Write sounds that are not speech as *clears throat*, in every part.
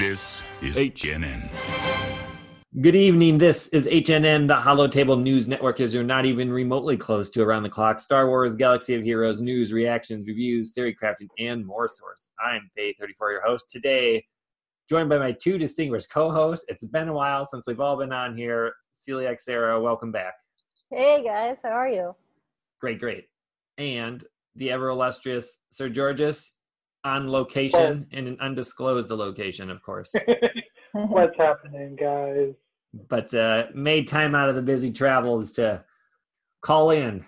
This is HNN. Good evening. This is HNN, the Hollow Table News Network. As you're not even remotely close to around the clock, Star Wars, Galaxy of Heroes, news, reactions, reviews, theory crafting, and more source. I'm Faye34, your host. Today, joined by my two distinguished co-hosts. It's been a while since we've all been on here. Celiac Sarah, welcome back. Hey guys, how are you? Great, great. And the ever illustrious Sir Georges on location in an undisclosed location, of course. *laughs* What's happening, guys? but uh, made time out of the busy travels to call in.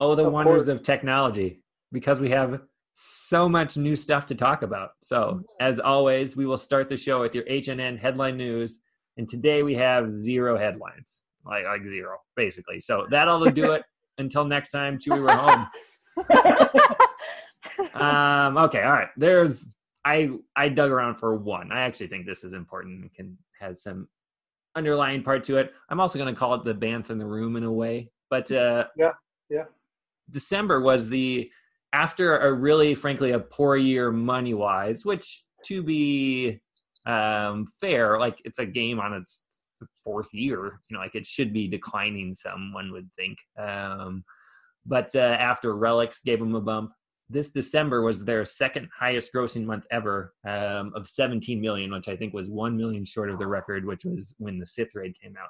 Oh, the Of wonders course. of technology because we have so much new stuff to talk about. So, as always, we will start the show with your HNN headline news, and today we have zero headlines, like like zero, basically. So that'll do it *laughs* until next time. Chewy, we're home. *laughs* um, okay, all right. There's I I dug around for one. I actually think this is important and can has some underlying part to it. I'm also going to call it the bantha in the room in a way. But uh, Yeah, yeah. December was the after a really, frankly, a poor year money wise, which to be um, fair, like it's a game on its fourth year. You know, like it should be declining some. One would think. Um, but uh, after Relics gave them a bump, this December was their second highest grossing month ever um, of 17 million, which I think was 1 million short of the record, which was when the Sith Raid came out.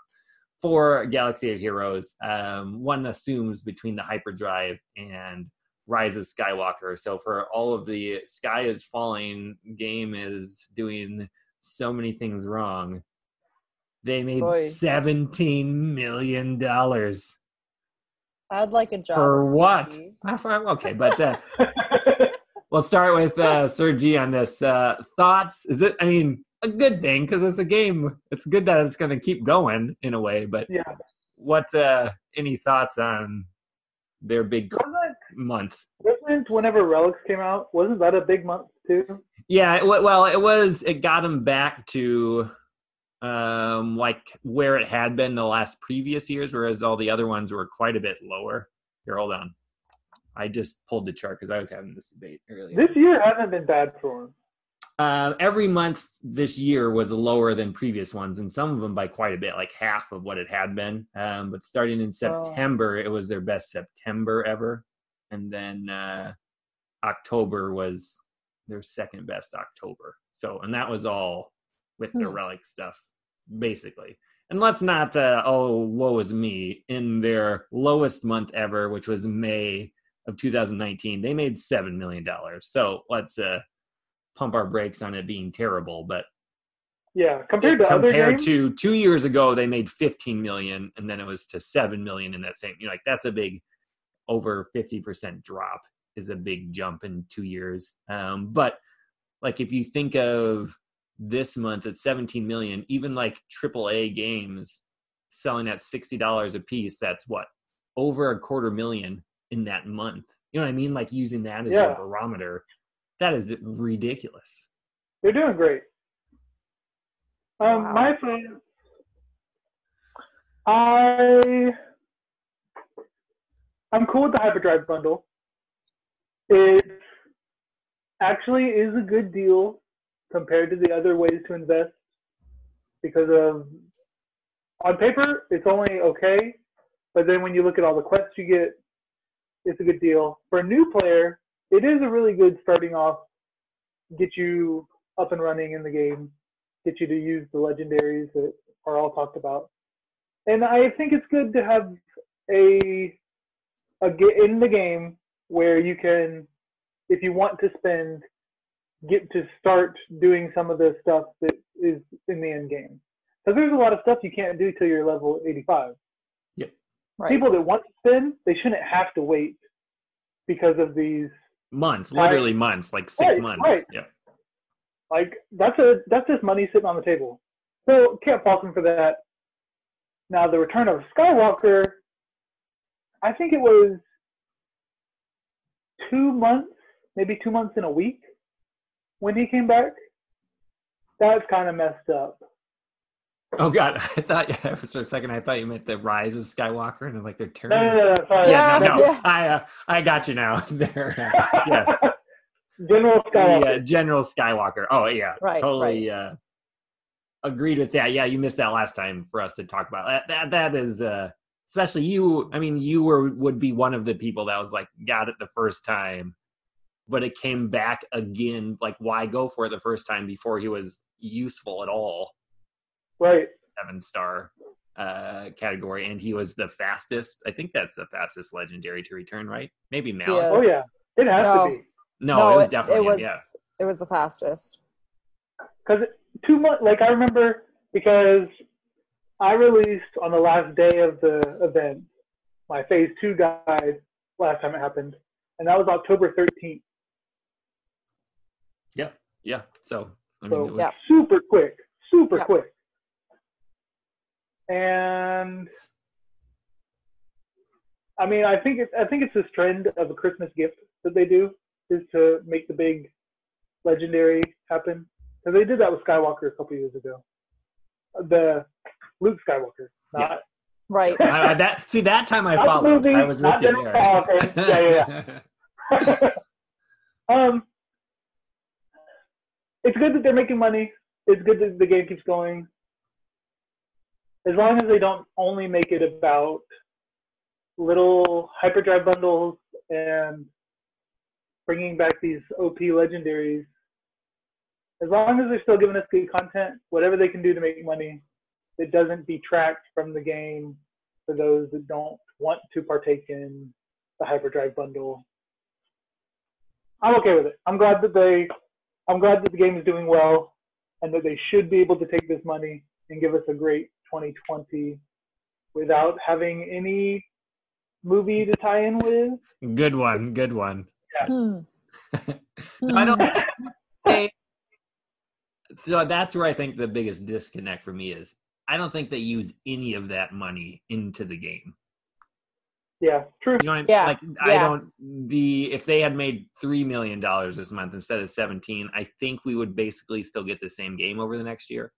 For Galaxy of Heroes, um, one assumes between the hyperdrive and Rise of Skywalker. So for all of the sky is falling game is doing so many things wrong. They made Boy. 17 million dollars I'd like a job. for what? *laughs* Okay, but uh, *laughs* we'll start with uh, Sir G on this. Uh, thoughts? Is it? I mean, a good thing because it's a game. It's good that it's going to keep going in a way. But yeah. what? Uh, any thoughts on their big Wasn't, month? wasn't whenever Relics came out, wasn't that a big month too? Yeah. It, well, it was. It got them back to um like where it had been the last previous years whereas all the other ones were quite a bit lower here hold on i just pulled the chart because i was having this debate earlier This year hasn't been bad for him. Uh, every month this year was lower than previous ones, and some of them by quite a bit, like half of what it had been. Um, but starting in Oh. September, it was their best September ever, and then uh, October was their second best October. So, and that was all with the Hmm. relic stuff, basically. And let's not, uh, oh, woe is me. In their lowest month ever, which was May of 2019, they made seven million dollars. So let's uh, pump our brakes on it being terrible. But Yeah, compared to compared to two years ago, they made 15 million, and then it was to seven million in that same. You know, like that's a big, over 50 percent drop is a big jump in two years. Um, but like if you think of this month at 17 million, even like AAA games selling at sixty dollars a piece, that's what over a quarter million in that month. You know what I mean? Like using that as Yeah. a barometer, that is ridiculous. they're doing great. Um, Wow. my thoughts. I I'm cool with the hyperdrive bundle. It actually is a good deal compared to the other ways to invest because of on paper it's only okay, but then when you look at all the quests you get, it's a good deal. For a new player, it is a really good starting off, get you up and running in the game, get you to use the legendaries that are all talked about. And I think it's good to have a a in the game where you can, if you want to spend, get to start doing some of the stuff that is in the end game. Because there's a lot of stuff you can't do till you're level 85. Right. People that want to spend, they shouldn't have to wait because of these Months, Right. literally months, like six Right, months. right. Yeah. Like that's a that's just money sitting on the table. So can't fault him for that. Now the return of Skywalker, I think it was two months, maybe two months in a week when he came back. That's kind of messed up. Oh God, *laughs* I thought *laughs* for a second I thought you meant the rise of Skywalker and like their turn. No, no, no, no sorry. Yeah, no, no, Yeah. I uh, I got you now. *laughs* there, yes. General Skywalker. Yeah, General Skywalker. Oh yeah, Right, totally Uh, agreed with that. Yeah, you missed that last time for us to talk about that. That that is uh, especially you. I mean, you were would be one of the people that was like got it the first time, but it came back again. Like, why go for it the first time before he was useful at all? Right. Seven star uh category, and he was the fastest. I think that's the fastest legendary to return, right? Maybe Malak. Yeah. Oh yeah. It has No. to be. No, it was definitely it him, yeah. it was the fastest. Because two months, like I remember, because I released on the last day of the event my phase two guide last time it happened, and that was October 13th. Yeah, yeah. So I mean, So was, Yeah. super quick, super Yep. quick. And I mean, I think it's I think it's this trend of a Christmas gift that they do is to make the big legendary happen. Because they did that with Skywalker a couple years ago. The Luke Skywalker, not Right. *laughs* I, I- that see that time I Not followed. movie, I was with not you there. oh, okay. Yeah, yeah, *laughs* *laughs* um, it's good that they're making money. It's good that the game keeps going. As long as they don't only make it about little hyperdrive bundles and bringing back these OP legendaries. As long as they're still giving us good content, whatever they can do to make money, it doesn't detract from the game for those that don't want to partake in the hyperdrive bundle. I'm okay with it. I'm glad that they, I'm glad that the game is doing well, and that they should be able to take this money and give us a great 2020 without having any movie to tie in with. Good one. Good one. Hmm. *laughs* I don't. *laughs* They, so that's where I think the biggest disconnect for me is. I don't think they use any of that money into the game. Yeah, true. You know what I mean? Yeah, Like I don't the if they had made three million dollars this month instead of seventeen, I think we would basically still get the same game over the next year.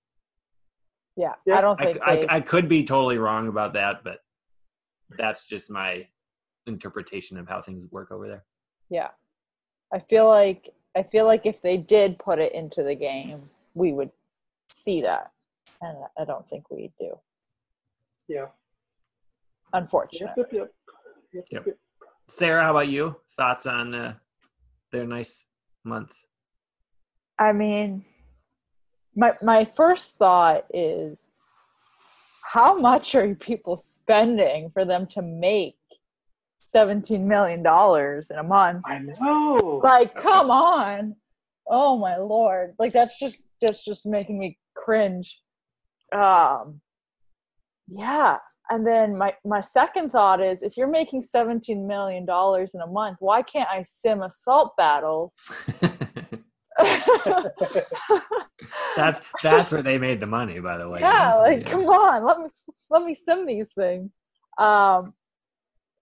Yeah. Yeah. I don't think I, they, I could be totally wrong about that, but that's just my interpretation of how things work over there. yeah. I feel like I feel like if they did put it into the game, we would see that. And I don't think we do. Yeah. Unfortunately. Yep, yep, yep. Yep, Yep. yep. Sarah, how about you? Thoughts on uh, their nice month? I mean, my my first thought is, how much are people spending for them to make seventeen million dollars in a month? I know. Like, come on! Oh my lord! Like that's just that's just making me cringe. Um, yeah. And then my my second thought is, if you're making seventeen million dollars in a month, why can't I sim assault battles? *laughs* *laughs* that's that's where they made the money, by the way. yeah, So, like come on, let me let me sim these things. Um,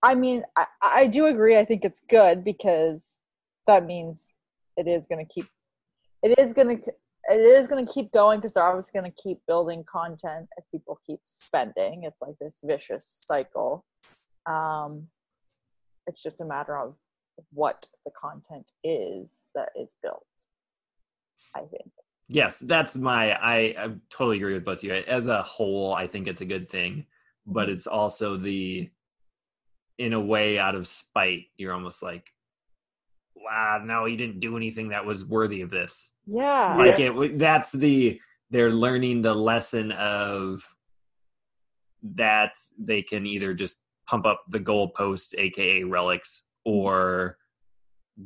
I mean, I, I do agree. I think it's good because that means it is going to keep it is going to it is going to keep going because they're obviously going to keep building content if people keep spending. It's like this vicious cycle. Um, it's just a matter of what the content is that is built. I think. Yes, that's my. I, I totally agree with both of you. As a whole, I think it's a good thing, but it's also the, in a way, out of spite, you're almost like, wow, no, he didn't do anything that was worthy of this. Yeah. Like it. That's the. They're learning the lesson of that they can either just pump up the goalpost, aka relics, or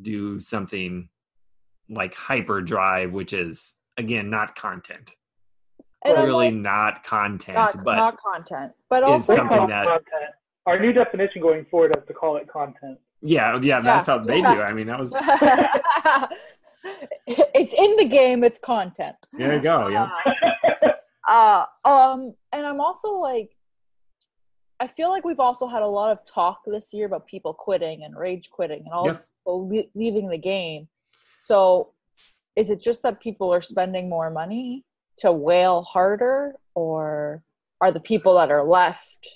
do something like hyperdrive, which is again not content. And Clearly like, not content, not, but not content, but is also We something that- content. Our new definition going forward is to call it content. Yeah, yeah, that's how they yeah. do. I mean, that was *laughs* it's in the game. It's content. there you go. Yeah, *laughs* Uh, um, and I'm also like, I feel like we've also had a lot of talk this year about people quitting and rage quitting and all of people le- leaving the game. So, is it just that people are spending more money to whale harder, or are the people that are left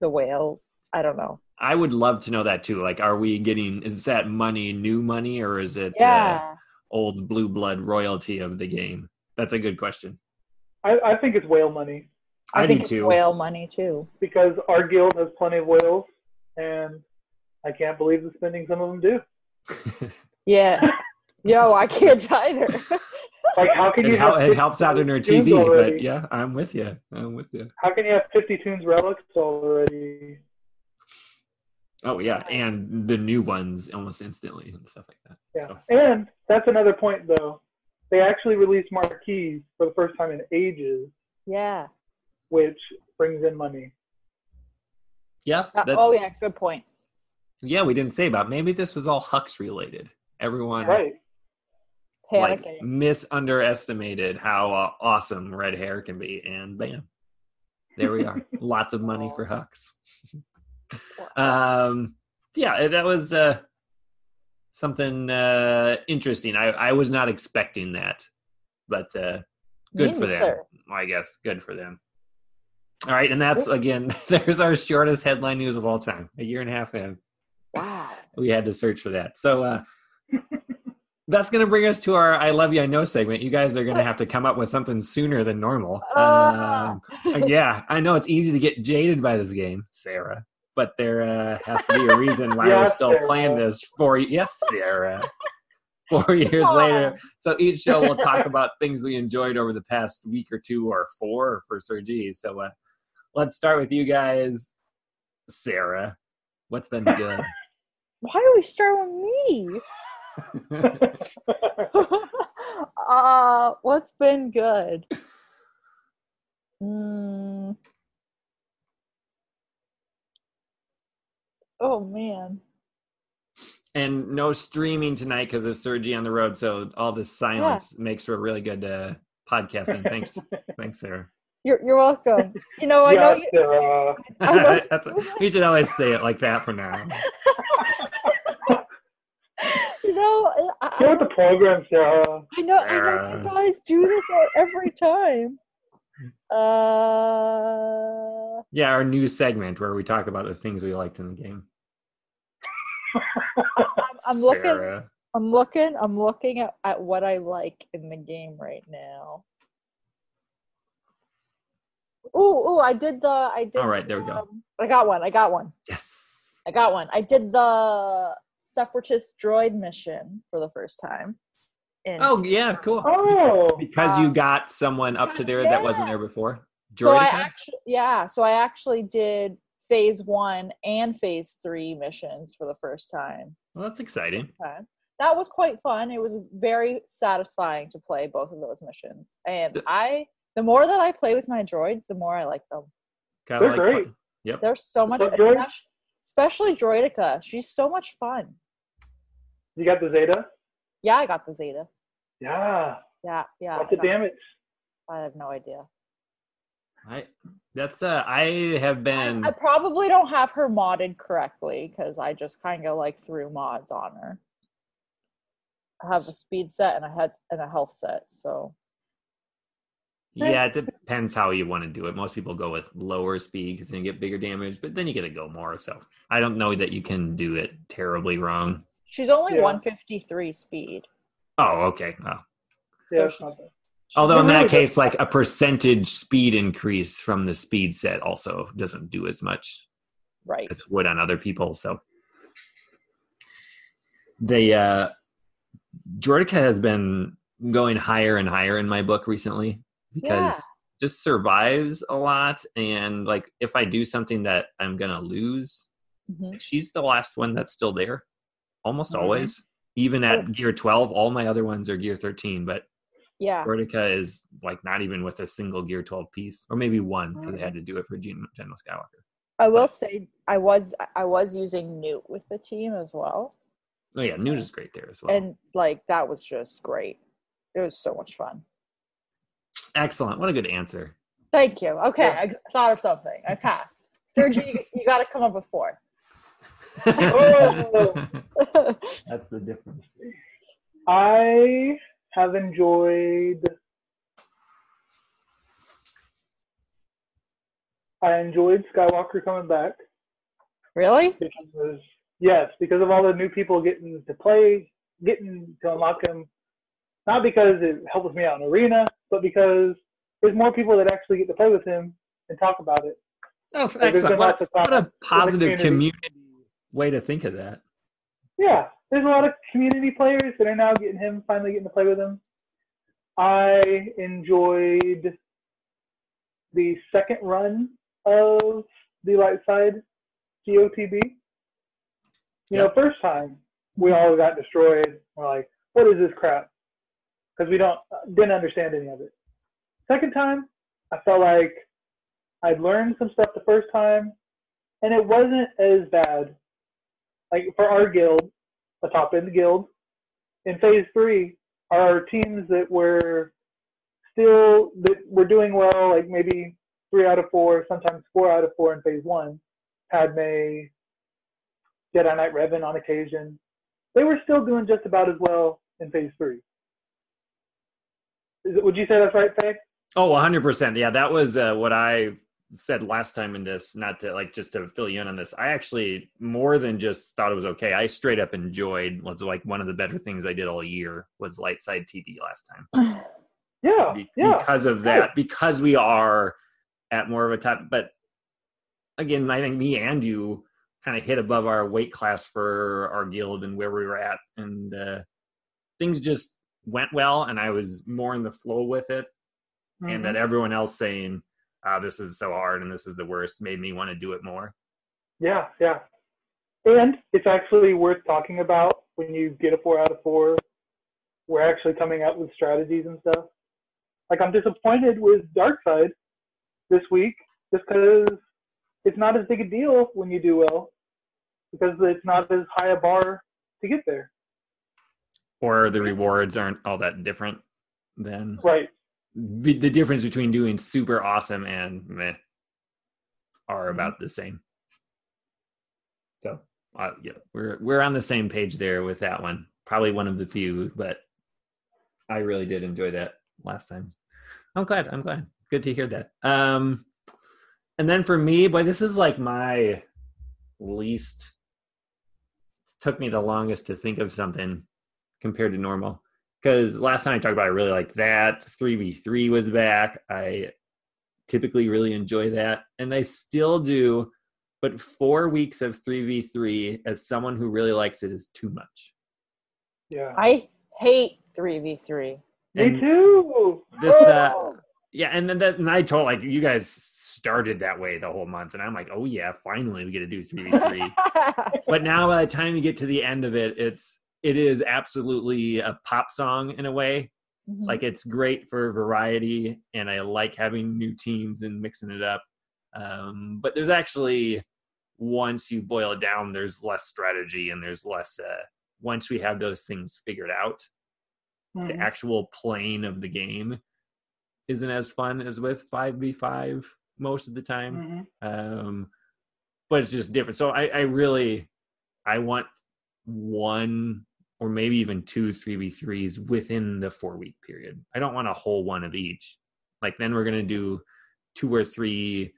the whales? I don't know. I would love to know that too. Like, are we getting? Is that money new money or is it? Uh, old blue blood royalty of the game? That's a good question. I, I think it's whale money I, I think it's too. whale money too. because our guild has plenty of whales, and I can't believe the spending some of them do. *laughs* Yeah. Yo, I can't either. *laughs* Like, how can you it, hel- have it helps out in her TV, already? but yeah, I'm with you. I'm with you. How can you have 50 toons relics already? Oh yeah, and the new ones almost instantly and stuff like that. Yeah. So, And that's another point, though. They actually released marquees for the first time in ages, yeah. which brings in money. yeah, Uh, that's, oh yeah, good point. yeah. We didn't say about maybe this was all Hux related. Everyone Right. like Panicking. misunderestimated how uh, awesome red hair can be, and bam, there we are. *laughs* Lots of money for Hux. *laughs* um, yeah, that was uh, something uh, interesting. I I was not expecting that, but uh, good Me for them. neither. I guess good for them. All right, and that's again. *laughs* There's our shortest headline news of all time. A year and a half in, Wow. we had to search for that. So uh, that's going to bring us to our "I Love You, I Know" segment. You guys are going to have to come up with something sooner than normal. Um, yeah, I know it's easy to get jaded by this game, Sarah, but there uh, has to be a reason why we're still Sarah. playing this. For yes, Sarah. *laughs* Four years later, so each show we'll talk about things we enjoyed over the past week or two or four for Sir G. So uh, let's start with you guys, Sarah. What's been good? *laughs* Why do we start with me? *laughs* uh, what's been good? Mm. Oh man. and no streaming tonight because of Sir G on the road. So all this silence makes for a really good uh, podcasting. Thanks, *laughs* thanks, Sarah. You're you're welcome. You know, I know Yes, you, uh, I know- *laughs* That's we should always say it like that for now. *laughs* you know, I, Get I, with the program, Sarah. I know, I know you guys do this every time. Uh, Yeah, our new segment where we talk about the things we liked in the game. I'm, I'm looking, I'm looking, I'm looking at, at what I like in the game right now. Ooh, ooh, I did the, I did. All right, there we go. um, I got one. I got one. Yes. I got one. I did the separatist droid mission for the first time. In, Oh yeah, cool. Oh, Because you um, got someone up to there that wasn't there before. so I Droideka? actually, yeah, so I actually did phase one and phase three missions for the first time. Well, that's exciting. this time. That was quite fun. It was very satisfying to play both of those missions. And The- I, the more that I play with my droids, the more I like them. Kind They're like great. fun. Yep. They're so much, What droid? especially, especially Droideka. She's so much fun. you got the Zeta? Yeah, I got the Zeta. Yeah. Yeah, yeah. What's I the got- damage? I have no idea. I that's uh I have been I probably don't have her modded correctly because I just kind of like threw mods on her. I have a speed set and a head and a health set, so Yeah, it depends how you want to do it. Most people go with lower speed because then you get bigger damage, but then you get to go more. So I don't know that you can do it terribly wrong. she's only Yeah. 153 speed. Oh, okay. Oh. Yeah, So it's not she's- bad. Although in that case, like a percentage speed increase from the speed set also doesn't do as much Right. as it would on other people. So the uh Droideka has been going higher and higher in my book recently because Yeah. just survives a lot and like if I do something that I'm gonna lose, Mhm. she's the last one that's still there. Almost Mhm. always. Even at oh. gear twelve, all my other ones are gear thirteen, but Yeah. Droideka is like not even with a single gear 12 piece, or maybe one because they mm. had to do it for Gen- Skywalker. I will say I was I was using Nute with the team as well. Oh yeah, Nute is great there as well. And like that was just great. It was so much fun. Excellent. What a good answer. Thank you. Okay, Yeah. I thought of something. I passed. Sir G, *laughs* you, you got to come up with four. Oh. *laughs* That's the difference. I have enjoyed. I enjoyed Skywalker coming back really? because yes, because of all the new people getting to play, getting to unlock him Not because it helps me out in arena, but because there's more people that actually get to play with him and talk about it. Oh, Like, there's excellent. What, what a positive community. community way to think of that. Yeah, there's a lot of community players that are now getting him, finally getting to play with him. I enjoyed the second run of the light side GOTB. You know, first time we all got destroyed. We're like, what is this crap? Because we don't didn't understand any of it. Second time, I felt like I'd learned some stuff the first time, and it wasn't as bad. Like for our guild, a top end guild, in phase three, our teams that were still that were doing well, like maybe three out of four, sometimes four out of four in phase one, Padme, Jedi Knight Revan on occasion. They were still doing just about as well in phase three. It, would you say that's right, Faye? Oh, 100%. Yeah, that was uh, what I said last time in this, not to like just to fill you in on this. I actually more than just thought it was okay. I straight up enjoyed was like one of the better things I did all year was light side TB last time. *sighs* Yeah, Be- yeah. Because of that, because we are at more of a top but again, I think me and you kind of hit above our weight class for our guild and where we were at and uh things just went well and I was more in the flow with it Mhm. and that everyone else saying, "Ah, this is so hard and this is the worst," made me want to do it more. Yeah, yeah. And it's actually worth talking about when you get a four out of four. We're actually coming up with strategies and stuff. Like I'm disappointed with Dark Side this week just because it's not as big a deal when you do well because it's not as high a bar to get there. Or the rewards aren't all that different. Then Right. Be- the difference between doing super awesome and meh are about the same. So, uh, yeah, we're we're on the same page there with that one. Probably one of the few, but I really did enjoy that last time. I'm glad. I'm glad. Good to hear that. Um, and then for me, boy, this is like my least. Took me the longest to think of something compared to normal because last time I talked about, I really liked that. Three v three was back. I typically really enjoy that, and I still do. But four weeks of three v three, as someone who really likes it, is too much. Yeah. I hate three v three. Me And too. This, uh, yeah, and then that, and I told like you guys started that way the whole month, and I'm like, oh yeah, finally we get to do three v three. *laughs* but now by the time you get to the end of it, it's it is absolutely a pop song in a way. Mm-hmm. Like it's great for variety, and I like having new teams and mixing it up. Um, but there's actually once you boil it down, there's less strategy and there's less. Uh, once we have those things figured out, the Mhm. actual playing of the game isn't as fun as with five v five most of the time Mhm. um but it's just different so i i really i want one or maybe even two 3v3s within the four week period i don't want a whole one of each like then we're going to do two or three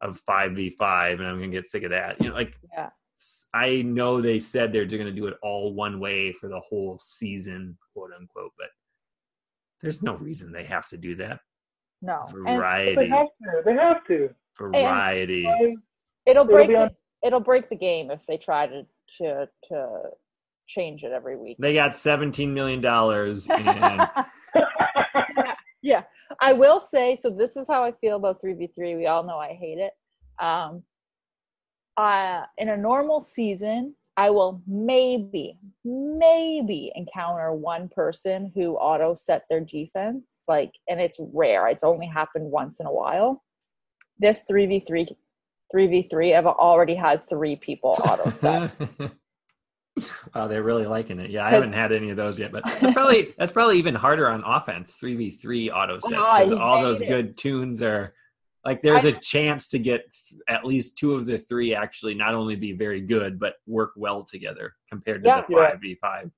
of 5v5 and i'm going to get sick of that you know like Yeah. s- i know they said they're going to do it all one way for the whole season quote unquote but there's no reason they have to do that no. And They variety have to. They have to. variety I- it'll break be on- the, it'll break the game if they try to to to change it every week. they got 17 million dollars *laughs* and yeah i will say so this is how i feel about 3v3 we all know i hate it. Um uh in a normal season i will maybe maybe encounter one person who auto set their defense like and it's rare. It's only happened once in a while. This 3v3 3v3 i've already had three people auto set *laughs* wow, they're really liking it. Yeah, I haven't had any of those yet, but that's probably *laughs* that's probably even harder on offense. Three v three auto sets Oh, all those it. good toons are like there's I- a chance to get at least two of the three actually not only be very good but work well together compared to Yeah. the five v five.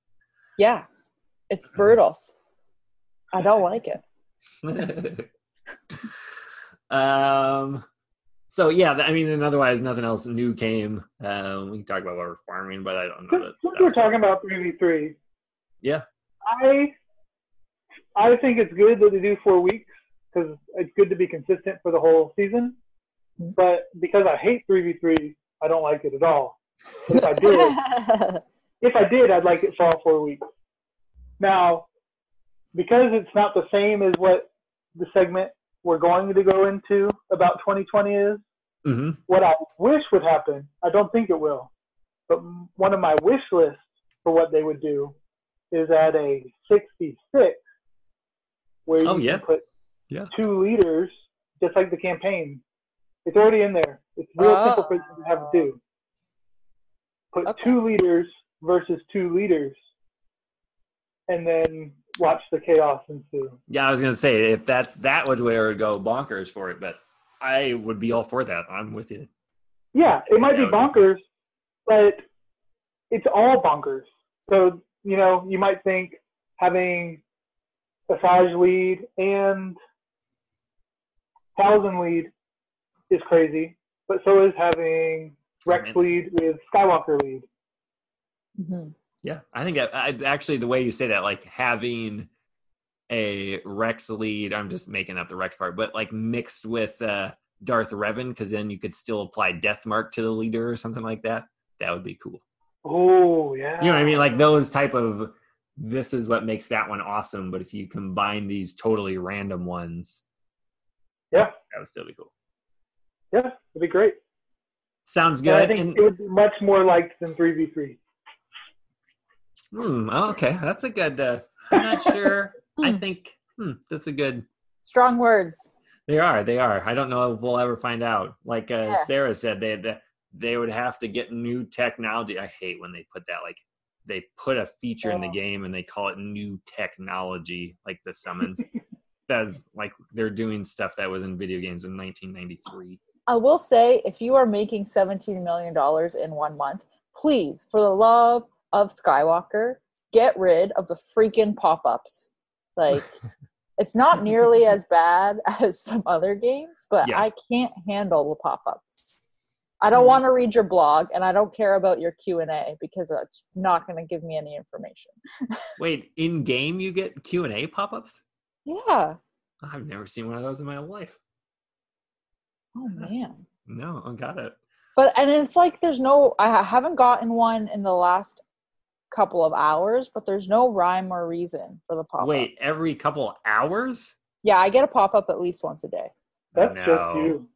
yeah it's *laughs* brutal i don't like it *laughs* um so yeah i mean and otherwise nothing else new came um we can talk about what we're farming but i don't know Since that, since that we're talking about 3v3, yeah I I think it's good that they do four weeks because it's good to be consistent for the whole season. But because I hate three v three, I don't like it at all. But if I did, *laughs* if I did, I'd like it for all four weeks. Now, because it's not the same as what the segment we're going to go into about 2020 is, hmm what I wish would happen, I don't think it will, but one of my wish lists for what they would do is add a 66 where you Oh, can yeah. put Yeah. two leaders, just like the campaign. It's already in there. It's real Oh. simple for you to have to do. Put Okay. two leaders versus two leaders, and then watch the chaos ensue. Yeah, I was gonna say if that's that was where it would go bonkers for it, but I would be all for that. I'm with you. Yeah, it might be That be bonkers, but it's all bonkers. So, you know, you might think having Asajj lead and Thousand lead is crazy, but so is having Rex lead with Skywalker lead. Mhm. Yeah, I think I, I, actually the way you say that, like having a Rex lead, I'm just making up the Rex part, but like mixed with uh, Darth Revan, because then you could still apply Death Mark to the leader or something like that. That would be cool. Oh, yeah. You know what I mean? Like those type of. This is what makes that one awesome. But if you combine these totally random ones, Yeah, that would still be cool. yeah, it'd be great. Sounds And I think And- it would be much more liked than 3v3. Hmm, okay, that's a good. Uh, I'm not sure. I Hmm. think hmm, that's a good. Strong words. They are. They are. I don't know if we'll ever find out. Like uh, Yeah. Sarah said, they they- they would have to get new technology. I hate when they put that. Like they put a feature in the Oh. game and they call it new technology, like the summons. *laughs* That's like they're doing stuff that was in video games in 1993. I will say, if you are making $17 million in one month, please, for the love of Skywalker, get rid of the freaking pop ups. Like, *laughs* it's not nearly as bad *laughs* as some other games, but Yeah. I can't handle the pop ups. I don't Mhm. want to read your blog, and I don't care about your Q and A because it's not going to give me any information. *laughs* Wait, in game you get Q and A pop ups? Yeah. I've never seen one of those in my life. Oh man. No, I got it. But and it's like there's no I haven't gotten one in the last couple of hours, but there's no rhyme or reason for the pop up. Wait, every couple hours? Yeah, I get a pop up at least once a day. That's no. just you.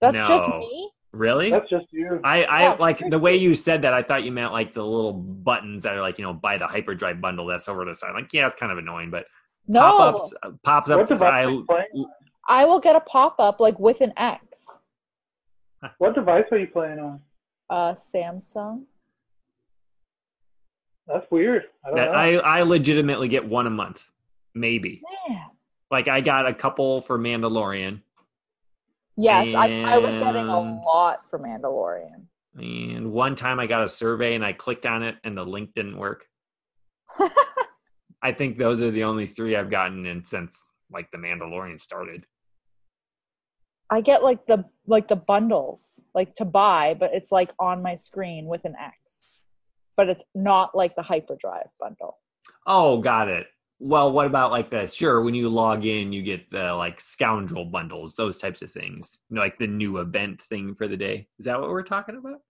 That's just me. Really? That's just you. I, I Yeah, like the way you said that. I thought you meant like the little buttons that are like you know buy the hyperdrive bundle that's over the side. Like yeah, it's kind of annoying, but No, pop ups pops What up. device I, are you playing? I will get a pop up like with an X. What device are you playing on? Uh, Samsung. That's weird. I don't that know. I I legitimately get one a month, maybe. Man. Like I got a couple for Mandalorian, Yes, I, I was getting a lot for Mandalorian. and one time I got a survey and I clicked on it and the link didn't work. *laughs* I think those are the only three I've gotten in since like the Mandalorian started. I get like the like the bundles like to buy, but it's like on my screen with an X. But it's not like the hyperdrive bundle. Oh, got it. Well, what about like the sure when you log in you get the like scoundrel bundles, those types of things. You know, like the new event thing for the day. Is that what we're talking about?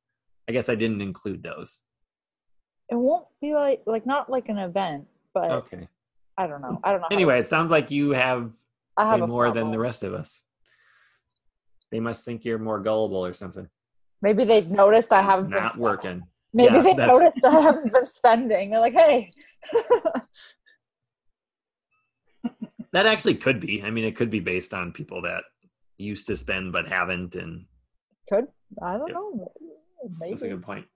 I guess I didn't include those. It won't be like like not like an event, but Okay. I don't know. I don't know. Anyway, it sounds like you have I have more than the rest of us. They must think you're more gullible or something. Maybe they've noticed I It's haven't been not working. Maybe Yeah, they that's- noticed I haven't been spending. They're like, hey. *laughs* That actually could be. I mean, it could be based on people that used to spend but haven't, and Could I don't Yep. know. that's a good point.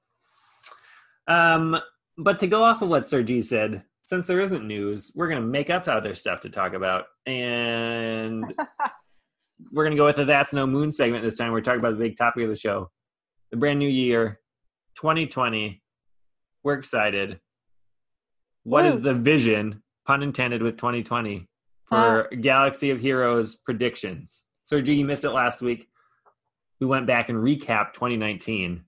Um, but to go off of what Sir G said, since there isn't news, we're going to make up other stuff to talk about, and *laughs* we're going to go with the "That's No Moon" segment this time. We're talking about the big topic of the show, the brand new year, 2020. We're excited. What is Woo. the vision, pun intended, with 2020 for Galaxy of Heroes predictions? Sir you missed it last week. We went back and recapped 2019.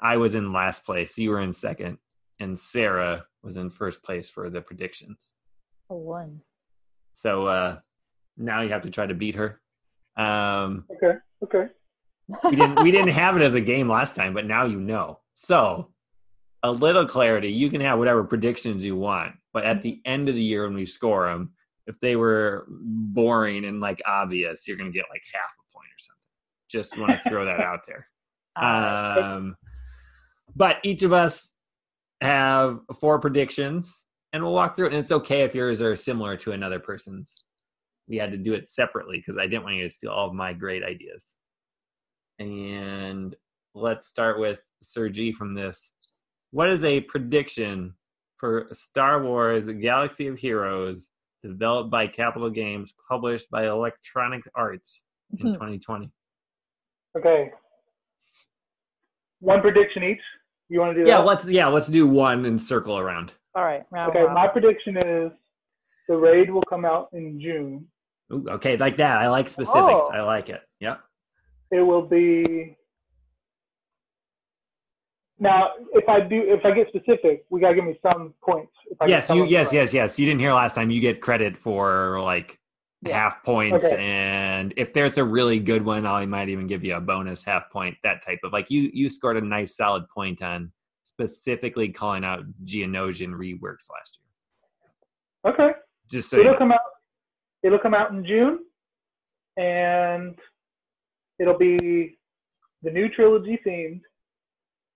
I was in last place. You were in second, and Sarah was in first place for the predictions. A one. So uh, now you have to try to beat her. Um, Okay. Okay. We didn't we didn't have it as a game last time, but now you know. So a little clarity. You can have whatever predictions you want, but at the end of the year when we score them, if they were boring and like obvious, you're gonna get like half a point or something. Just want to *laughs* throw that out there. Um, but each of us have four predictions, and we'll walk through it. And it's okay if yours are similar to another person's. We had to do it separately because I didn't want you to steal all of my great ideas. And let's start with Sir G from this. What is a prediction for Star Wars Galaxy of Heroes developed by Capital Games, published by Electronic Arts in Hmm. 2020? Okay. One prediction each. You want to do Yeah, that? let's yeah, let's do one and circle around. all right. Round Okay. robin. My prediction is the raid will come out in June. Ooh, okay, like that. I like specifics. Oh. I like it. Yep. It will be. Now, if I do, if I get specific, we gotta give me some points. If I Yes, you yes, right. yes, yes. You didn't hear last time. You get credit for like Yeah. half points Okay. and if there's a really good one, I might even give you a bonus half point, that type of like you you scored a nice solid point on specifically calling out Geonosian reworks last year. Okay. Just so it'll know. come out. It'll come out in June, and it'll be the new trilogy themed,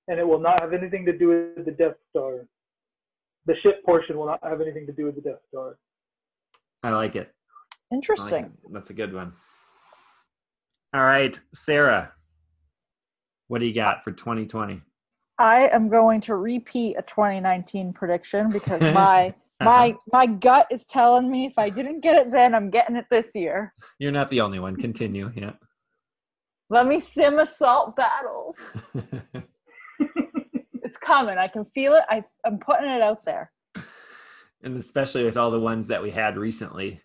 and it will not have anything to do with the Death Star. The ship portion will not have anything to do with the Death Star. I like it. I like Interesting. it. That's a good one. All right, Sarah. What do you got for 2020? I am going to repeat a 2019 prediction because *laughs* my uh-huh. my my gut is telling me if I didn't get it then, I'm getting it this year. You're not the only one. Continue. Yeah. Let me sim assault battles. *laughs* It's coming. I can feel it. I, I'm putting it out there. and especially with all the ones that we had recently,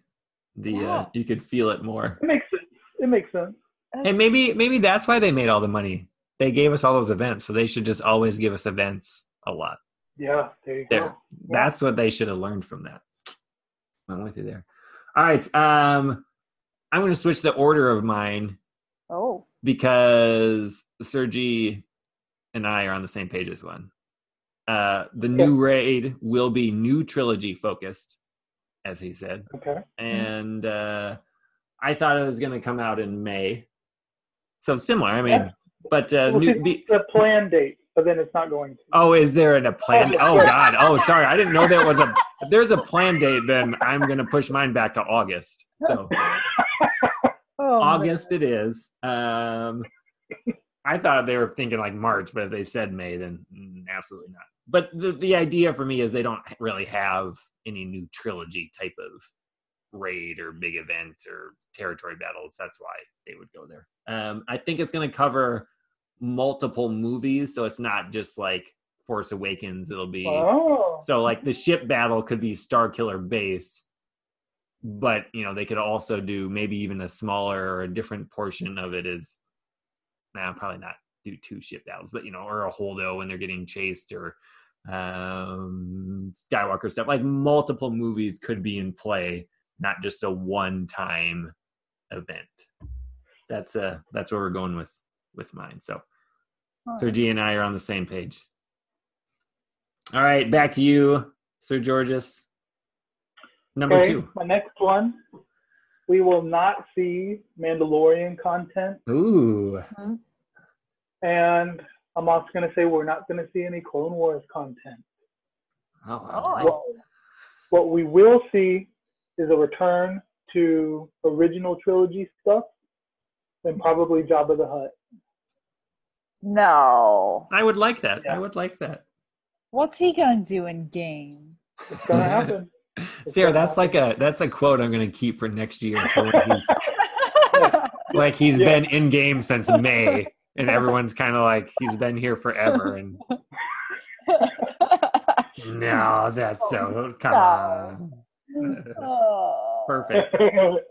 the uh, you could feel it more. It makes sense. It makes sense. And maybe maybe that's why they made all the money. They gave us all those events, so they should just always give us events a lot. Yeah, there you There, go. that's what they should have learned from that. I'm with you there. All right, um, I'm going to switch the order of mine oh, because Sir G and I are on the same page as one. Uh, the new raid will be new trilogy focused, as he said, Okay. and uh, I thought it was going to come out in May. So similar, I mean, Yeah. but uh, Well, new, be, the plan date, but then it's not going to. oh, is there an, a plan? Oh, Oh. God! Oh, sorry, I didn't know there was a. If there's a plan date, then I'm going to push mine back to August. So oh August it is. Um, I thought they were thinking like March, but if they said May, then mm, absolutely not. But the the idea for me is they don't really have any new trilogy type of raid or big event or territory battles. That's why they would go there. Um, I think it's going to cover multiple movies, so it's not just like Force Awakens. It'll be Oh. so like the ship battle could be Star Killer base, but you know they could also do maybe even a smaller or a different portion of it is, nah, probably not do two ship battles, but you know, or a holdo when they're getting chased or um Skywalker stuff. Like multiple movies could be in play, not just a one-time event. That's uh that's where we're going with with mine. So right. G and I are on the same page. All right, back to you, Sir Georges. Number Okay, two. my next one. We will not see Mandalorian content, Ooh. Mm-hmm. and I'm also going to say we're not going to see any Clone Wars content. Oh, oh I like- Oh, What we will see is a return to original trilogy stuff, and probably Jabba the Hutt. no. I would like that. I would like that. What's he gonna do in game? It's going to happen. Sarah, that's like a that's a quote I'm gonna keep for next year. For he's, *laughs* like he's Yeah. been in game since May, and everyone's kind of like he's been here forever. And no, that's so come on. oh. Perfect, *laughs*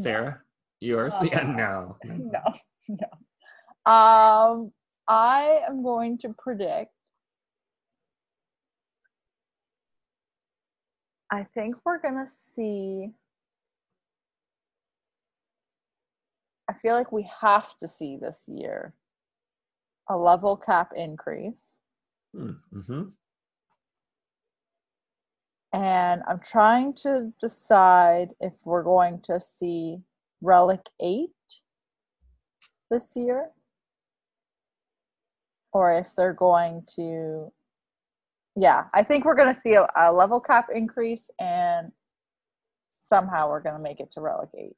Sarah. Yours? Yeah, no. No, no. Um, I am going to predict I think we're gonna see. I feel like we have to see this year a level cap increase. Mm-hmm. And I'm trying to decide if we're going to see Relic 8 this year or if they're going to yeah i think we're going to see a, a, level cap increase and somehow we're going to make it to Relic 8.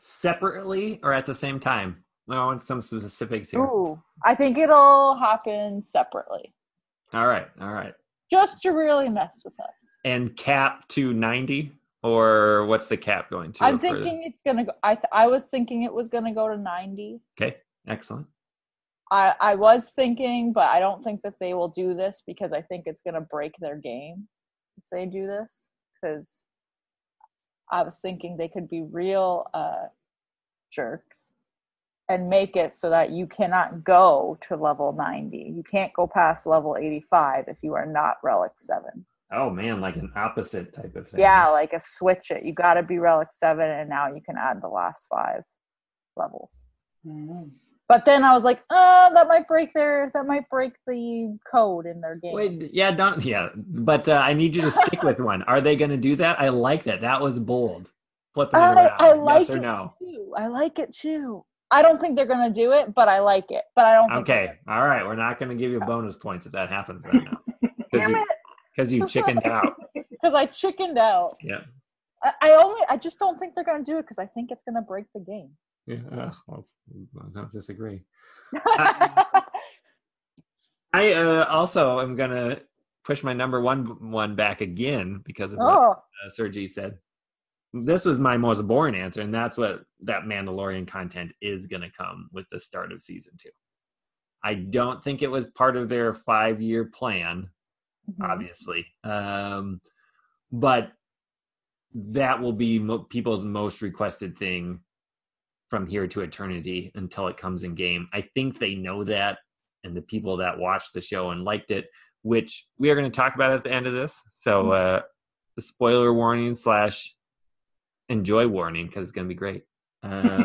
separately or at the same time? I want some specifics here. Ooh, i think it'll happen separately. All right all right. Just to really mess with us. And cap to 90 or what's the cap going to i'm thinking it's going to go i th- i was thinking it was going to go to 90 okay excellent I, I was thinking, but I don't think that they will do this because I think it's going to break their game if they do this. Because I was thinking they could be real uh, jerks and make it so that you cannot go to level 90. You can't go past level 85 if you are not Relic 7. Oh man, like an opposite type of thing. Yeah, like a switch it. You got to be Relic 7 and now you can add the last five levels. Mm-hmm. But then I was like, uh, that might break their that might break the code in their game. Wait, yeah, don't yeah. But uh, I need you to stick with one. Are they going to do that? I like that. That was bold. Flipping it around. I, like yes or it no? Too. I like it too. I don't think they're going to do it, but I like it. But I don't. okay, all right. We're not going to give you bonus points if that happens. Then *laughs* Damn it! Because you chickened out. *laughs* Because I chickened out. Yeah. I, I only. I just don't think they're going to do it because I think it's going to break the game. Yeah, uh, well, I don't disagree. I, *laughs* I uh, also am gonna push my number one one back again because of what oh. uh, Sir G said. This was my most boring answer, and that's what that Mandalorian content is gonna come with the start of season two. I don't think it was part of their five year plan, mm-hmm. obviously, um, but that will be mo- people's most requested thing from here to eternity until it comes in game. I think they know that, and the people that watched the show and liked it, which we are going to talk about at the end of this. So, mm-hmm. uh, the spoiler warning slash enjoy warning because it's going to be great. Uh,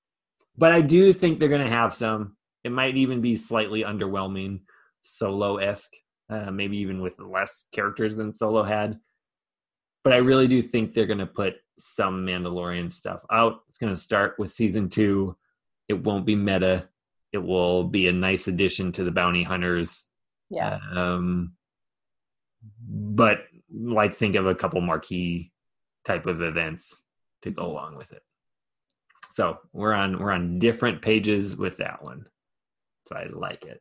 *laughs* but I do think they're going to have some. It might even be slightly underwhelming, solo esque, uh, maybe even with less characters than Solo had. But I really do think they're going to put some Mandalorian stuff out. It's going to start with season two. It won't be meta. It will be a nice addition to the bounty hunters. Yeah. Um, but like, think of a couple marquee type of events to go along with it. So we're on we're on different pages with that one. So I like it.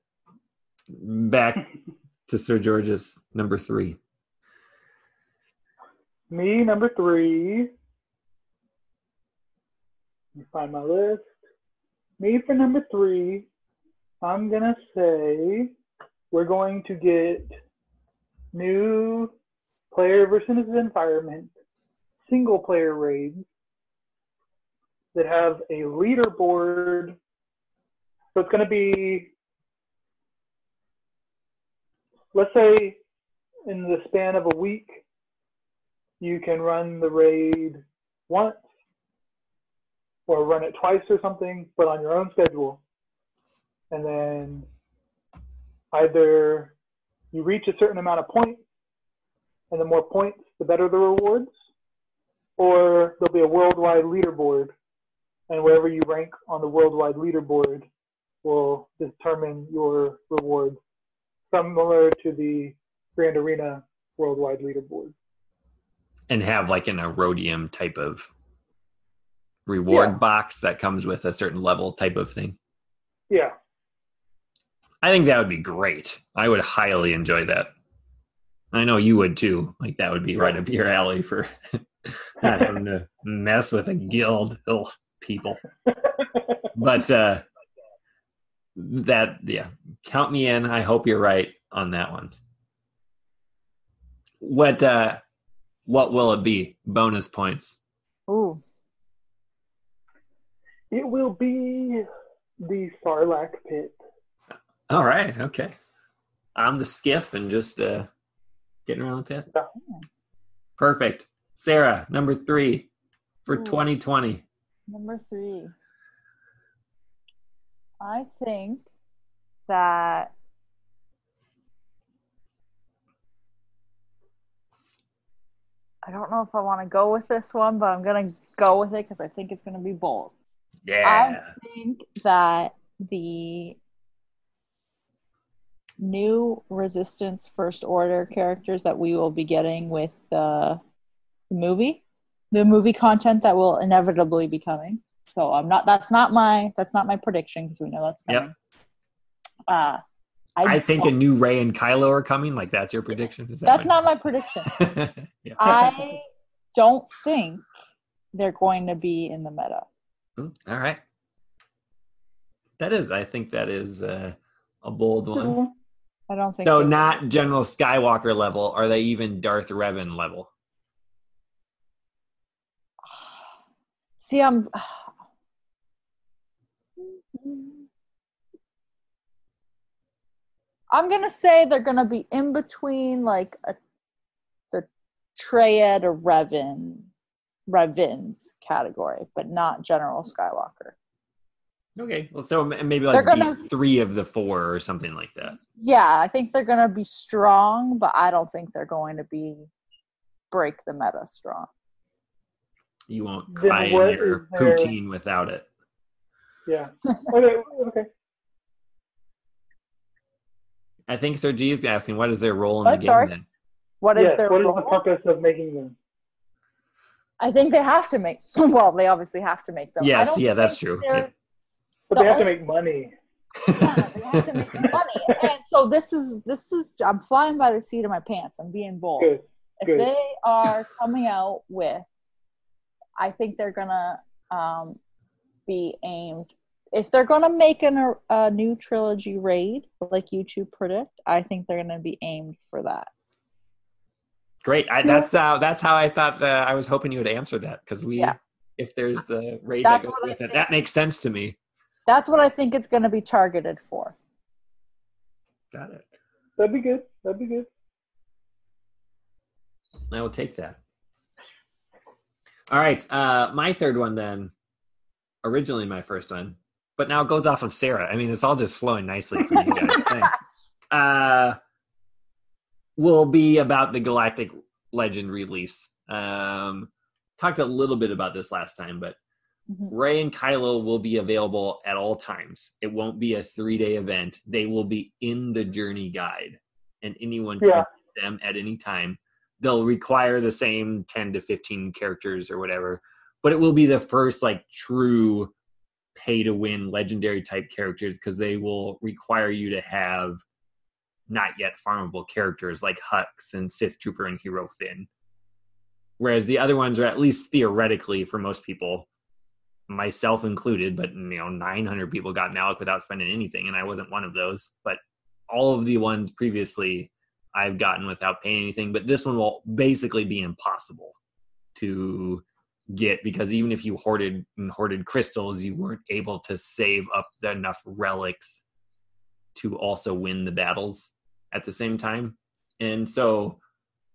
Back *laughs* to Sir George's number three. Me number three let me find my list. Me for number three, I'm gonna say we're going to get new player versus environment single player raids that have a leaderboard. So it's going to be, let's say, in the span of a week, you can run the raid once or run it twice or something, but on your own schedule. And then either you reach a certain amount of points, and the more points, the better the rewards, or there'll be a worldwide leaderboard, and wherever you rank on the worldwide leaderboard will determine your rewards, similar to the Grand Arena worldwide leaderboard. And have like an Aurodium type of reward yeah. box that comes with a certain level type of thing. Yeah. I think that would be great. I would highly enjoy that. I know you would too. Like that would be right up your alley for *laughs* not having to mess with a guild of people. but uh that yeah, count me in. I hope you're right on that one. What uh what will it be? Bonus points. Ooh. It will be the Sarlacc pit. All right. Okay. I'm the skiff and just uh, getting around the pit. Perfect. Sarah, number three for Ooh. 2020. Number three. I think that I don't know if I want to go with this one, but I'm gonna go with it because I think it's gonna be bold. Yeah. I think that the new Resistance First Order characters that we will be getting with the movie, the movie content that will inevitably be coming. So I'm not. That's not my. That's not my prediction because we know that's Yep. coming. Uh, I, I think a new Rey and Kylo are coming. Like that's your prediction. Is that that's what- not my prediction. *laughs* yeah. I *laughs* don't think they're going to be in the meta. Mm, All right. That is. I think that is uh, a bold one. I don't think. So they- not General Skywalker level. Are they even Darth Revan level? *sighs* See, I'm. *sighs* I'm gonna say they're gonna be in between like a, the Triad or Revan, Revins category, but not General Skywalker. Okay. Well, so m- maybe They're like gonna- be three of the four or something like that. Yeah, I think they're gonna be strong, but I don't think they're going to be break the meta strong. You won't cry in your poutine without it. Yeah. Okay. Okay. I think Sir G is asking, what is their role in What? the game Sorry? then? What is Yes. their What is the purpose of making them? I think they have to make. *laughs* Well, they obviously have to make them. Yes, yeah, that's think true. they're- Yeah. But The they have to make money. yeah, they have to make *laughs* money. And so this is this is I'm flying by the seat of my pants. I'm being bold. Good. If good. they are coming out with, I think they're gonna um, be aimed. If they're gonna make an, a, a new trilogy raid, like you two predict, I think they're gonna be aimed for that. Great. I, that's uh, that's how I thought that I was hoping you would answer that because we, Yeah. if there's the raid That's that goes what I with it, that makes sense to me. That's what I think it's gonna be targeted for. Got it. That'd be good. That'd be good. I will take that. All right. Uh, my third one then, originally my first one, but now it goes off of Sarah. I mean, it's all just flowing nicely for you guys. *laughs* Thanks. Uh, will be about the Galactic Legend release. Um, talked a little bit about this last time, but Mhm. Rey and Kylo will be available at all times. It won't be a three day event. They will be in the journey guide, and anyone can Yeah. get them at any time. They'll require the same 10 to 15 characters or whatever, but it will be the first like true pay to win legendary type characters because they will require you to have not yet farmable characters like Hux and Sith Trooper and Hero Finn. Whereas the other ones are at least theoretically for most people, myself included, but you know, 900 people got Malak without spending anything, and I wasn't one of those. But all of the ones previously I've gotten without paying anything, but this one will basically be impossible to get because even if you hoarded and hoarded crystals, you weren't able to save up enough relics to also win the battles at the same time. And so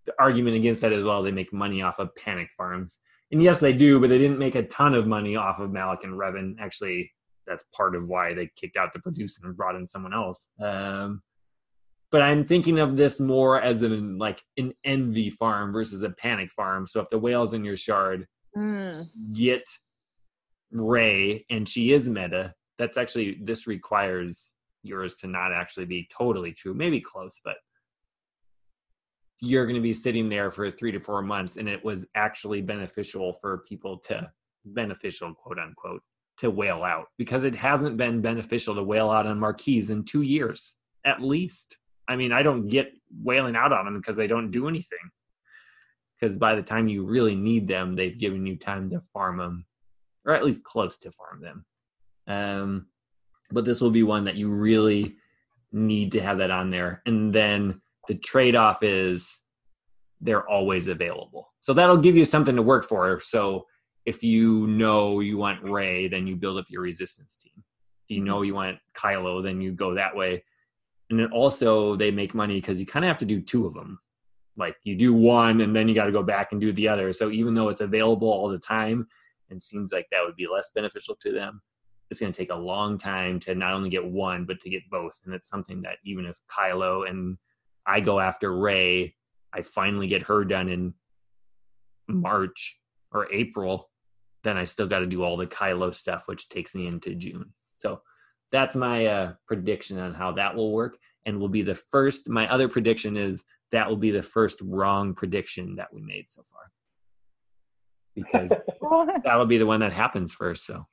the argument against that as well, they make money off of panic farms. And yes, they do, but they didn't make a ton of money off of Malak and Revan. Actually, that's part of why they kicked out the producer and brought in someone else. Um, but I'm thinking of this more as an like an envy farm versus a panic farm. So if the whale's in your shard, Mm. get Rey and she is meta, that's actually this requires yours to not actually be totally true. Maybe close, but you're going to be sitting there for three to four months, and it was actually beneficial for people to beneficial quote unquote to whale out because it hasn't been beneficial to whale out on marquees in two years at least. I mean, I don't get whaling out on them because they don't do anything. Because by the time you really need them, they've given you time to farm them, or at least close to farm them. Um, but this will be one that you really need to have that on there. And then the trade off is they're always available. So that'll give you something to work for. So if you know you want Rey, then you build up your resistance team. If you know you want Kylo, then you go that way. And then also they make money because you kind of have to do two of them. Like you do one and then you got to go back and do the other. So even though it's available all the time and seems like that would be less beneficial to them, it's going to take a long time to not only get one but to get both. And it's something that even if Kylo and I go after Rey, I finally get her done in March or April, then I still got to do all the Kylo stuff, which takes me into June. So that's my uh, prediction on how that will work and will be the first. My other prediction is that will be the first wrong prediction that we made so far because *laughs* that'll be the one that happens first. So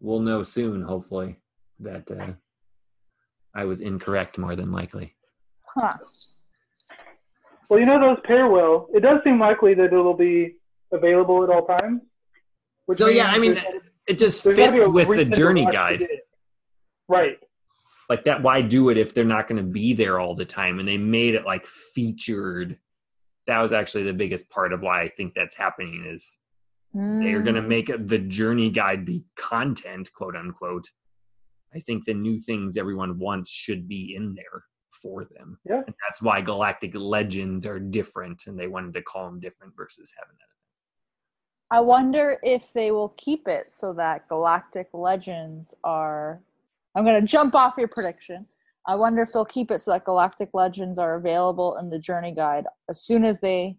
we'll know soon, hopefully, that uh, I was incorrect more than likely. Huh. Well, you know those pair well. It does seem likely that it'll be available at all times. which So yeah, I mean, it just there's gotta be fits with the journey guide. Right. Like that why do it if they're not going to be there all the time and they made it like featured that was actually the biggest part of why i think that's happening is they're going to Mm. make the journey guide be content quote unquote i think the new things everyone wants should be in there for them Yeah. and that's why galactic legends are different and they wanted to call them different versus having that I wonder if they will keep it so that Galactic Legends are. I'm going to jump off your prediction. I wonder if they'll keep it so that Galactic Legends are available in the Journey Guide as soon as they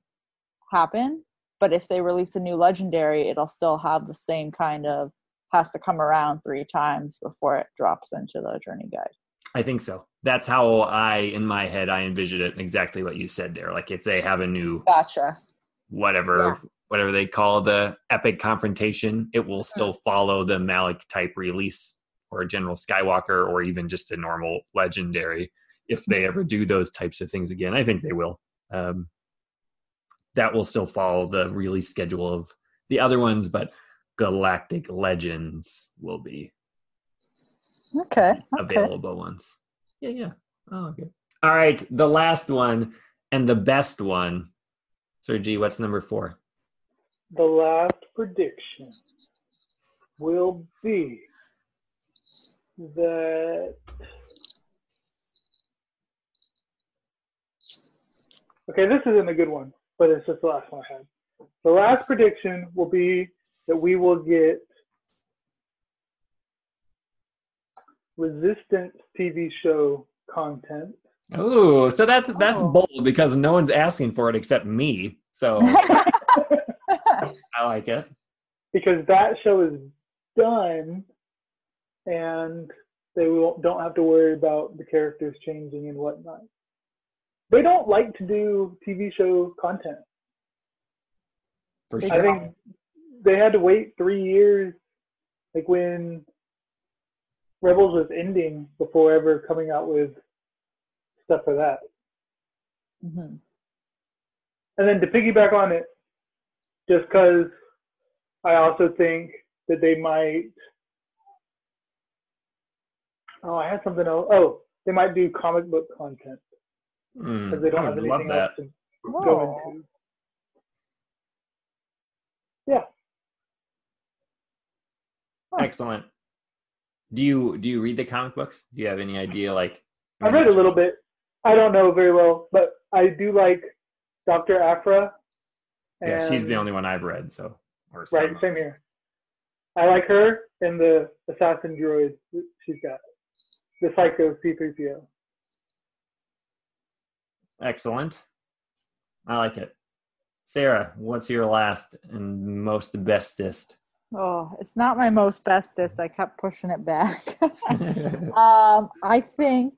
happen. But if they release a new Legendary, it'll still have the same kind of has to come around three times before it drops into the Journey Guide. I think so. That's how I, in my head, I envision it. Exactly what you said there. Like if they have a new Gotcha. whatever whatever they call the epic confrontation, it will mm-hmm. still follow the Malak type release or General Skywalker or even just a normal legendary. If they ever do those types of things again, I think they will. Um, that will still follow the release schedule of the other ones, but Galactic Legends will be Okay. okay. available ones. Yeah, yeah. Oh, okay. All right, the last one and the best one. Sir G, what's number four? The last prediction will be that. Okay, this isn't a good one, but it's just the last one I had. The last prediction will be that we will get Resistance TV show content. Oh, so that's that's Oh. bold because no one's asking for it except me. So *laughs* I like it. because that show is done and they will, don't have to worry about the characters changing and whatnot. They don't like to do TV show content. For They I think they had to wait three years, like when Rebels was ending, before ever coming out with stuff for that. Mhm. And then to piggyback on it, just because I also think that they might. Oh, I had something else. Oh, they might do comic book content Mm, because they don't I have would love anything that. else to Whoa. go into. Yeah, Excellent. Do you do you read the comic books? Do you have any idea like I read a little bit. I don't know very well, but I do like Dr. Aphra. Yeah, she's the only one I've read, so or Right, same here. I like her and the assassin droid she's got. The Psycho C3PO. Excellent. I like it. Sarah, what's your last and most bestest? Oh, it's not my most bestest. I kept pushing it back. *laughs* *laughs* um, I think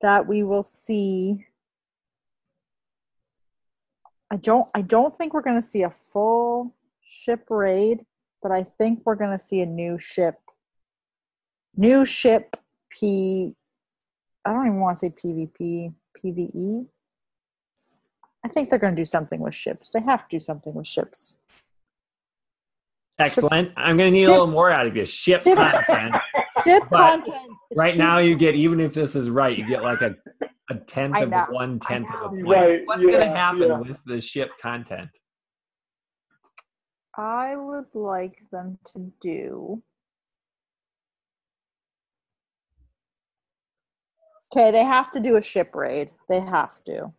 that we will see. I don't. I don't think we're going to see a full ship raid, but I think we're going to see a new ship. New ship P. I don't even want to say PvP. PVE. I think they're going to do something with ships. They have to do something with ships. Excellent. I'm going to need a little more out of you. Ship Ship- content. *laughs* Ship But content. Right cheap. now, you get even if this is right, you get like a a tenth of one tenth of a point. Right, What's going to happen yeah. with the ship content? I would like them to do. Okay, they have to do a ship raid. They have to.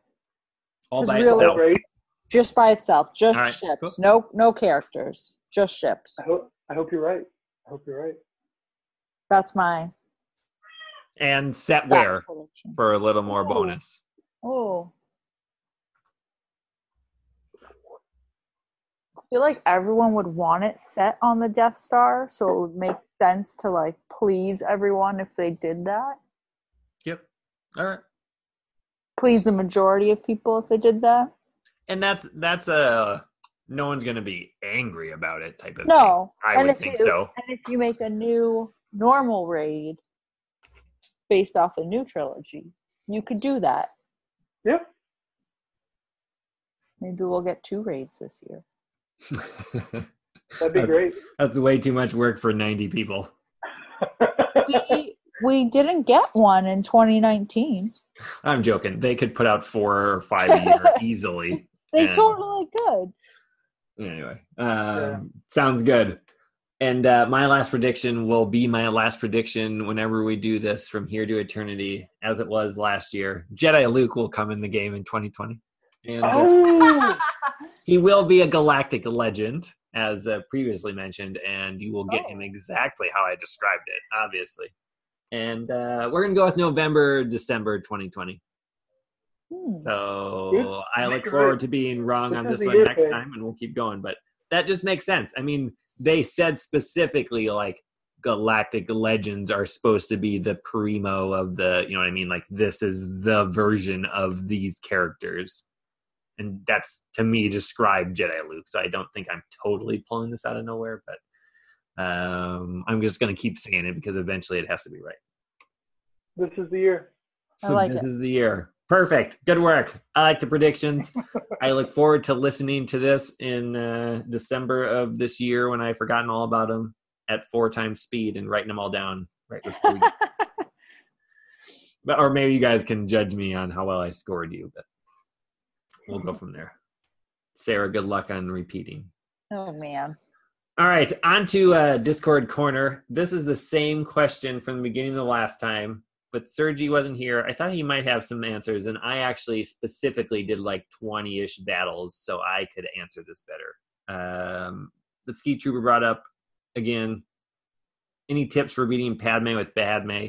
All by really itself. Just by itself, just All right, ships. No, no characters, just ships. I hope I hope you're right. I hope you're right. That's my And set where for a little more Ooh. bonus. Oh. I feel like everyone would want it set on the Death Star, so it would make sense to like please everyone if they did that. Yep. All right. Please the majority of people if they did that. And that's that's a no one's gonna be angry about it type of thing. No. I and would if think you, so. And if you make a new normal raid based off the new trilogy, you could do that. Yep. Maybe we'll get two raids this year. That'd be That's- great. That's way too much work for 90 people. *laughs* *laughs* we, we didn't get one in 2019. I'm joking. They could put out four or five a *laughs* year easily. They Yeah. totally could. Anyway, um, sounds good. And uh, my last prediction will be my last prediction whenever we do this from here to eternity, as it was last year. Jedi Luke will come in the game in 2020. And uh, oh, he will be a galactic legend, as uh, previously mentioned, and you will get him Oh. exactly how I described it, obviously. And uh, we're going to go with November, December 2020. Hmm. So Good. I look forward to being wrong on this one next time, and we'll keep going. But that just makes sense. I mean, they said specifically like galactic legends are supposed to be the primo of the, you know what I mean? Like this is the version of these characters. And that's to me describe Jedi Luke. So I don't think I'm totally pulling this out of nowhere, but um, I'm just going to keep saying it because eventually it has to be right. this is the year. I like this it. is the year. Perfect. Good work. I like the predictions. *laughs* I look forward to listening to this in uh, December of this year when I've forgotten all about them at four times speed and writing them all down right before we *laughs* but, or maybe you guys can judge me on how well I scored you, but we'll go from there. Sarah, good luck on repeating. oh man. All right, on to uh, Discord Corner. This is the same question from the beginning of the last time, but Sir G wasn't here. I thought he might have some answers, and I actually specifically did like 20 ish battles so I could answer this better. Um, the Ski Trooper brought up again any tips for beating Padme with Padme?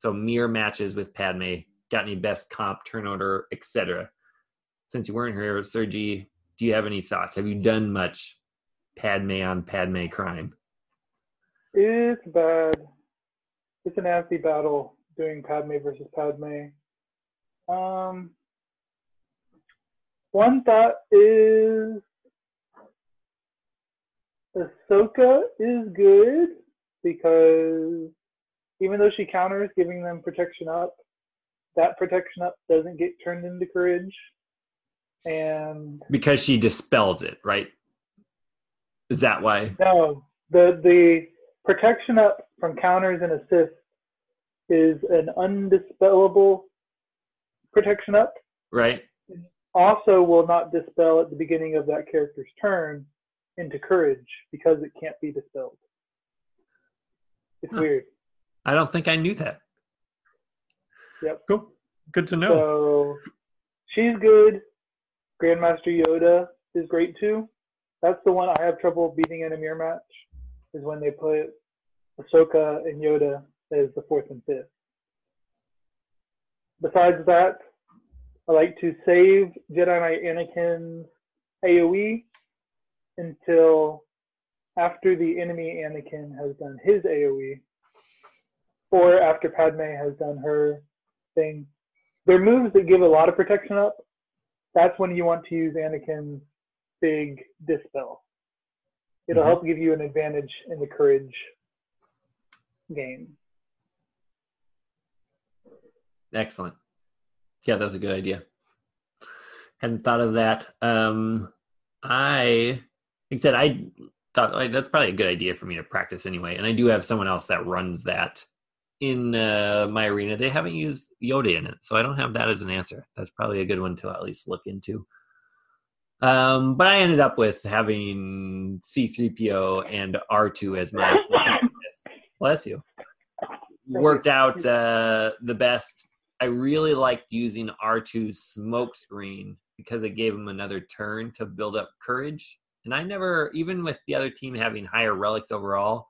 So, mirror matches with Padme. Got any best comp, turn order, etc. Since you weren't here, Sir G, do you have any thoughts? Have you done much Padme on Padme crime. It's bad. It's a nasty battle doing Padme versus Padme. Um, one thought is Ahsoka is good because even though she counters giving them protection up, that protection up doesn't get turned into courage. And Because she dispels it, right? Is that why? No, the the protection up from counters and assists is an undispellable protection up. Right? Also, will not dispel at the beginning of that character's turn into courage because it can't be dispelled. It's Huh. weird. I don't think I knew that. Yep. Cool. Good to know. So she's good. Grandmaster Yoda is great too. That's the one I have trouble beating in a mirror match. Is when they put Ahsoka and Yoda as the fourth and fifth. Besides that, I like to save Jedi Knight Anakin's AOE until after the enemy Anakin has done his AOE, or after Padme has done her thing. They're moves that give a lot of protection up. That's when you want to use Anakin's big dispel. It'll Mhm. help give you an advantage in the courage game. Excellent. Yeah, that's a good idea. Hadn't thought of that. Um, I, like I said, I thought like, that's probably a good idea for me to practice anyway. And I do have someone else that runs that in uh, my arena. They haven't used Yoda in it, so I don't have that as an answer. That's probably a good one to at least look into. Um, but I ended up with having C3PO and R2 as my *laughs* bless you worked out uh, the best. I really liked using R2's smoke screen because it gave him another turn to build up courage. And I never, even with the other team having higher relics overall,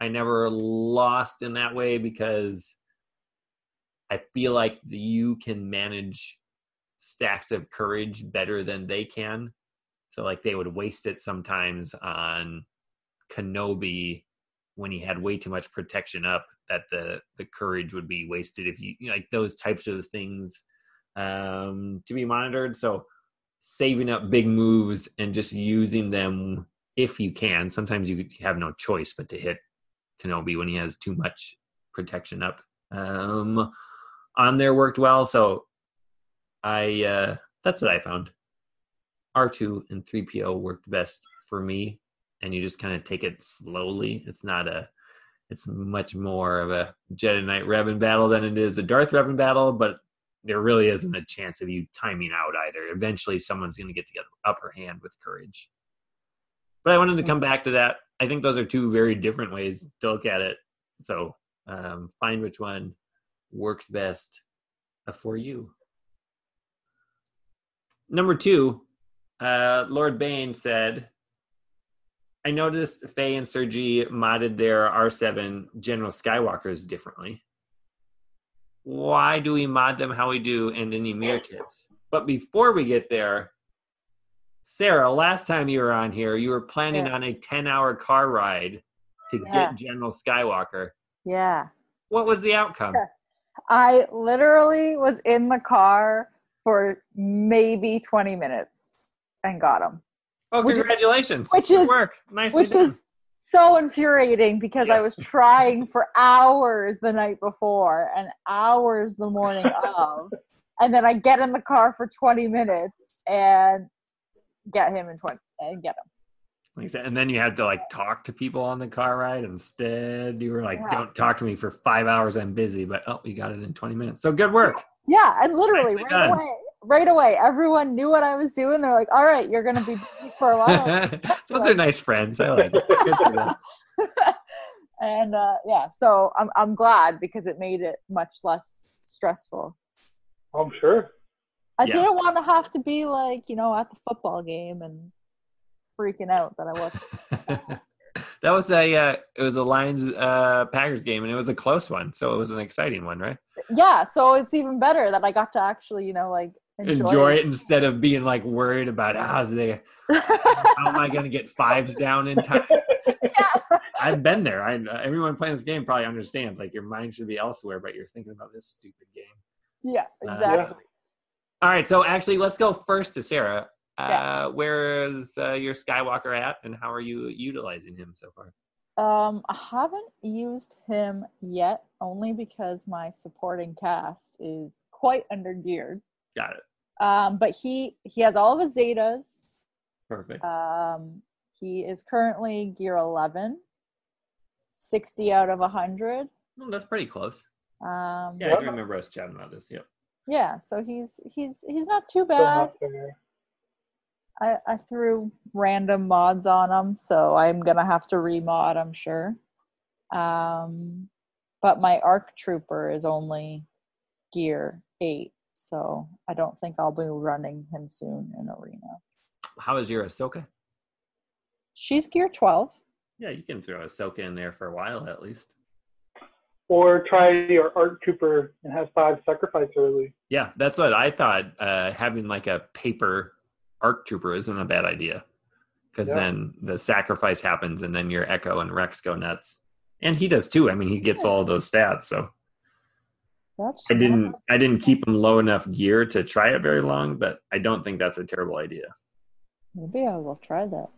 I never lost in that way because I feel like you can manage stacks of courage better than they can. So like they would waste it sometimes on Kenobi when he had way too much protection up that the the courage would be wasted if you, you know, like those types of things um to be monitored. So saving up big moves and just using them if you can. Sometimes you have no choice but to hit Kenobi when he has too much protection up. Um on there worked well. So I uh that's what I found R2 and 3PO worked best for me and you just kind of take it slowly. It's not a it's much more of a Jedi Knight Revan battle than it is a Darth Revan battle, but there really isn't a chance of you timing out either. Eventually someone's gonna get the upper hand with courage. But I wanted to come back to that. I think those are two very different ways to look at it. So um, find which one works best for you. Number two, uh, Lord Bain said, I noticed Faye and Sir G modded their R7 General Skywalkers differently. Why do we mod them how we do and any mirror tips? But before we get there, Sarah, last time you were on here, you were planning Yeah. on a 10 hour car ride to Yeah. get General Skywalker. Yeah. What was the outcome? *laughs* I literally was in the car for maybe 20 minutes and got him, Oh, Which is- congratulations. which Good is- work. Nicely which done. is so infuriating because Yeah. I was trying for hours the night before and hours the morning *laughs* of. And then I get in the car for 20 minutes and get him in 20 and get him. Like that. And then you had to like talk to people on the car ride instead. You were like, Yeah. don't talk to me for five hours. I'm busy. But oh, you got it in 20 minutes. So good work. Yeah, and literally Nicely right done. away, right away, everyone knew what I was doing. They're like, "All right, you're gonna be busy for a while." *laughs* Those are nice friends. I like it. Good for them. *laughs* and uh, yeah, so I'm I'm glad because it made it much less stressful. I'm sure. I Yeah. didn't want to have to be like you know at the football game and freaking out that I was. *laughs* that was a uh, it was a Lions uh, Packers game and it was a close one, so it was an exciting one, right? Yeah, so it's even better that I got to actually you know like enjoy, Enjoy, it instead of being like worried about is they, *laughs* how am I going to get fives down in time? yeah. I've been there. I everyone playing this game probably understands. Like your mind should be elsewhere, but you're thinking about this stupid game. yeah, Uh, exactly. All right, so actually, let's go first to Sarah. Uh, Yeah. Where is uh, your Skywalker at, and how are you utilizing him so far? Um, I haven't used him yet, only because my supporting cast is quite undergeared. Got it. Um, but he he has all of his Zetas. Perfect. Um, he is currently gear 11, 60 out of 100. Well, that's pretty close. Um, Yeah, I remember us chatting about this. Yep. yeah, so he's he's he's not too bad. not fair. I, I threw random mods on them, so I'm gonna have to remod, I'm sure. Um, but my arc trooper is only gear eight, so I don't think I'll be running him soon in arena. How is your Ahsoka? She's gear twelve. Yeah, you can throw Ahsoka in there for a while at least. Or try your arc trooper and have five sacrifice early. Yeah, that's what I thought. Uh, having like a paper arc trooper isn't a bad idea because Yeah. then the sacrifice happens and then your Echo and Rex go nuts. And he does too. I mean, he gets all those stats. So That's I didn't I didn't keep him low enough gear to try it very long, but I don't think that's a terrible idea. Maybe I will try that.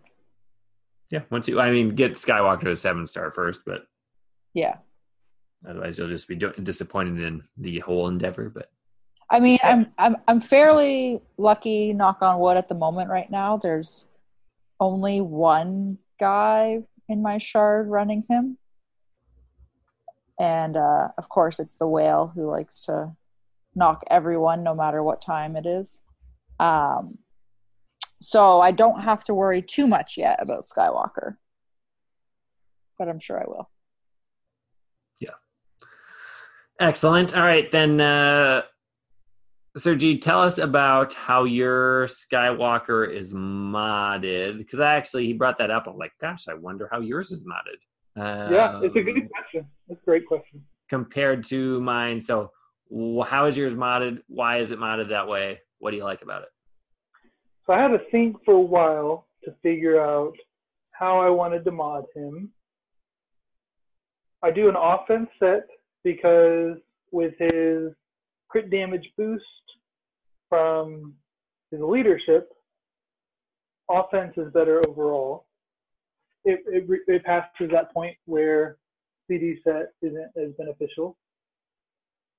Yeah, once you I mean get Skywalker to a seven star first, but Yeah. otherwise you'll just be disappointed in the whole endeavor. But I mean, I'm I'm I'm fairly lucky, knock on wood, at the moment. Right now, there's only one guy in my shard running him, and uh, of course, it's the whale who likes to knock everyone, no matter what time it is. Um, so I don't have to worry too much yet about Skywalker, but I'm sure I will. Yeah. Excellent. All right, then uh Sir G, tell us about how your Skywalker is modded. Because I actually, he brought that up. I'm like, gosh, I wonder how yours is modded. Um, yeah, it's a good question. It's a great question. Compared to mine. So, how is yours modded? Why is it modded that way? What do you like about it? So I had to think for a while to figure out how I wanted to mod him. I do an offense set because with his crit damage boost from his leadership, offense is better overall. It, it, it passed to that point where CD set isn't as beneficial.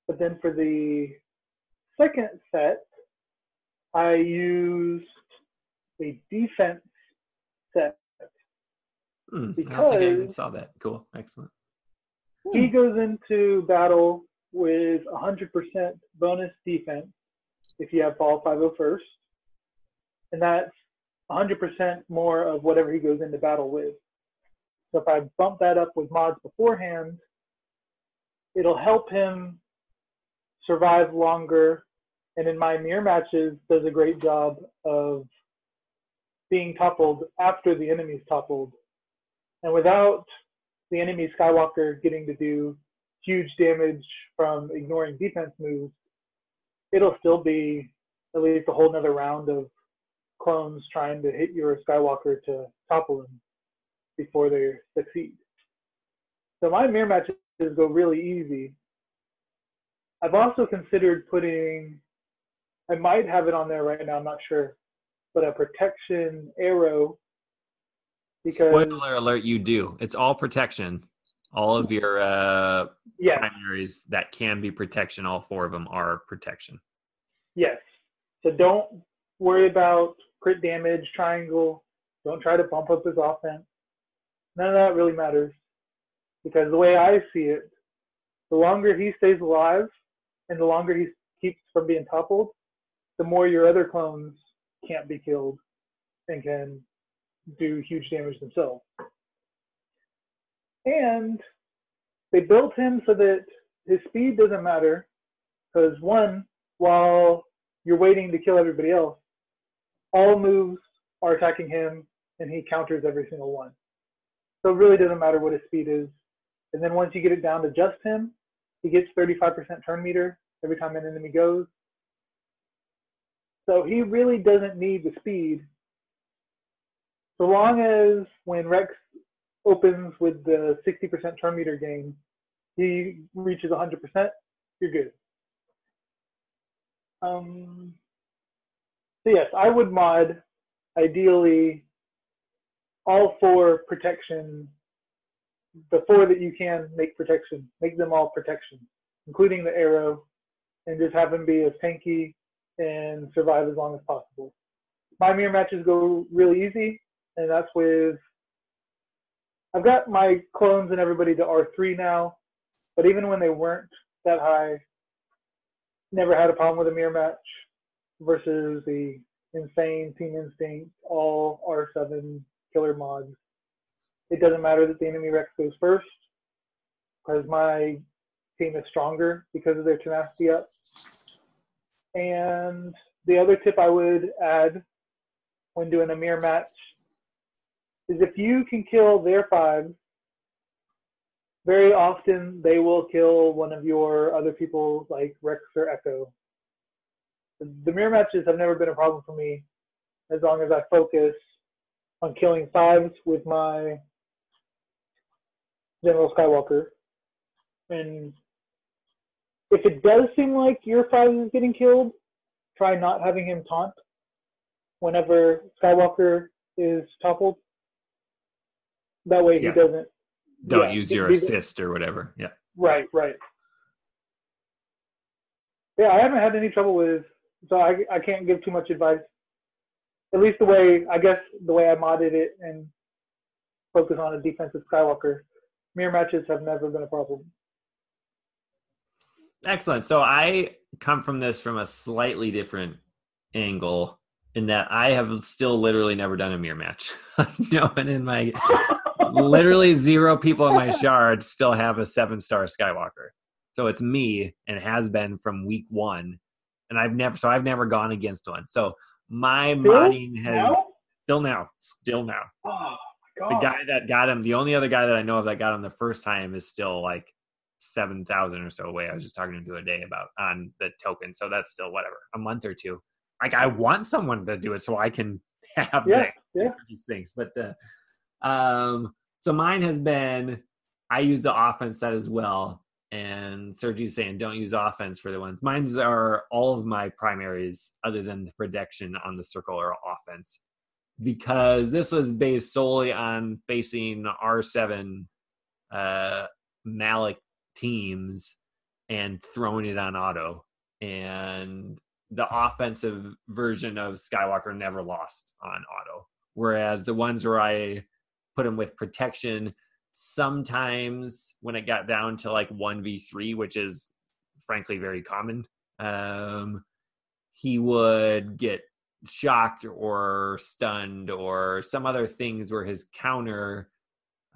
But then for the second set, I used a defense set. Hmm, I don't think I Because- saw that. Cool. Excellent. He goes into battle with 100% bonus defense if you have fall 501st. And that's 100% more of whatever he goes into battle with. So if I bump that up with mods beforehand, it'll help him survive longer. And in my mirror matches, does a great job of being toppled after the enemy's toppled. And without the enemy Skywalker getting to do huge damage from ignoring defense moves, it'll still be at least a whole nother round of clones trying to hit your Skywalker to topple him before they succeed. So my mirror matches go really easy. I've also considered putting, I might have it on there right now, I'm not sure, but a protection arrow because Spoiler alert, you do. It's all protection. All of your uh, yeah, primaries that can be protection, all four of them are protection. Yes. So don't worry about crit damage, triangle. Don't try to bump up his offense. None of that really matters. Because the way I see it, the longer he stays alive and the longer he keeps from being toppled, the more your other clones can't be killed and can do huge damage themselves. And they built him so that his speed doesn't matter. Because one, while you're waiting to kill everybody else, all moves are attacking him and he counters every single one. So it really doesn't matter what his speed is. And then once you get it down to just him, he gets 35% turn meter every time an enemy goes. So he really doesn't need the speed. So long as when Rex opens with the 60% turn meter gain, he reaches 100%, you're good. Um, so yes, I would mod ideally all four protection, the four that you can make protection, make them all protection, including the arrow, and just have them be as tanky and survive as long as possible. My mirror matches go really easy, and that's with I've got my clones and everybody to R3 now, but even when they weren't that high, never had a problem with a mirror match versus the insane Team Instinct, all R7 killer mods. It doesn't matter that the enemy Rex goes first, because my team is stronger because of their tenacity up. And the other tip I would add when doing a mirror match is if you can kill their fives, very often they will kill one of your other people like Rex or Echo. The mirror matches have never been a problem for me as long as I focus on killing fives with my General Skywalker. And if it does seem like your five is getting killed, try not having him taunt whenever Skywalker is toppled. That way he doesn't. Don't yeah, use your he- assist or whatever. Yeah. Right, right. Yeah, I haven't had any trouble with, so I I can't give too much advice. At least the way I guess the way I modded it and focus on a defensive Skywalker. Mirror matches have never been a problem. Excellent. So I come from this from a slightly different angle in that I have still literally never done a mirror match. *laughs* no one in my literally zero people in my shard still have a seven star Skywalker. So it's me and has been from week one. and I've never so I've never gone against one. So my Still? modding has Now? still now, still now. Oh my The guy that got him, the only other guy that I know of that got him the first time is still like seven thousand or so away. I was just talking to him the other day about on the token, so that's still whatever a month or two. Like I want someone to do it so I can *laughs* have Yeah, yeah. these things. But uh, um, so mine has been I use the offense set as well. And Sir G's saying don't use offense for the ones. Mine's are all of my primaries other than the protection on the circle or offense because this was based solely on facing R7 uh, Malak teams and throwing it on auto. And the offensive version of Skywalker never lost on auto. Whereas the ones where I put him with protection, sometimes when it got down to like 1v3, which is frankly very common, um, he would get shocked or stunned or some other things where his counter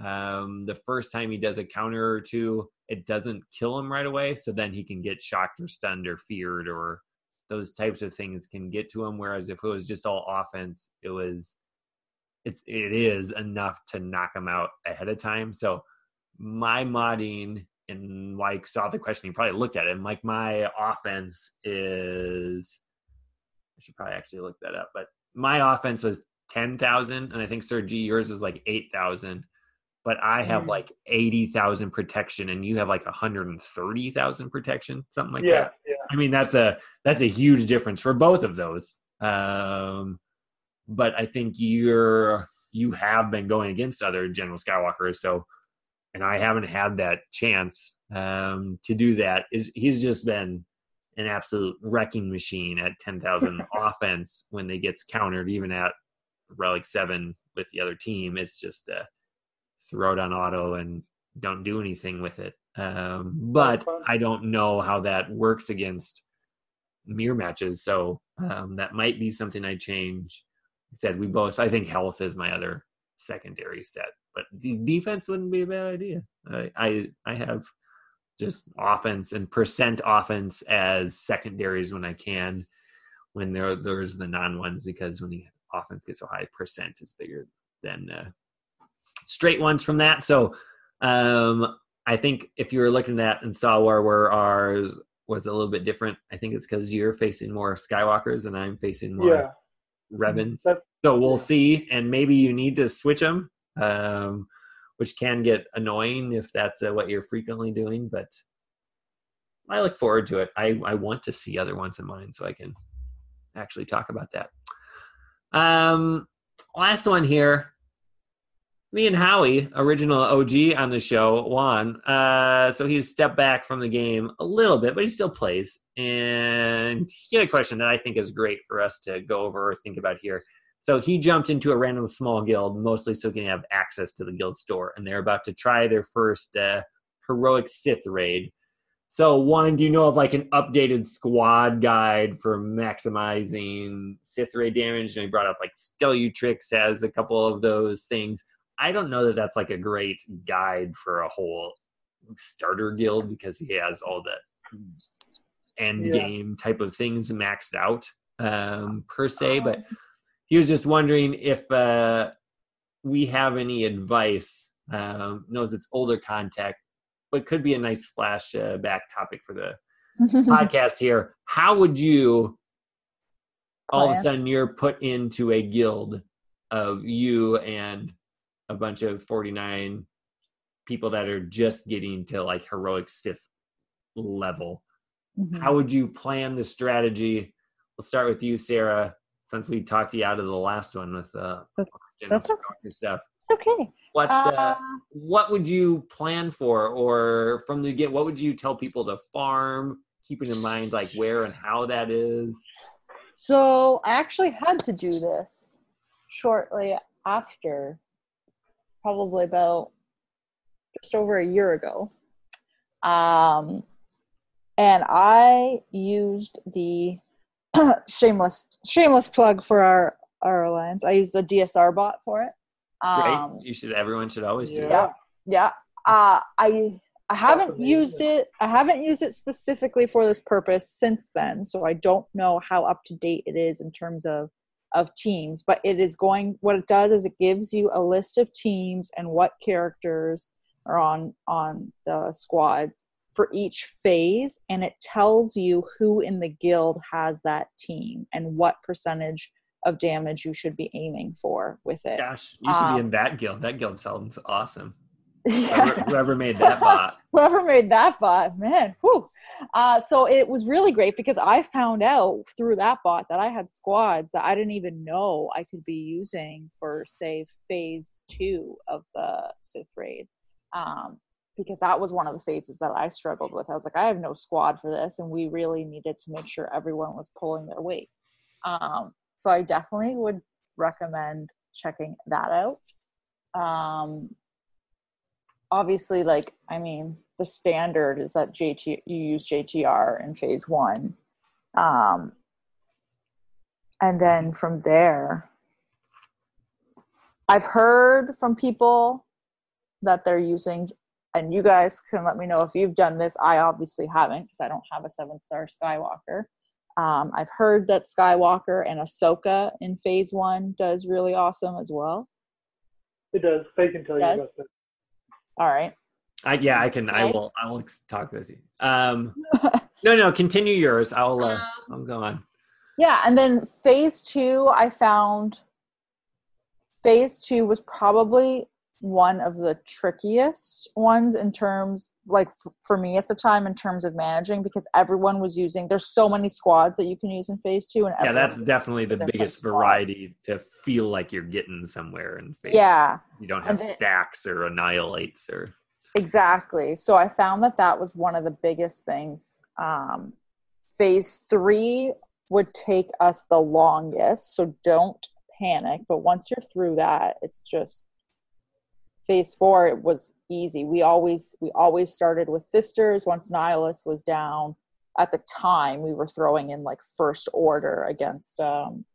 um the first time he does a counter or two it doesn't kill him right away. So then he can get shocked or stunned or feared or those types of things can get to him. Whereas if it was just all offense it was it's it is enough to knock them out ahead of time so my modding and like saw the question you probably looked at it and like my offense is I should probably actually look that up. But my offense was ten thousand, and I think Sir G yours is like eight thousand. But I have Mhm. like eighty thousand protection, and you have like hundred and thirty thousand protection, something like yeah, that. yeah. I mean, that's a that's a huge difference for both of those. Um, but I think you're you have been going against other General Skywalkers, so and I haven't had that chance um, to do that. Is he's just been an absolute wrecking machine at ten thousand *laughs* offense when they gets countered, even at relic seven with the other team. It's just a throw it on auto and don't do anything with it. Um, but. I don't know how that works against mirror matches, so um, that might be something I change. Said we both. I think health is my other secondary set, but the defense wouldn't be a bad idea. I I, I have just offense and percent offense as secondaries when I can. When there there's the non ones because when the offense gets so high, percent is bigger than uh, straight ones from that. So um, I think if you were looking at and saw where where ours was a little bit different, I think it's because you're facing more Skywalkers and I'm facing more Yeah. Revans. That's- So we'll see, and maybe you need to switch them, um, which can get annoying if that's uh, what you're frequently doing. But I look forward to it. I, I want to see other ones in mine so I can actually talk about that. Um, last one here. Me and Howie, original OG on the show, won. Uh, so he's stepped back from the game a little bit, but he still plays. And he had a question that I think is great for us to go over or think about here. So he jumped into a random small guild, mostly so he can have access to the guild store, and they're about to try their first uh, heroic Sith raid. So, one, do you know of like an updated squad guide for maximizing Sith raid damage? And he brought up like Skelturix has a couple of those things. I don't know that that's like a great guide for a whole starter guild because he has all the end Yeah. game type of things maxed out um, per se. But he was just wondering if uh, we have any advice. Um, knows it's older contact, but could be a nice flashback uh, topic for the *laughs* podcast here. How would you all of a sudden you're put into a guild of you and a bunch of 49 people that are just getting to like heroic Sith level? Mhm. How would you plan the strategy? We'll start with you, Sarah, since we talked you out of the last one with uh, That's- okay. Stuff. It's okay. What's uh, Uh, what would you plan for or from the get what would you tell people to farm keeping in mind like where and how that is So I actually had to do this shortly after, probably about just over a year ago. Um, and I used the *clears throat* shameless shameless plug for our our alliance. I used the DSR bot for it. right Um, you should everyone should always do Yeah. that yeah. Uh, I I haven't used it. I haven't used it specifically for this purpose since then, so I don't know how up to date it is in terms of of teams. But it is going. What it does is it gives you a list of teams and what characters are on on the squads for each phase, and it tells you who in the guild has that team and what percentage of damage you should be aiming for with it. Gosh, you should Um, be in that guild. That guild sounds awesome. Yeah. *laughs* Whoever, whoever made that bot. *laughs* whoever made that bot, man, whew. Uh, so it was really great because I found out through that bot that I had squads that I didn't even know I could be using for, say, phase two of the Sith raid. Um, because that was one of the phases that I struggled with. I was like, I have no squad for this, and we really needed to make sure everyone was pulling their weight. Um, so I definitely would recommend checking that out. Um, obviously like i mean the standard is that jt you use jtr in phase one um and then from there i've heard from people that they're using and you guys can let me know if you've done this i obviously haven't because i don't have a seven star skywalker um, i've heard that skywalker and ahsoka in phase one does really awesome as well It does. They can tell you Does? about that. All right I, yeah, I can. I will. I will talk with you. Um, no, no, continue yours. I'll. Uh, I'll go on. Yeah, and then phase two, I found phase two was probably one of the trickiest ones in terms, like f- for me at the time, in terms of managing because everyone was using. There's so many squads that you can use in phase two, and Yeah, that's definitely the biggest squad. variety to feel like you're getting somewhere in phase. yeah, you don't have then- stacks or annihilates or. exactly. So I found that that was one of the biggest things. Um, phase three would take us the longest, so don't panic. But once you're through that, it's just phase four. It was easy. We always we always started with sisters. Once Nihilus was down, at the time we were throwing in like first order against um,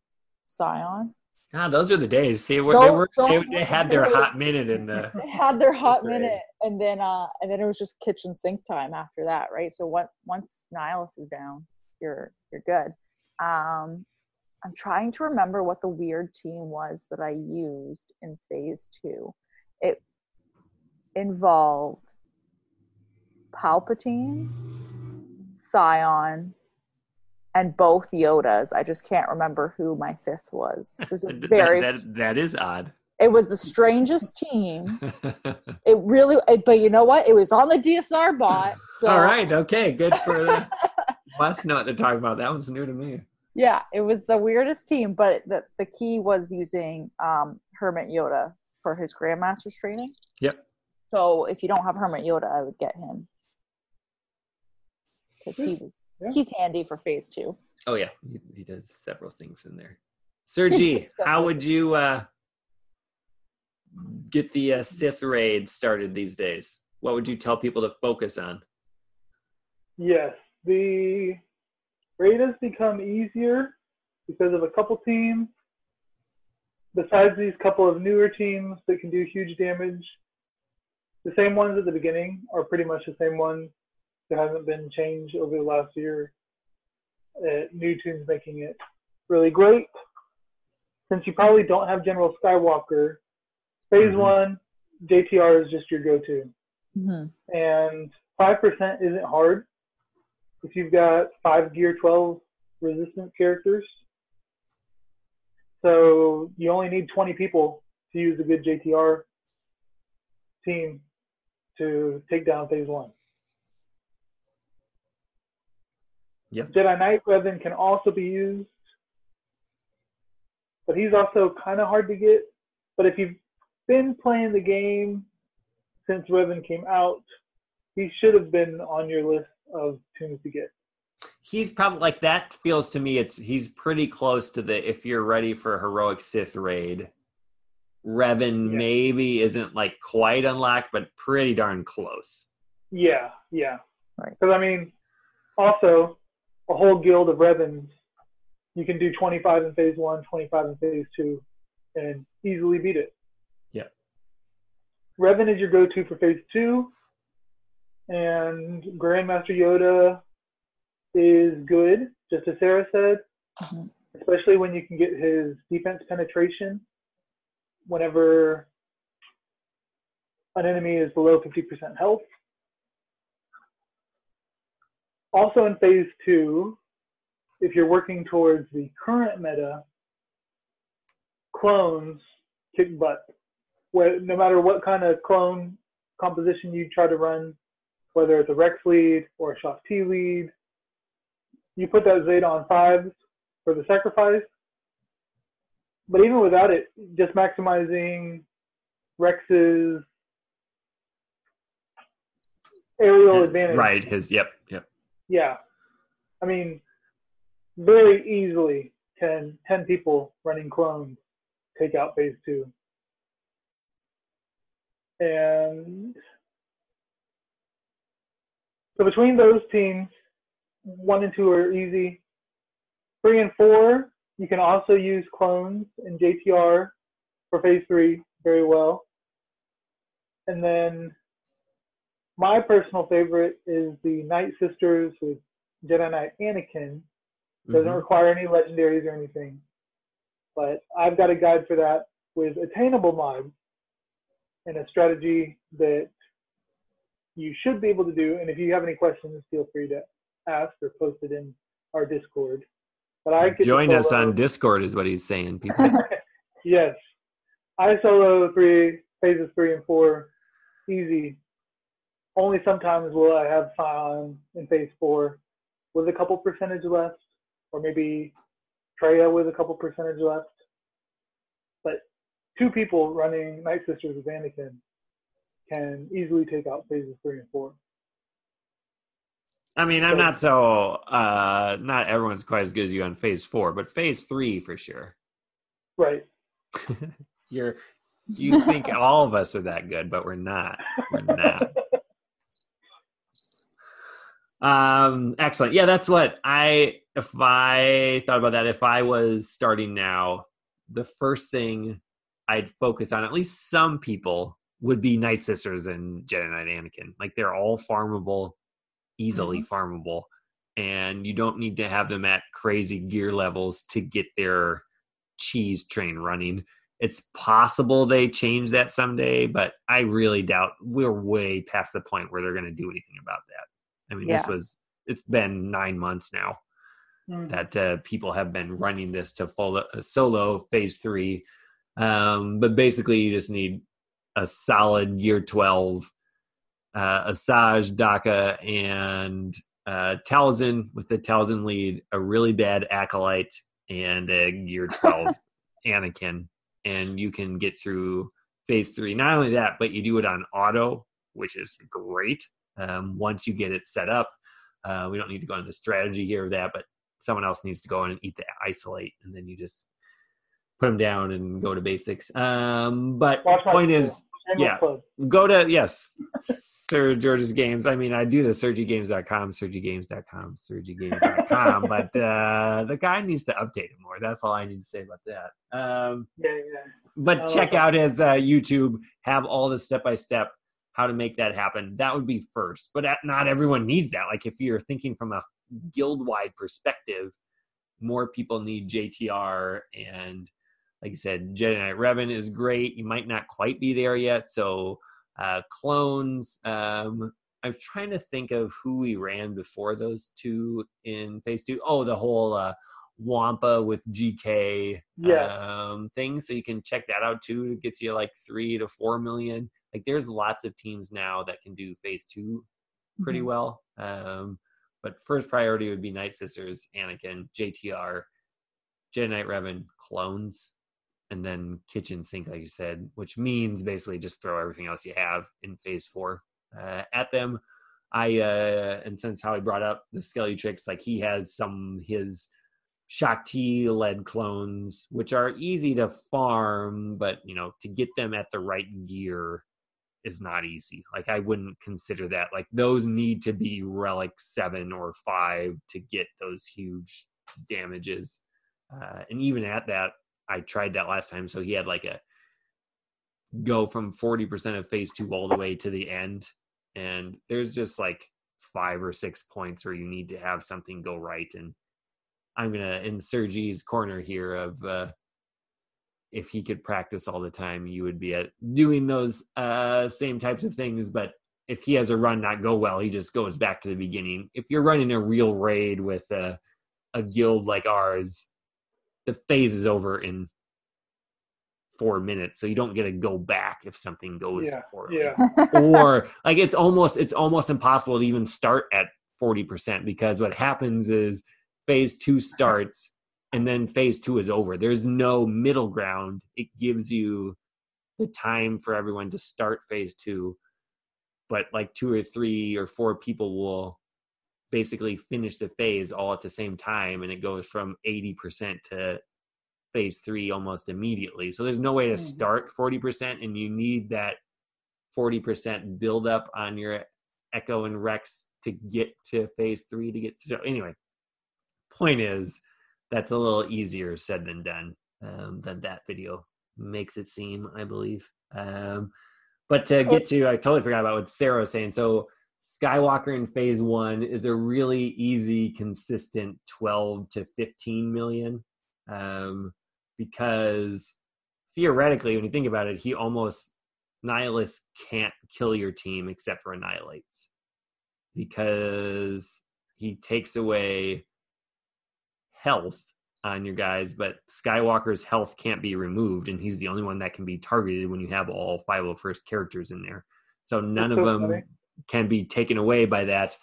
Sion. Ah, those are the days. See, were, they were they, they had their hot minute in the. *laughs* they had their hot minute and then uh and then it was just kitchen sink time after that right so what once nihilus is down you're you're good um i'm trying to remember what the weird team was that i used in phase two it involved palpatine sion and both yodas i just can't remember who my fifth was it was a *laughs* That- very that, that is odd. it was the strangest team *laughs* it really, it- but you know what? It was on the DSR bot. *laughs* So All right. Okay. Good for the. Must know what they're talking about. That one's new to me. Yeah, it was the weirdest team, but the the key was using um, Hermit Yoda for his Grandmaster's training. Yep. So if you don't have Hermit Yoda, I would get him because he was Yeah. he's handy for phase two. Oh yeah, he, he does several things in there. Sir G, *laughs* does how would you uh, get the uh, Sith raid started these days? What would you tell people to focus on? Yes, the raid has become easier because of a couple teams. Besides these couple of newer teams that can do huge damage, the same ones at the beginning are pretty much the same ones. There hasn't been change over the last year. Uh, new teams making it really great. Since you probably don't have General Skywalker, Phase Mhm. one, JTR is just your go-to Mm-hmm. and five percent isn't hard if you've got five gear twelve resistant characters. So you only need twenty people to use a good JTR team to take down phase one. Yep. Jedi Knight Revan can also be used, but he's also kind of hard to get. But if you've been playing the game since Revan came out, he should have been on your list of tunes to get. He's probably like that. Feels to me, it's he's pretty close to the if you're ready for a heroic Sith raid. Revan Yeah. maybe isn't like quite unlocked, but pretty darn close. Yeah, yeah. Right. Because I mean, also a whole guild of Revans, you can do 25 in phase one, 25 in phase two, and easily beat it. Yeah. Revan is your go-to for phase two. and Grandmaster Yoda is good, just as Sarah said, Mhm. especially when you can get his defense penetration whenever an enemy is below 50% health. Also in phase two, if you're working towards the current meta, clones kick butt. Where no matter what kind of clone composition you try to run, whether it's a Rex lead or a Shaak Ti lead, you put that Zeta on fives for the sacrifice. But even without it, just maximizing Rex's aerial advantage. Right. His. Yep. Yep. Yeah. I mean, very easily can 10 people running clones take out phase two. And so between those teams, one and two are easy. Three and four, you can also use clones and JTR for phase three very well. And then my personal favorite is the Night Sisters with Jedi Knight Anakin. Doesn't Mhm. require any legendaries or anything. But I've got a guide for that with attainable mods and a strategy that you should be able to do. And if you have any questions, feel free to ask or posted in our Discord. But I Join us on Discord, is what he's saying. People. *laughs* yes. I solo three, phases three and four, easy. Only sometimes will I have Sion in phase four with a couple percentage left, or maybe Traya with a couple percentage left. But two people running Night Sisters with Anakin can easily take out phases three and four. I mean, I'm not so. uh Not everyone's quite as good as you on phase four, but phase three for sure. Right. *laughs* You're. You think *laughs* all of us are that good, but we're not. We're not. Um, excellent. Yeah, that's what I. If I thought about that, if I was starting now, the first thing I'd focus on, at least some people, would be Night Sisters and Jedi Knight Anakin. Like they're all farmable, easily farmable, and you don't need to have them at crazy gear levels to get their cheese train running. It's possible they change that someday, but I really doubt we're way past the point where they're going to do anything about that. I mean, this was it's been nine months now Mhm. that uh, people have been running this to full uh, solo phase three. Um, but basically, you just need a solid year 12 uh, Asajj, Daka, and uh, Talzin with the Talzin lead, a really bad Acolyte, and a year 12 *laughs* Anakin. And you can get through phase three. Not only that, but you do it on auto, which is great um, once you get it set up. Uh, we don't need to go into the strategy here of that, but someone else needs to go in and eat the isolate, and then you just put them down and go to basics. Um, but point video. is, yeah. go to yes, Sir George's Games. I mean, I do the SurgyGames.com, SurgyGames.com, SurgyGames.com, but uh, the guy needs to update it more. That's all I need to say about that. Um, Yeah, yeah. but I check love out his uh, YouTube. Have all the step by step how to make that happen. That would be first. But not everyone needs that. Like if you're thinking from a guild wide perspective, more people need JTR and like I said, Jedi Knight Revan is great. You might not quite be there yet. So uh, clones. Um, I'm trying to think of who we ran before those two in phase two. Oh, the whole uh, Wampa with GK Yeah. um, thing. So you can check that out too. It gets you like three to four million. Like there's lots of teams now that can do phase two pretty Mhm. well. Um, but first priority would be Night Sisters, Anakin, JTR, Jedi Knight Revan, clones, and then kitchen sink, like you said, which means basically just throw everything else you have in phase four uh, at them. I uh, and since how he brought up the Skelturix, like he has some his Shaak Ti led clones, which are easy to farm, but you know to get them at the right gear is not easy. Like I wouldn't consider that. Like those need to be relic seven or five to get those huge damages. Uh, and even at that, I tried that last time. So he had like a go from 40% of phase two all the way to the end. And there's just like five or six points where you need to have something go right. And i'm gonna in Sir G's corner here of uh if he could practice all the time you would be at doing those uh same types of things. But if he has a run not go well he just goes back to the beginning. If you're running a real raid with a a guild like ours the phase is over in four minutes so you don't get to go back if something goes Yeah, poorly. yeah. *laughs* or like it's almost it's almost impossible to even start at 40% because what happens is phase 2 starts and then phase 2 is over. There's no middle ground. It gives you the time for everyone to start phase 2 but like two or three or four people will basically finish the phase all at the same time and it goes from 80% to phase 3 almost immediately. So there's no way to Mhm. start 40% and you need that 40% build up on your echo and rex to get to phase 3 to get to, so anyway point is that's a little easier said than done um, than that video makes it seem i believe. Um, but to get to i totally forgot about what sarah was saying. So skywalker in phase one is a really easy consistent 12 to 15 million um, because theoretically when you think about it he almost nihilus can't kill your team except for annihilates because he takes away health on your guys, but Skywalker's health can't be removed, and he's the only one that can be targeted when you have all five of the first characters in there. So none That's of so them funny. Can be taken away by that.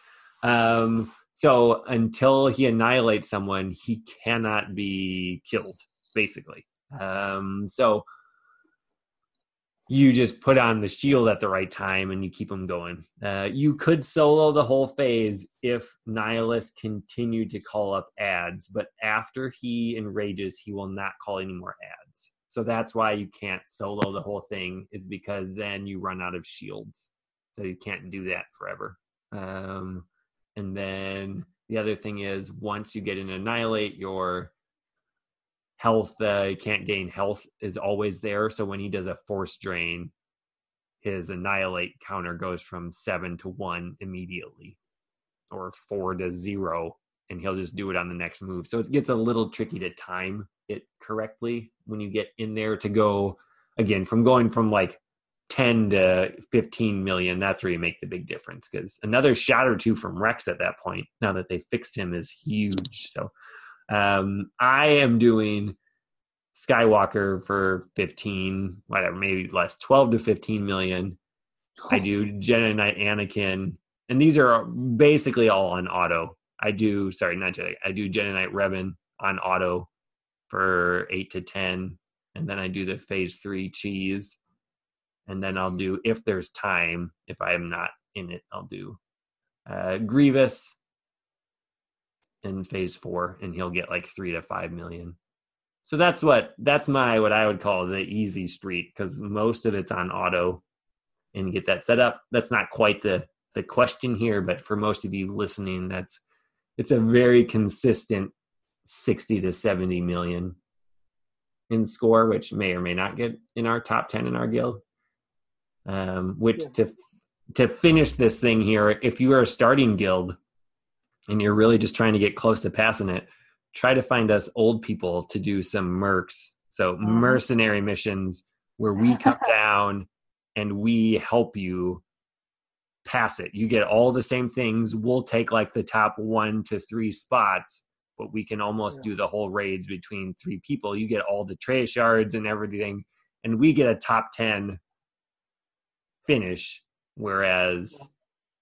Um, so until he annihilates someone, he cannot be killed, basically. Um, so you just put on the shield at the right time and you keep them going. Uh, you could solo the whole phase if Nihilus continued to call up ads, but after he enrages, he will not call any more ads. So that's why you can't solo the whole thing, is because then you run out of shields. So you can't do that forever. Um, and then the other thing is, once you get an annihilate, your health uh, you can't gain health is always there so when he does a force drain his annihilate counter goes from seven to one immediately or four to zero and he'll just do it on the next move so it gets a little tricky to time it correctly when you get in there to go again from going from like 10 to 15 million that's where you make the big difference because another shot or two from rex at that point now that they fixed him is huge so um, I am doing Skywalker for 15, whatever, maybe less, 12 to 15 million. I do Jedi Knight Anakin, and these are basically all on auto. I do, sorry, not Jedi, I do Jedi Knight Revan on auto for 8 to 10, and then I do the phase 3 cheese. And then I'll do, if there's time, if I am not in it, I'll do uh, Grievous, in phase four and he'll get like three to five million. So that's what that's my what i would call the easy street because most of it's on auto and get that set up. That's not quite the the question here but for most of you listening that's it's a very consistent 60 to 70 million in score which may or may not get in our top 10 in our guild um which Yeah. to to finish this thing here if you are a starting guild and you're really just trying to get close to passing it, try to find us old people to do some mercs. So Mhm. mercenary missions where we come *laughs* down and we help you pass it. You get all the same things. We'll take like the top one to three spots, but we can almost Yeah. do the whole raids between three people. You get all the trace shards and everything, and we get a top 10 finish. Whereas Yeah.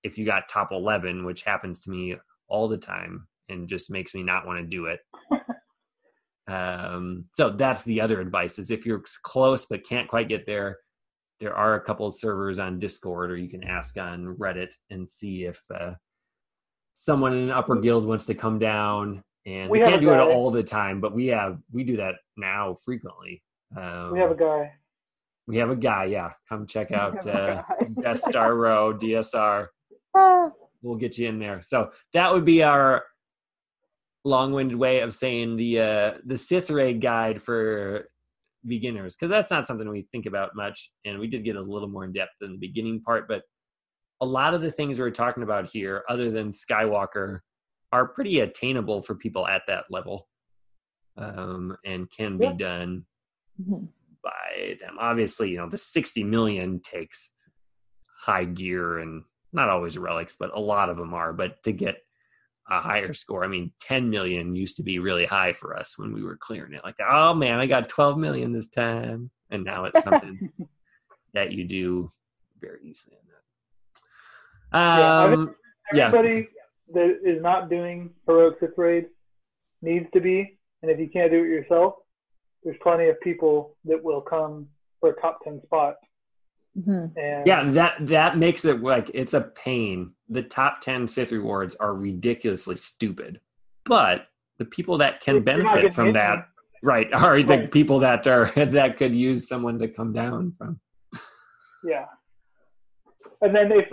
if you got top 11, which happens to me all the time and just makes me not want to do it. *laughs* um, so that's the other advice is if you're close but can't quite get there, there are a couple of servers on Discord or you can ask on Reddit and see if uh, someone in an upper guild wants to come down. And we, We can't do it all the time, but we have we do that now frequently. Um, We have a guy. We have a guy, yeah. Come check out uh. *laughs* Death Star Row DSR Ah, we'll get you in there. So that would be our long-winded way of saying the uh, the Sith raid guide for beginners because that's not something we think about much, and we did get a little more in depth in the beginning part. But a lot of the things we're talking about here, other than Skywalker, are pretty attainable for people at that level, um, and can be Yeah. done Mhm. By them. Obviously, you know the sixty million takes high gear and not always relics, but a lot of them are. But to get a higher score, I mean, ten million used to be really high for us when we were clearing it. Like, oh man, I got twelve million this time, and now it's something *laughs* that you do very easily. In that. Yeah, I Um, yeah. Everybody that is not doing heroic Sith raid needs to be, and if you can't do it yourself, there's plenty of people that will come for a top ten spot. Mhm. And yeah, that that makes it like it's a pain. The top ten Sith rewards are ridiculously stupid, but the people that can benefit from in that, right, are the people that are *laughs* that could use someone to come down from. Yeah. And then if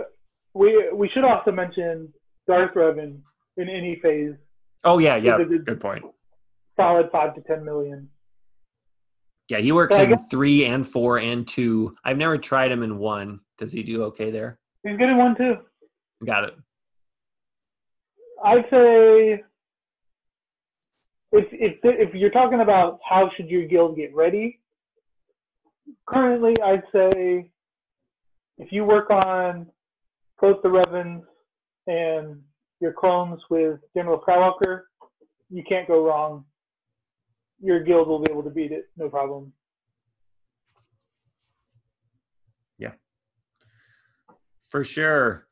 we we should also mention Darth Revan in any phase, Oh yeah, yeah, good point. solid five to ten million. Yeah, he works in three and four and two. I've never tried him in one. Does he do okay there? He's good in one too. Got it. I'd say if if if you're talking about how should your guild get ready, currently I'd say if you work on both the Revans and your clones with General Skywalker, you can't go wrong. Your guild will be able to beat it, no problem. Yeah. For sure.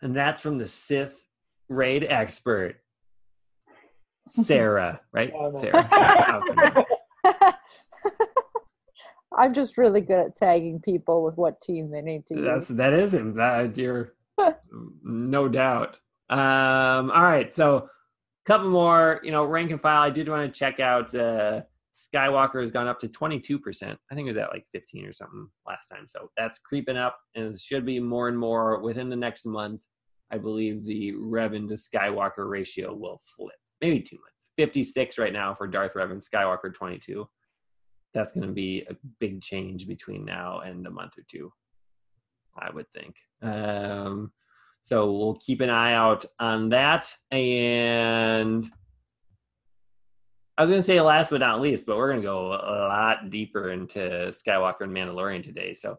And that's from the Sith raid expert, *laughs* Sarah, right? Oh, no. Sarah. *laughs* I'm just really good at tagging people with what team they need to That's use. that is him. That you're *laughs* no doubt. Um, all right, so couple more. You know, rank and file. I did want to check out. Uh, Skywalker has gone up to 22 percent. I think it was at like 15 or something last time. So that's creeping up, and should be more and more within the next month. I believe the Revan to Skywalker ratio will flip. Maybe two months. 56 right now for Darth Revan. Skywalker 22. That's going to be a big change between now and a month or two. I would think. Um, so we'll keep an eye out on that. And I was going to say last but not least, but we're going to go a lot deeper into Skywalker and Mandalorian today. So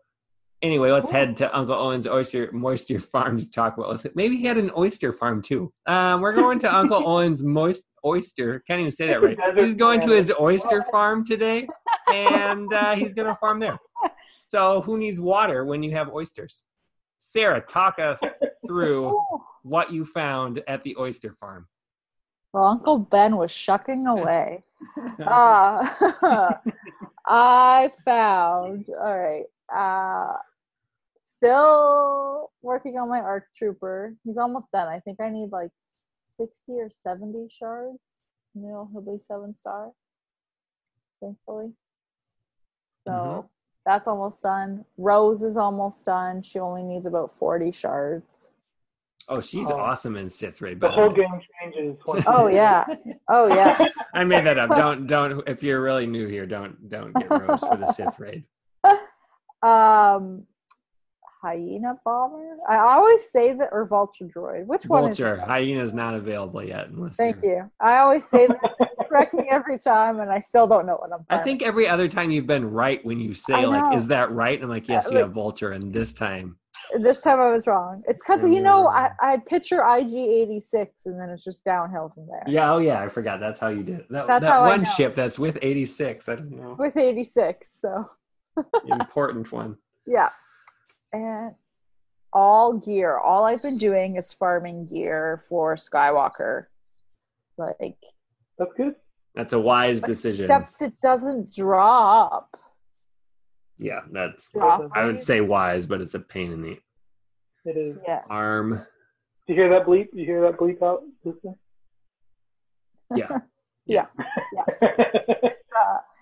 anyway, let's head to Uncle Owen's Oyster Moisture Farm to talk about. Maybe he had an oyster farm too. Um, we're going to Uncle *laughs* Owen's Moist Oyster. Can't even say that right. He's going to his oyster farm today, and uh, he's going to farm there. *laughs* So who needs water when you have oysters? Sarah, talk us *laughs* through what you found at the oyster farm. Well, Uncle Ben was shucking away. *laughs* Uh, *laughs* I found, all right, uh, still working on my ARC Trooper. He's almost done. I think I need like 60 or 70 shards. You know, he'll be seven star, thankfully. So Mhm. That's almost done. Rose is almost done. She only needs about 40 shards. Oh, she's Oh. awesome in Sith Raid. The whole game changes. Oh, yeah. Oh, yeah. *laughs* I made that up. Don't don't. If you're really new here, don't don't get Rose for the Sith Raid. *laughs* Um, hyena bomber. I always say that or vulture droid. Which one? Vulture it? hyena's not available yet. Thank you're- you. I always say that. *laughs* Correct me every time, and I still don't know what I'm. I think every other time you've been right when you say like, "Is that right?" And I'm like, "Yes, Uh, you like- have Vulture," and this time, this time I was wrong. It's because you know I, wrong. I picture IG eighty six, and then it's just downhill from there. yeah, oh yeah, I forgot. That's how you did it. That, That's that how one know. ship that's with 86. I don't know, With eighty six, so *laughs* important one. yeah, and all gear. All I've been doing is farming gear for Skywalker, like That's good. That's a wise decision. except it doesn't drop. Yeah, that's. Drop. I would say wise, but it's a pain in the It is. Yeah. arm. Do you hear that bleep? Do you hear that bleep out? Listen. *laughs* Yeah. Yeah.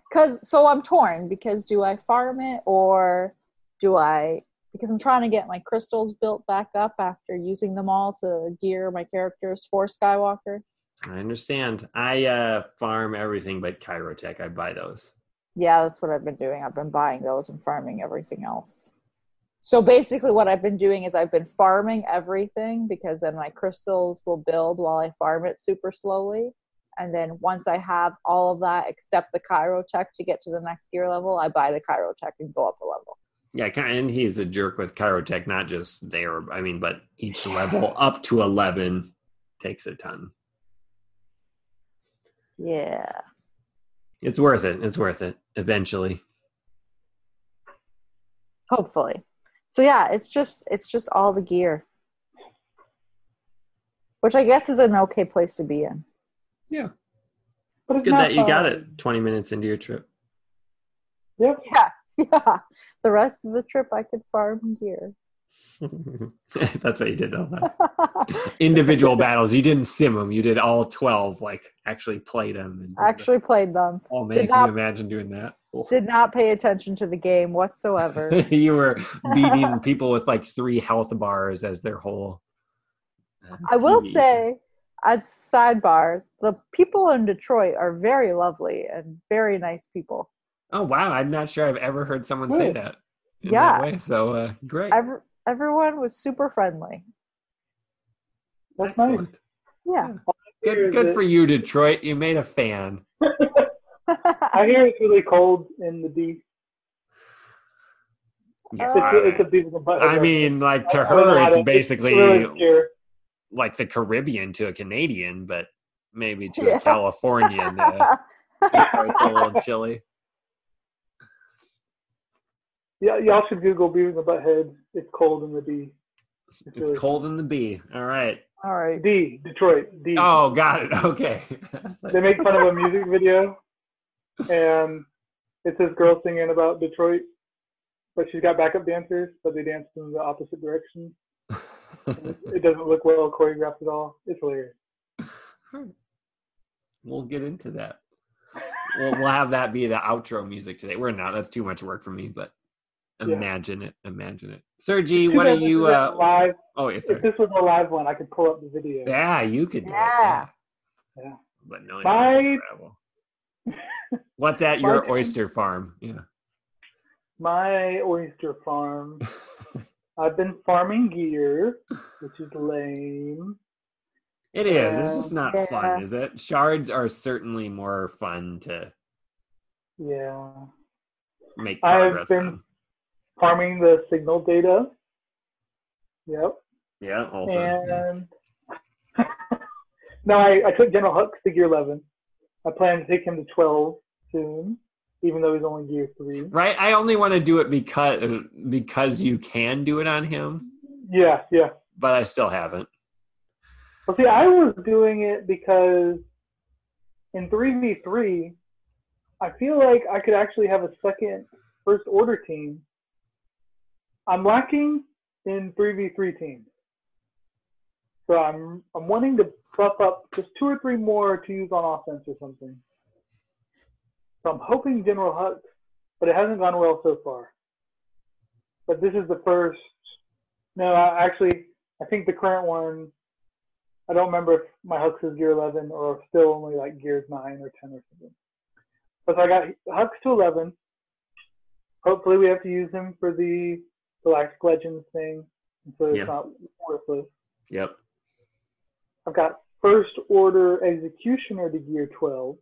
because uh, so I'm torn because do I farm it or do I because I'm trying to get my crystals built back up after using them all to gear my characters for Skywalker. I understand. I uh, farm everything but Kyrotech. I buy those. Yeah, that's what I've been doing. I've been buying those and farming everything else. So basically, what I've been doing is I've been farming everything because then my crystals will build while I farm it super slowly. And then once I have all of that except the Kyrotech to get to the next gear level, I buy the Kyrotech and go up a level. Yeah, and he's a jerk with Kyrotech, not just there. I mean, but each level up to eleven takes a ton. Yeah. It's worth it. It's worth it eventually. Hopefully. So yeah, it's just it's just all the gear. Which I guess is an okay place to be in. Yeah, But it's good that you got it twenty minutes into your trip. Yep. *laughs* Yeah. Yeah. The rest of the trip I could farm gear. *laughs* That's what you did though. *laughs* Individual battles. You didn't sim them. You did all twelve. Like actually played them. And Actually played them. oh man, did can not- you imagine doing that? Did not pay attention to the game whatsoever. *laughs* you were beating people with like three health bars as their whole. uh, I will PvE. say, as sidebar, the people in Detroit are very lovely and very nice people. Oh wow! I'm not sure I've ever heard someone say that. in Yeah. that way. So uh, great. Every, everyone was super friendly. That's nice. Excellent. Yeah. Good, good for you, Detroit. You made a fan. *laughs* I hear it's really cold in the D. Yeah, It's, it's a people I mean, like to I don't know her, it's basically like the Caribbean to a Canadian, but maybe to Yeah. a Californian, uh, *laughs* it's a little chilly. Yeah, y'all should Google Beavis and Butthead. It's cold in the D. It's, really cold in the B. All right. All right. D, Detroit. D. Oh, got it. *laughs* Okay. They make fun of a music video, and it's this girl singing about Detroit, but she's got backup dancers, but they dance in the opposite direction. *laughs* It doesn't look well choreographed at all. It's hilarious. we'll get into that. We'll, we'll have that be the outro music today. We're not. That's too much work for me, but Yeah. imagine it. Imagine it. Sir G, Too what are bad this you? Uh, live? oh, yeah, If this was a live one, I could pull up the video. Yeah, you could do Yeah. it. Yeah. But no, My- What's at your *laughs* oyster farm? Yeah. My oyster farm. *laughs* I've been farming gear, which is lame. It is. It's just not Yeah. fun, is it? Shards are certainly more fun to Yeah. make I've progress been- on. Farming the signal data. Yep. Yeah, also. And *laughs* no, I, I took General Hux to gear 11. I plan to take him to 12 soon, even though he's only gear 3. Right? I only want to do it because because you can do it on him, Yeah, yeah. but I still haven't. Well, see, I was doing it because in 3v3, I feel like I could actually have a second first order team. I'm lacking in 3v3 teams. So I'm I'm wanting to buff up just two or three more to use on offense or something. So I'm hoping General Hux, but it hasn't gone well so far. But this is the first. No, I, actually, I think the current one I don't remember if my Hux is gear 11 or still only like gears 9 or 10 or something. But so I got Hux to 11. Hopefully we have to use him for the Galactic Legends thing, so it's Yeah. not worthless. Yep. I've got First Order Executioner to gear 12.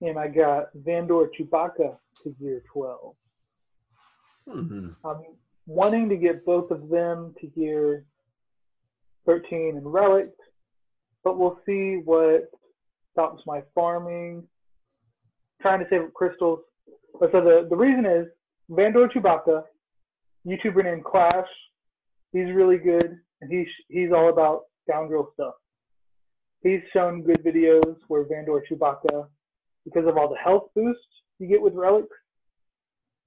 And I got Vandor Chewbacca to gear 12. Mhm. I'm wanting to get both of them to gear 13 and relic, but we'll see what stops my farming. Trying to save up crystals. But so the, the reason is Vandor Chewbacca, YouTuber named Clash, he's really good and he's he's all about scoundrel stuff. He's shown good videos where Vandor Chewbacca, because of all the health boosts you get with relics,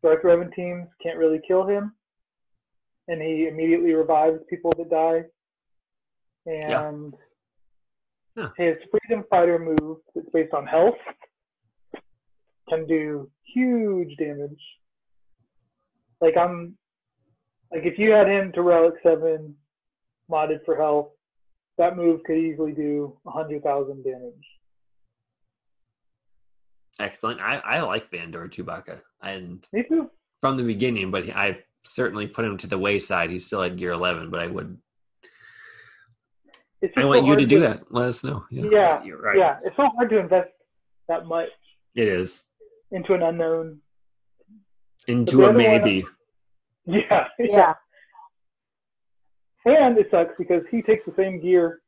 Darth Revan teams can't really kill him, and he immediately revives people that die. And Huh. his Freedom Fighter move, that's based on health, can do huge damage. Like I'm, like if you had him to Relic Seven, modded for health, that move could easily do hundred thousand damage. Excellent. I, I like Vandor Chewbacca, and Me too. from the beginning, but I certainly put him to the wayside. He's still at gear 11, but I would. It's I want so you to hard do that. Let us know. Yeah, you're right. Yeah, it's so hard to invest that much It is into an unknown. into a other one- maybe. *laughs* Yeah, Yeah. And it sucks because he takes the same gear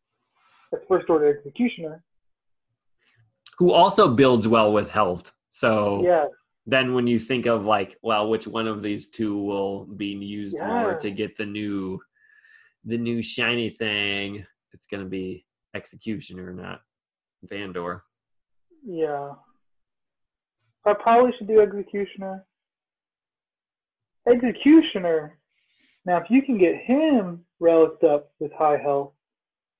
as First Order Executioner. Who also builds well with health. So Yeah, then when you think of like, well, which one of these two will be used more to get the new, the new shiny thing? It's gonna be executioner, not Vandor. yeah. I probably should do Executioner. Executioner. Now, if you can get him reliced up with high health,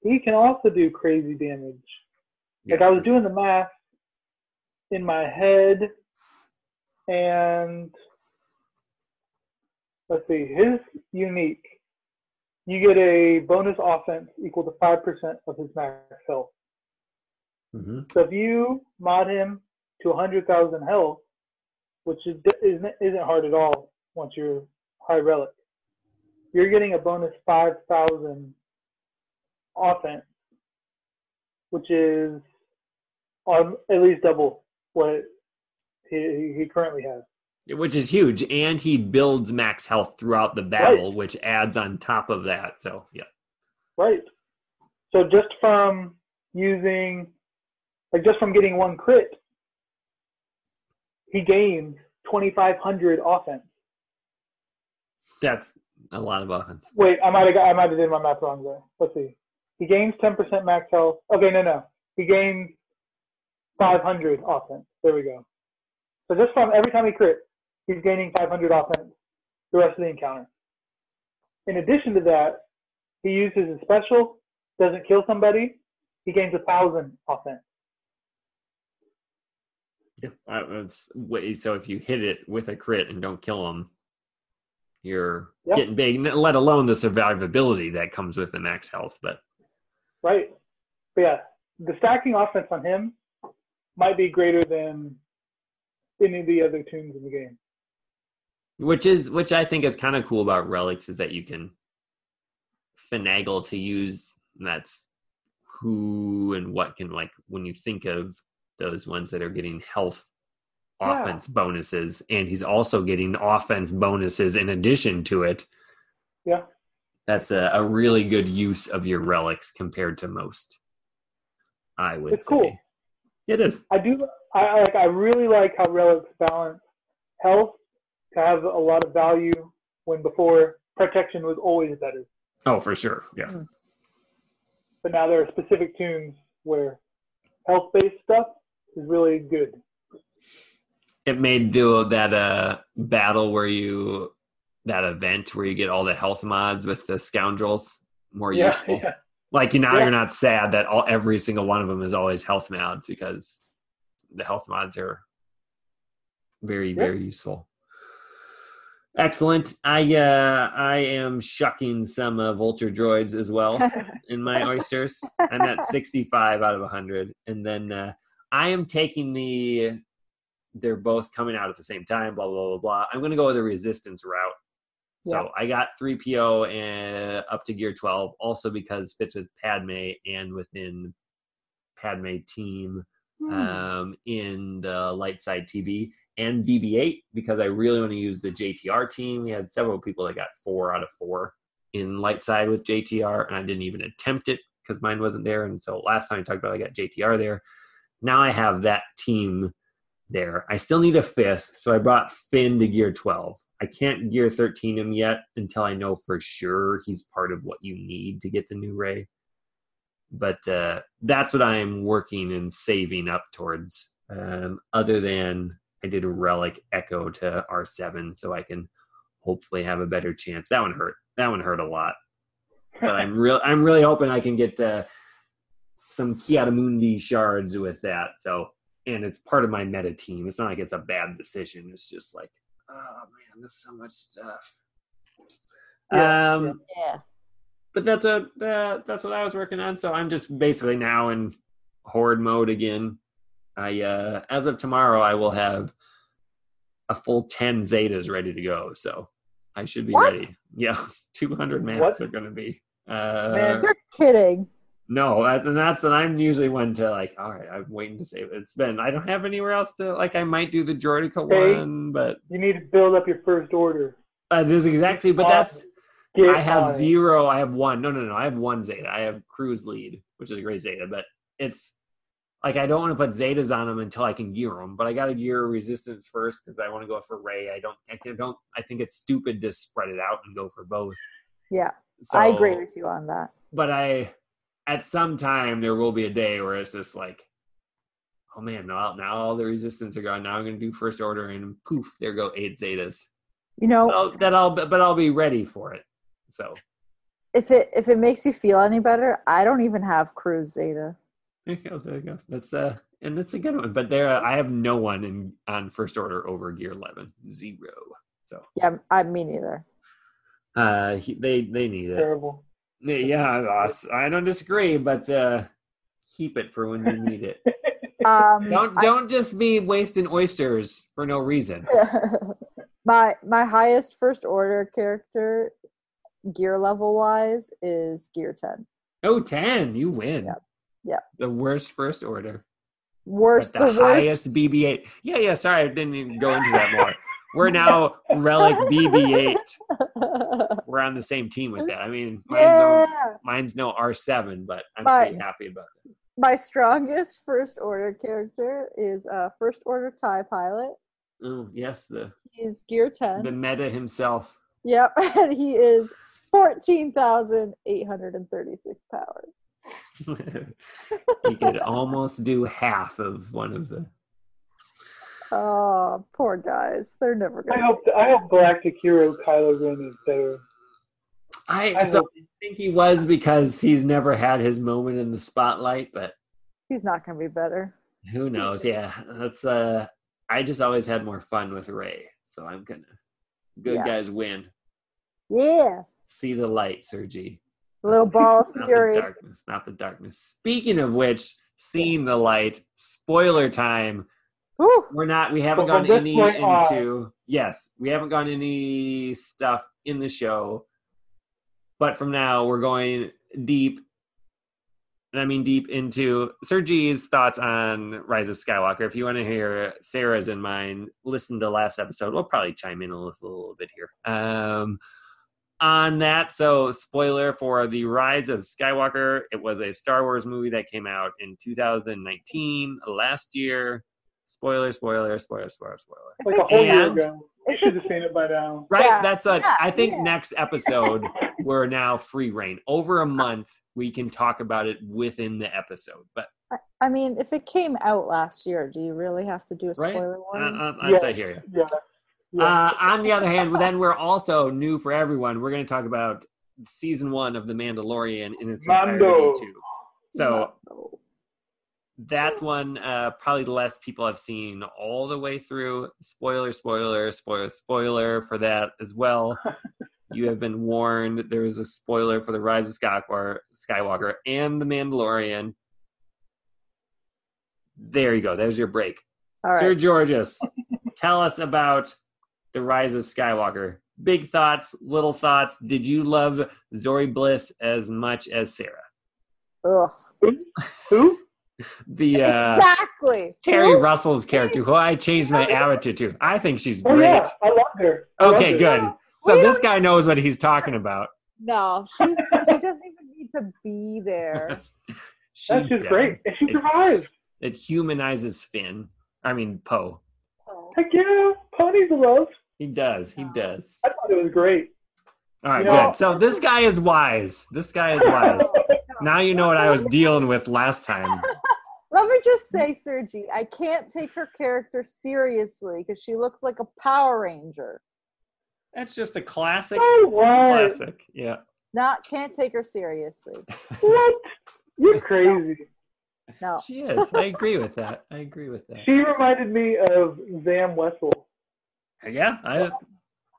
he can also do crazy damage. Like I was doing the math in my head, and let's see, his unique. You get a bonus offense equal to five percent of his max health. hmm So if you mod him to 100,000 health, which is, isn't, isn't hard at all once you're high relic, you're getting a bonus 5,000 offense, which is um, at least double what he, he currently has. which is huge and he builds max health throughout the battle which adds on top of that so yeah Right. So just from using, like just from getting one crit, he gains 2,500 offense. That's a lot of offense Wait, I might have got, I might have did my math wrong there. Let's see. He gains 10% max health. Okay, no, no. He gains 500 offense. There we go. So just from every time he crit, he's gaining 500 offense the rest of the encounter. In addition to that, he uses his special, doesn't kill somebody, he gains a thousand offense. yeah uh, wait, so if you hit it with a crit and don't kill him you're Yep. getting big let alone the survivability that comes with the max health but Right. But yeah, the stacking offense on him might be greater than any of the other toons in the game. which is which i think is kind of cool about relics is that you can finagle to use that's who and what can like when you think of those ones that are getting health Yeah. offense bonuses and he's also getting offense bonuses in addition to it Yeah. that's a, a really good use of your relics compared to most i would It's say cool. it is I do. I like. I really like how relics balance health to have a lot of value when before protection was always better. oh for sure yeah hmm. But now there are specific toons where health-based stuff is really good. It made the that uh battle where you that event where you get all the health mods with the scoundrels more Yeah, useful. yeah. Like you now Yeah. you're not sad that all every single one of them is always health mods because the health mods are very very useful. Excellent. I uh I am shucking some uh, vulture droids as well *laughs* in my oysters. I'm at 65 out of 100. And then uh, I am taking the, they're both coming out at the same time, blah, blah, blah, blah. I'm going to go with the resistance route. So I got 3PO and up to gear 12, also because fits with Padme and within Padme team Hmm. um, in the light side TB and BB-8 because I really want to use the JTR team. We had several people that got four out of four in light side with JTR, and I didn't even attempt it because mine wasn't there. And so last time I talked about, I got JTR there. Now I have that team there. I still need a fifth, so I brought Finn to gear 12. I can't gear 13 him yet until I know for sure he's part of what you need to get the new Rey but uh, that's what I'm working and saving up towards. Um, other than I did a relic echo to R7, so I can hopefully have a better chance. That one hurt. That one hurt a lot, but I'm real. I'm really hoping I can get uh, some Ki-Adi-Mundi shards with that. So, and it's part of my meta team. It's not like it's a bad decision. It's just like, oh man, there's so much stuff. Yeah, um, yeah. but that's a that, that's what I was working on. So I'm just basically now in hoard mode again. I uh as of tomorrow I will have a full 10 zetas ready to go. So I should be What? ready. Yeah, *laughs* 200 mats What? are going to be. Uh, Man. You're kidding. No, that's and that's and I'm usually one to like. All right, I'm waiting to save it. It's been. I don't have anywhere else to like. I might do the Jordica Hey. one, but You need to build up your first order. uh, there's exactly. But that's. Get I have on zero. I have one. No, no, no. I have one Zeta. I have Cruise Lead, which is a great Zeta, but it's like I don't want to put Zetas on them until I can gear them. But I got to gear Resistance first because I want to go for Rey. I don't. I don't. I think it's stupid to spread it out and go for both. Yeah, I agree with you on that. But I, at some time, there will be a day where it's just like, oh man, now now all the Resistance are gone. Now I'm going to do First Order, and poof, there go eight Zetas. You know, But I'll, that I'll, but I'll be ready for it. So. if it if it makes you feel any better, I don't even have Cruise Zeta. There you go. There you go. That's uh, and that's a good one. But there, I have no one in on first order over gear eleven. Zero. So Yeah, I me neither. uh, he, they they need it. Terrible. Yeah, I- I don't disagree, but uh, keep it for when you need it. *laughs* Um, Don't don't just be wasting oysters for no reason. *laughs* my my highest first order character gear level wise is gear 10 Oh, 10, you win. Yeah. Yep. The worst first order. worst the, the, worst highest BB-8. Yeah, yeah. Sorry, I didn't even go into that more. We're now *laughs* relic BB-8. We're on the same team with that. I mean, mine's, yeah no, mine's no R7, but I'm But- pretty happy about it. my strongest first order character is uh first order tie pilot Oh, yes, the he's gear 10 the meta himself. yep *laughs* and he is 14,836 power *laughs* he could almost do half of one of the. *laughs* oh poor guys they're never I gonna hope I hope Galactic Hero Kylo Ren is better. I, I so I think he was because he's never had his moment in the spotlight, but he's not gonna be better who knows? Yeah, that's uh. I just always had more fun with Rey, so I'm gonna. Good Yeah. guys win. yeah See the light, Sergi. little ball of *laughs* fury the darkness, not the darkness. Speaking of which, seeing the light. Spoiler time. Whew. We're not. We haven't But gone any point on- into. Yes, we haven't gone any stuff in the show. But from now, we're going deep, and I mean deep into Sergi's thoughts on Rise of Skywalker. If you want to hear Sarah's and mine, listen to last episode. We'll probably chime in a little, little bit here. Um, on that, so spoiler for the Rise of Skywalker. It was a Star Wars movie that came out in 2019, last year. Spoiler, spoiler, spoiler, spoiler, spoiler. Like a whole year And- ago. You should have seen it by now. Right? Yeah, That's a. yeah, I think yeah. next episode we're now free reign. Over a month, we can talk about it within the episode. But I- I mean, if it came out last year, do you really have to do a Right? spoiler uh, warning? uh, I'd Yeah. say here. Yeah. yeah. Uh, on the other hand, then we're also new for everyone. We're going to talk about season one of The Mandalorian in its entirety Mando. too. So that one, uh, probably less people have seen all the way through. Spoiler, spoiler, spoiler, spoiler for that as well. *laughs* you have been warned. There is a spoiler for the Rise of Skywalker, Skywalker and the Mandalorian. There you go. There's your break. All right. Sir Georges, tell us about the Rise of Skywalker. Big thoughts, little thoughts. Did you love Zorii Bliss as much as Sarah? Ugh. Who? The uh, exactly. Keri? Russell's character, who I changed my avatar to. I think she's Oh great. yeah, I love her. I love Okay, her. good. So We this guy knows what he's talking about. No, she's, she doesn't even need to be there. *laughs* She That's just great, and she It, it humanizes Finn. I mean Poe. Heck yeah, ponies to love. He does. He does. I thought it was great. All right, No. good. So this guy is wise. This guy is wise. *laughs* Now you know what I was dealing with last time. *laughs* Let me just mm-hmm. say, Sergi, I can't take her character seriously because she looks like a Power Ranger. That's just a classic. Oh what? Classic. Yeah. Not can't take her seriously. *laughs* What? You're crazy. No. She is. I agree with that. I agree with that. She reminded me of Zam Wesell. Yeah, I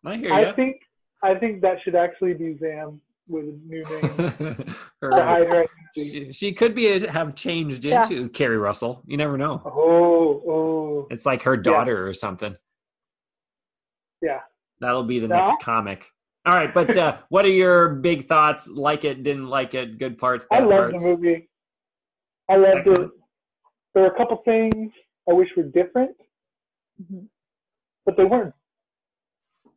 I hear I think I think that should actually be Zam with a new *laughs* name. to Her- hide her identity. She, she could be have changed Yeah. into Keri Russell. You never know. Oh, oh. It's like her daughter or something. Yeah. That'll be the Yeah. next comic. All right, but uh, *laughs* what are your big thoughts? Like it, didn't like it, good parts, I bad loved parts? the movie. I loved it. There were a couple things I wish were different, Mhm. but they weren't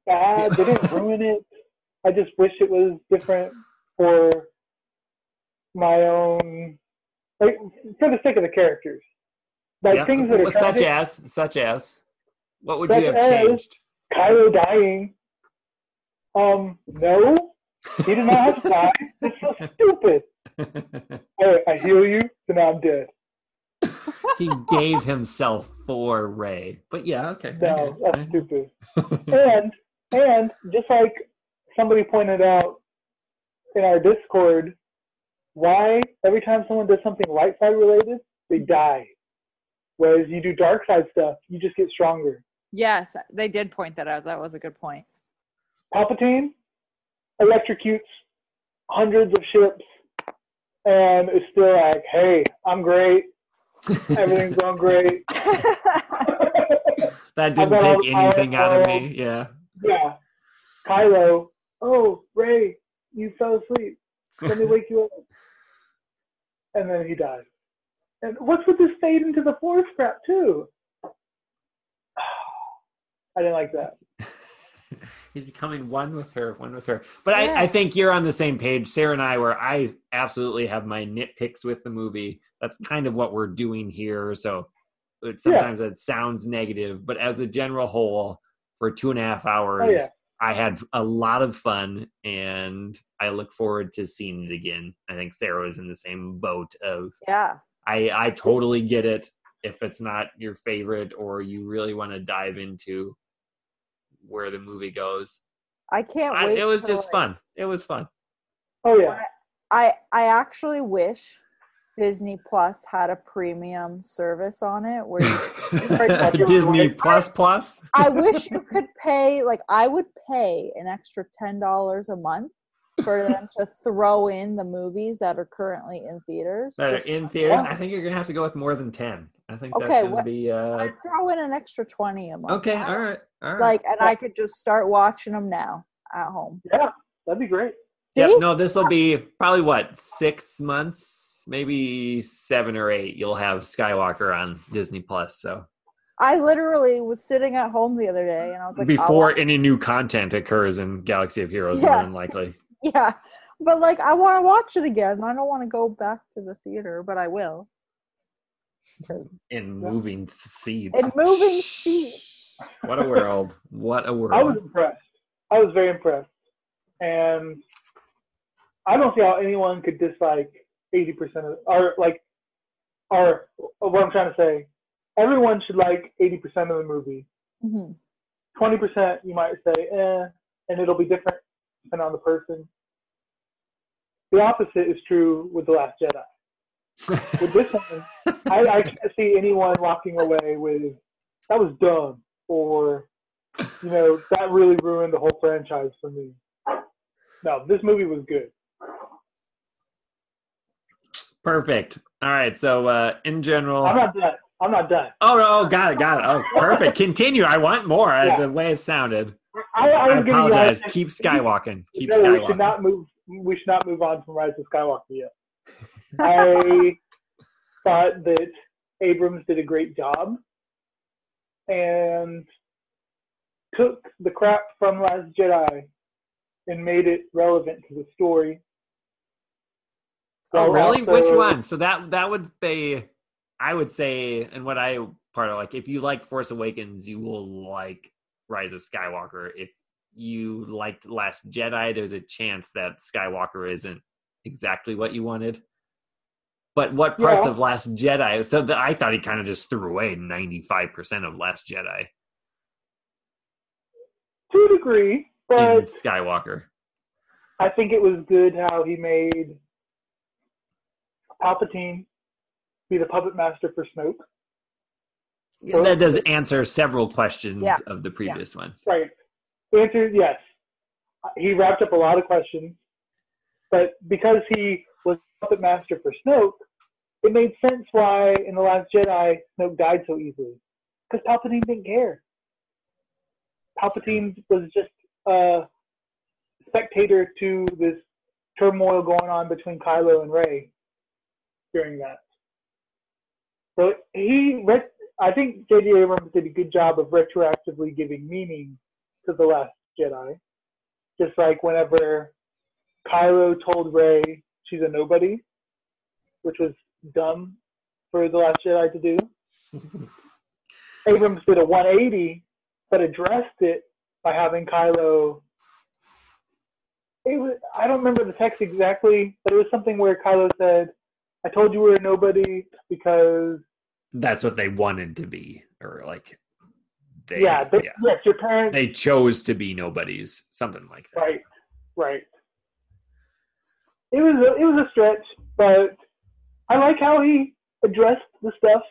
bad. They didn't *laughs* ruin it. I just wish it was different for my own, like for the sake of the characters. Like Yeah, things that are such tragic, as, such as, what would you have changed? Kylo dying. Um, no, he did not have to die. It's so *laughs* stupid. *laughs* Hey, I heal you, so now I'm dead. he gave himself for Rey, but yeah, okay. No, okay. that's stupid. *laughs* and and just like somebody pointed out in our Discord, why every time someone does something light side related, they mm-hmm. die. Whereas you do dark side stuff, you just get stronger. Yes, they did point that out. That was a good point. Palpatine electrocutes hundreds of ships and is still like, hey, I'm great. *laughs* Everything's going great. *laughs* that didn't take anything out of me. Yeah. yeah. Kylo, oh, Rey, you fell asleep. Let me wake you up. And then he dies. And what's with this fade into the force crap too? *sighs* I didn't like that. *laughs* He's becoming one with her, one with her. But Yeah. I, I think you're on the same page, Sarah and I, where I absolutely have my nitpicks with the movie. That's kind of what we're doing here. So it, sometimes it sounds negative, but as a general whole, for two and a half hours, Oh yeah. I had a lot of fun and I look forward to seeing it again. I think Sarah was in the same boat of yeah. I I totally get it if it's not your favorite or you really want to dive into where the movie goes. I can't I, wait. it was just like- fun. It was fun. Oh yeah. I I actually wish Disney Plus had a premium service on it where you, *laughs* *laughs* Disney Plus Plus. I wish you could pay like I would pay an extra ten dollars a month for them to throw in the movies that are currently in theaters. that are in theaters. I think you're gonna have to go with more than ten. I think that's Okay, gonna what- be uh I'd throw in an extra twenty a month. okay. I All don't- right, all right. Like, and I could just start watching them now at home. Yeah. That'd be great. Yep, See? no, this will be probably what six months, maybe seven or eight. You'll have Skywalker on Disney Plus. So I literally was sitting at home the other day, and I was like, before watch- any new content occurs in Galaxy of Heroes, Yeah. more than likely. *laughs* yeah, but like I want to watch it again. I don't want to go back to the theater, but I will. In moving seats. In moving seats. What a world! What a world. I was impressed. I was very impressed. And I don't see how anyone could dislike 80% of, or like, or what I'm trying to say, everyone should like 80% of the movie. Mhm. 20% you might say, eh, and it'll be different depending on the person. The opposite is true with The Last Jedi. *laughs* With this one, I, I can't see anyone walking away with, that was dumb, or, you know, that really ruined the whole franchise for me. No, this movie was good. Perfect. All right. So, uh, in general, I'm not done. I'm not done. oh, no, oh, got it, got it. Oh, perfect. Continue. I want more. Yeah. The way it sounded. I, I I giving you apologize. Keep skywalking. Keep no, we should skywalking. not move. We should not move on from Rise of Skywalker yet. I thought that Abrams did a great job and took the crap from Last Jedi and made it relevant to the story. Oh, While really? Which one? So that that would be, I would say, and what I part of like, if you like Force Awakens, you will like Rise of Skywalker. If you liked Last Jedi, there's a chance that Skywalker isn't exactly what you wanted. But what parts Yeah. of Last Jedi? So the, I thought he kind of just threw away ninety five percent of Last Jedi To a degree, in but Skywalker. I think it was good how he made Palpatine be the puppet master for Snoke. Well, that does answer several questions Yeah. of the previous ones. Right. The answer is yes. He wrapped up a lot of questions, but because he was puppet master for Snoke, it made sense why in the Last Jedi Snoke died so easily. Because Palpatine didn't care. Palpatine was just a spectator to this turmoil going on between Kylo and Rey during that. So he, I think J.J. Abrams did a good job of retroactively giving meaning to the Last Jedi. Just like whenever Kylo told Rey she's a nobody, which was dumb for the Last Jedi to do. *laughs* Abrams did a 180, but addressed it by having Kylo. It was, I don't remember the text exactly, but it was something where Kylo said, "I told you we were a nobody because that's what they wanted to be, or like they, yeah, they, yeah, yes, your parents they chose to be nobodies, something like that. Right, right. It was a, it was a stretch, but I like how he addressed the stuff.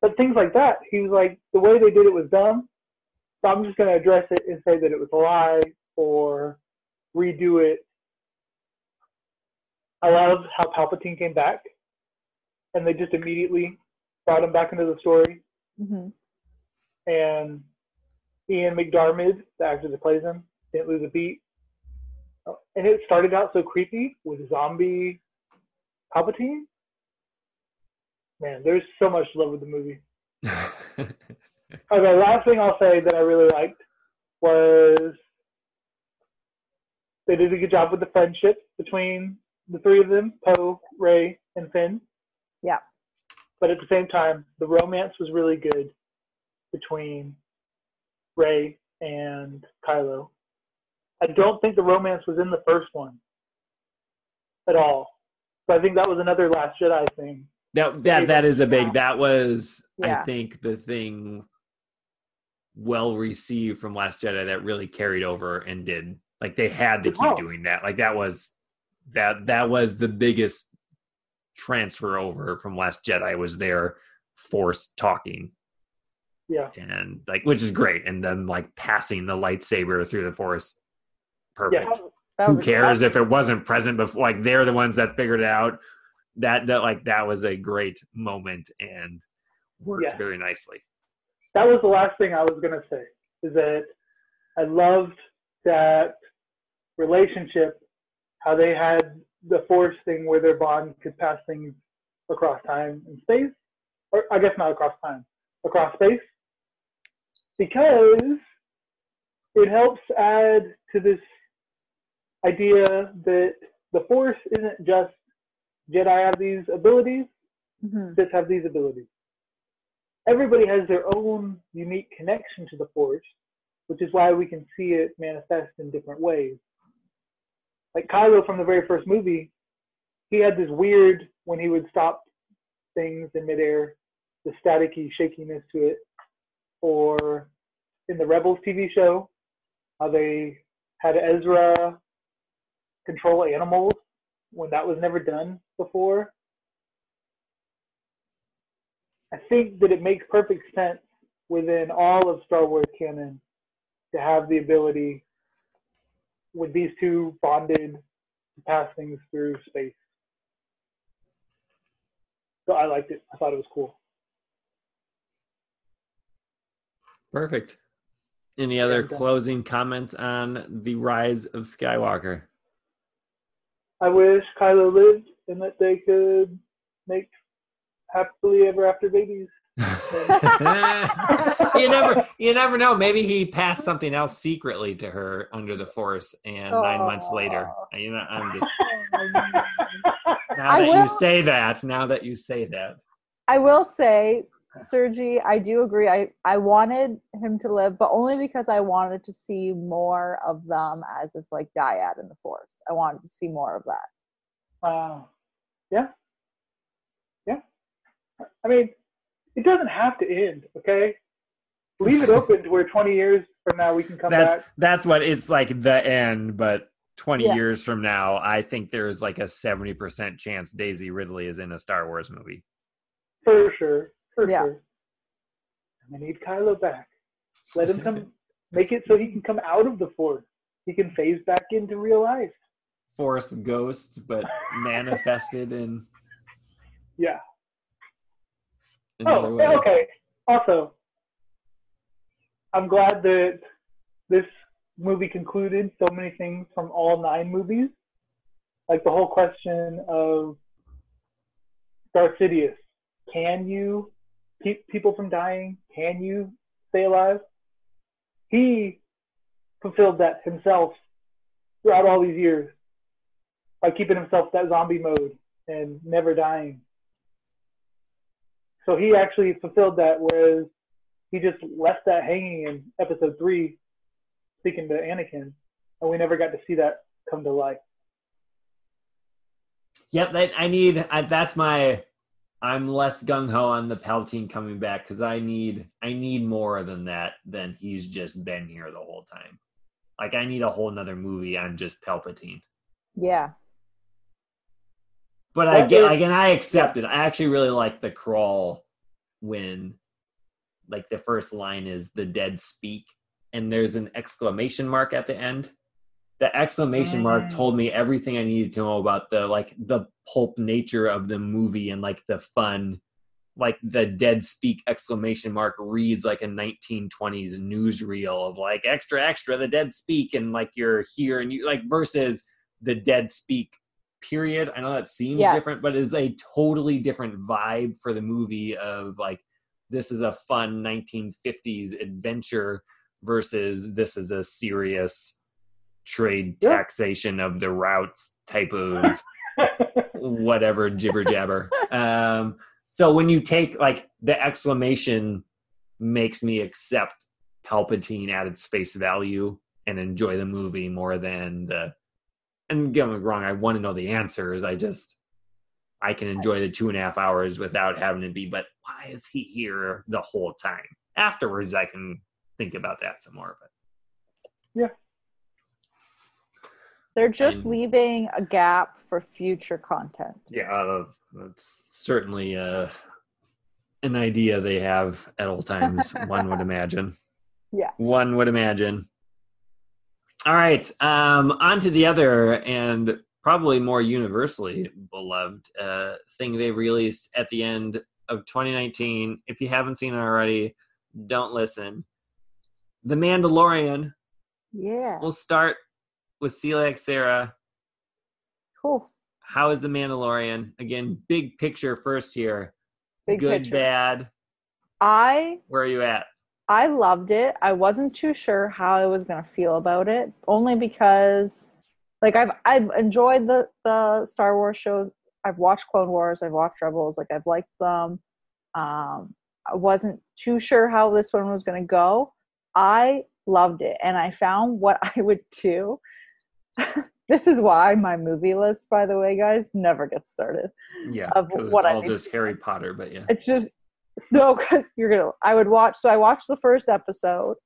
But things like that, he was like, the way they did it was dumb. So I'm just going to address it and say that it was a lie or redo it. I love how Palpatine came back, and they just immediately brought him back into the story. Mm-hmm. And Ian McDiarmid, the actor that plays him, didn't lose a beat. And it started out so creepy with zombie Palpatine. Man, there's so much love with the movie. *laughs* okay, last thing I'll say that I really liked was they did a good job with the friendship between the three of them, Poe, Rey, and Finn. Yeah. But at the same time, the romance was really good between Rey and Kylo. I don't think the romance was in the first one at all. So I think that was another Last Jedi thing. That that that is a big. That was yeah. I think the thing well received from Last Jedi that really carried over and did like they had to keep doing that. Like that was that that was the biggest transfer over from Last Jedi was their force talking. Yeah. And like which is great. And then like passing the lightsaber through the force. Perfect. Yeah, Who cares if it wasn't present before like they're the ones that figured it out. That that like that was a great moment and worked yeah. very nicely. That was the last thing I was gonna say. Is that I loved that relationship, how they had the force thing where their bond could pass things across time and space, or I guess not across time, across space, because it helps add to this idea that the force isn't just Jedi have these abilities, mm-hmm. Sith have these abilities. Everybody has their own unique connection to the force, which is why we can see it manifest in different ways like Kylo from the very first movie, he had this weird when he would stop things in midair, the staticky shakiness to it. Or in the Rebels TV show, how they had Ezra control animals when that was never done before. I think that it makes perfect sense within all of Star Wars canon to have the ability with these two bonded to pass things through space. So I liked it. I thought it was cool. Perfect. Any other closing comments on the rise of Skywalker? I wish Kylo lived and that they could make happily ever after babies. *laughs* you never you never know. Maybe he passed something else secretly to her under the force, and nine months later, you know, I'm just *laughs* now that will, you say that. Now that you say that, I will say, Sergi, I do agree. I I wanted him to live, but only because I wanted to see more of them as this like dyad in the force. I wanted to see more of that. Wow. Uh, yeah. Yeah. I mean, it doesn't have to end, okay? Leave it open to where 20 years from now we can come that's, back. That's what it's like the end, but 20 yeah. years from now, I think there's like a 70% chance Daisy Ridley is in a Star Wars movie. For sure. For yeah. sure. And I need Kylo back. Let him come, *laughs* make it so he can come out of the Force. He can phase back into real life. Force ghost, but manifested in. *laughs* Yeah oh, okay. Also, I'm glad that this movie concluded so many things from all nine movies. Like the whole question of Darth Sidious, can you keep people from dying? Can you stay alive? He fulfilled that himself throughout all these years by keeping himself that zombie mode and never dying. So he actually fulfilled that, whereas he just left that hanging in episode three, speaking to Anakin, and we never got to see that come to life. Yep, that I need. I, that's my. I'm less gung ho on the Palpatine coming back because I need. I need more than that. Than he's just been here the whole time. Like I need a whole nother movie on just Palpatine. Yeah. But I get again. I accept it. I actually really like the crawl when, like, the first line is "the dead speak," and there's an exclamation mark at the end. The exclamation mark Mm. told me everything I needed to know about the like the pulp nature of the movie and like the fun. Like the dead speak exclamation mark reads like a 1920s newsreel of like extra extra the dead speak and like you're here and you like versus the dead speak period. I know that seems Yes. different, but it's a totally different vibe for the movie of like this is a fun 1950s adventure versus this is a serious trade Yeah. taxation of the routes type of *laughs* whatever jibber jabber. Um, so when you take like the exclamation makes me accept Palpatine at its face value and enjoy the movie more than the. And get me wrong, I want to know the answers. I just I can enjoy the two and a half hours without having to be. But why is he here the whole time? Afterwards, I can think about that some more. But yeah. They're just And- leaving a gap for future content. Yeah, uh, that's certainly uh, an idea they have at all times. one would *laughs* imagine. Yeah. one would imagine. All right, um, on to the other and probably more universally beloved uh, thing they released at the end of 2019. If you haven't seen it already, don't listen. The Mandalorian. Yeah. We'll start with Celiac Sarah. Cool. How is the Mandalorian? Again, big picture first here. Big Good, picture. bad. I Where are you at? I loved it. I wasn't too sure how I was gonna feel about it, only because like I've I've enjoyed the the Star Wars shows. I've watched Clone Wars. I've watched Rebels. Like I've liked them. Um, I wasn't too sure how this one was gonna go. I loved it, and I found what *laughs* I would do. *laughs* this is why my movie list, by the way, guys, never gets started. Yeah, Of what I all just Harry Potter, but yeah. it's just *laughs* no because you're gonna i would watch so i watched the first episode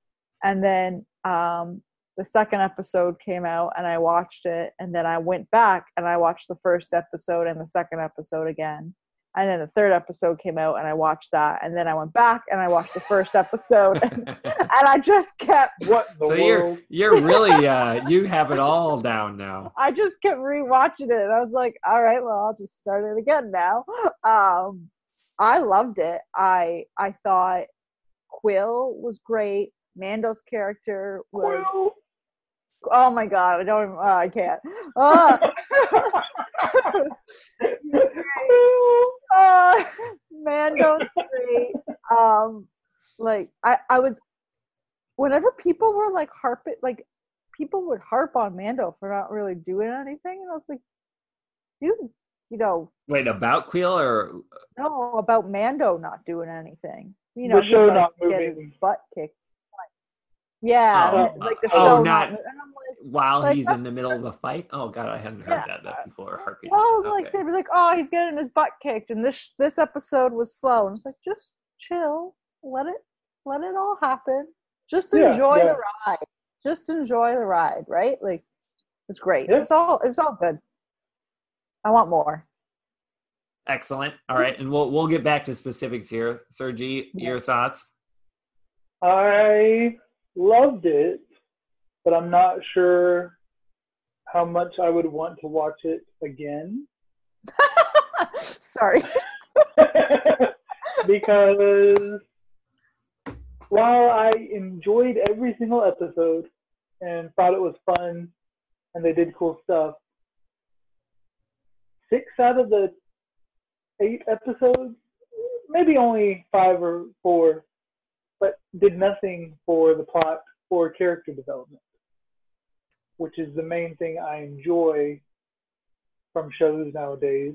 and then um the second episode came out and i watched it and then i went back and i watched the first episode and the second episode again and then the third episode came out and i watched that and then i went back and i watched the first *laughs* episode and, *laughs* and i just kept what the so you're world? you're really uh you have it all down now. I just kept rewatching it. And I was like, all right, well, I'll just start it again now. Um, I loved it. I I thought Kuiil was great. Mando's character was. Kuiil. Oh my god! I don't. Uh, I can't. Uh, *laughs* *laughs* uh, Mando's great. Um, like I I was. Whenever people were like harping, like people would harp on Mando for not really doing anything, and I was like, dude, you know, Wait, about Kuiil or no, about Mando not doing anything. You know, The show like, not get his butt kicked. Yeah, Oh, like the oh, show not- not. Like, while Like, he's in the that's- middle of a fight? Oh god, I hadn't heard Yeah. that. That people are harping. well, on it. like they were like, oh, he's getting his butt kicked, and this this episode was slow, and it's like, just chill, let it let it all happen, just Yeah, enjoy yeah. the ride, just enjoy the ride, right? Like, it's great. Yeah. It's all it's all good. I want more. Excellent. All right, and we'll we'll get back to specifics here. Sergi, your thoughts? I loved it, but I'm not sure how much I would want to watch it again *laughs* Sorry. *laughs* because while I enjoyed every single episode, and thought it was fun, and they did cool stuff. Six out of the eight episodes, maybe only five or four, but did nothing for the plot or character development, which is the main thing I enjoy from shows nowadays.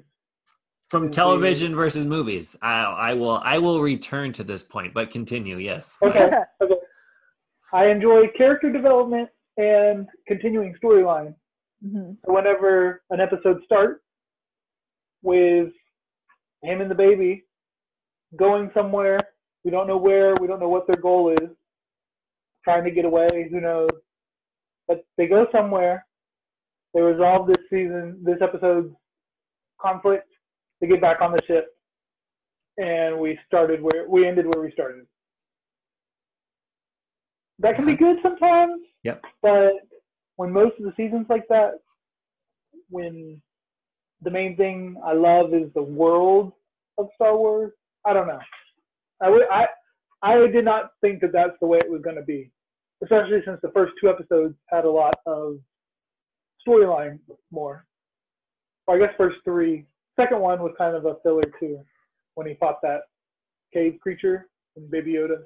From television versus movies. I, I will I will return to this point, but continue. Yes. Okay. *laughs* okay. I enjoy character development and continuing storyline. Mhm. So whenever an episode starts with him and the baby going somewhere, we don't know where, we don't know what their goal is, trying to get away, who knows. But they go somewhere, they resolve this season, this episode's conflict, they get back on the ship, and we started where we ended where we started. That can be good sometimes. Yep. But when most of the seasons like that, when the main thing I love is the world of Star Wars, I don't know. I would, I I did not think that that's the way it was going to be, especially since the first two episodes had a lot of storyline more. Or I guess first three. Second one was kind of a filler too, when he fought that cave creature and Baby Yoda.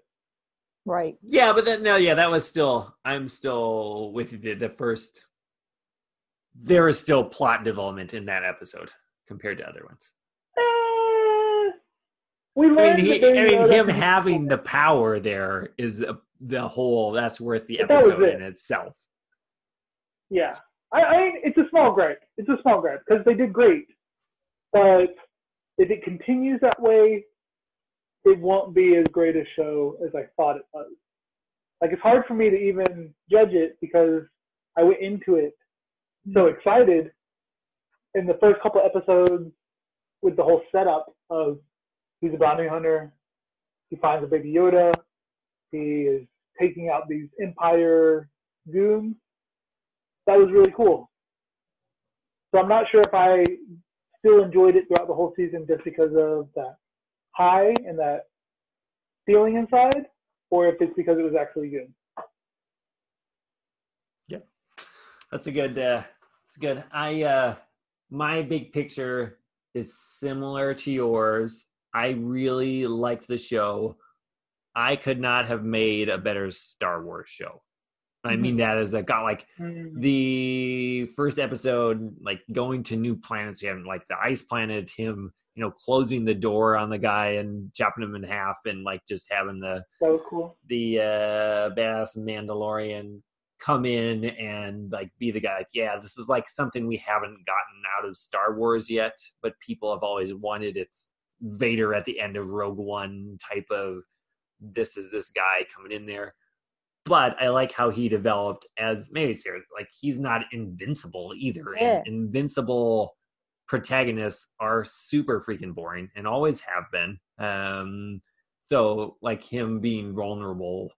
Right. Yeah, but then no, yeah, that was still. I'm still with you. The, the first, there is still plot development in that episode compared to other ones. Eh, we I mean, he, I mean, him having the power there is a, the whole. That's worth the But that was episode it. in itself. Yeah, I, I it's a small gripe. It's a small gripe because they did great, but if it continues that way, it won't be as great a show as I thought it was. Like it's hard for me to even judge it because I went into it so excited in the first couple episodes with the whole setup of he's a bounty hunter, he finds a baby Yoda, he is taking out these Empire goons. That was really cool. So I'm not sure if I still enjoyed it throughout the whole season just because of that high and that feeling inside, or if it's because it was actually good. Yeah, that's a good. Uh, it's good. I uh, my big picture is similar to yours. I really liked the show. I could not have made a better Star Wars show. I mean that as it got like the first episode, like going to new planets, you have like the ice planet, him, you know, closing the door on the guy and chopping him in half, and like just having the so cool. the uh badass Mandalorian come in and like be the guy like, yeah, this is like something we haven't gotten out of Star Wars yet, but people have always wanted it's Vader at the end of Rogue One type of this is this guy coming in there. But I like how he developed as maybe Sarah, like he's not invincible either. Yeah. Invincible protagonists are super freaking boring and always have been. Um so like him being vulnerable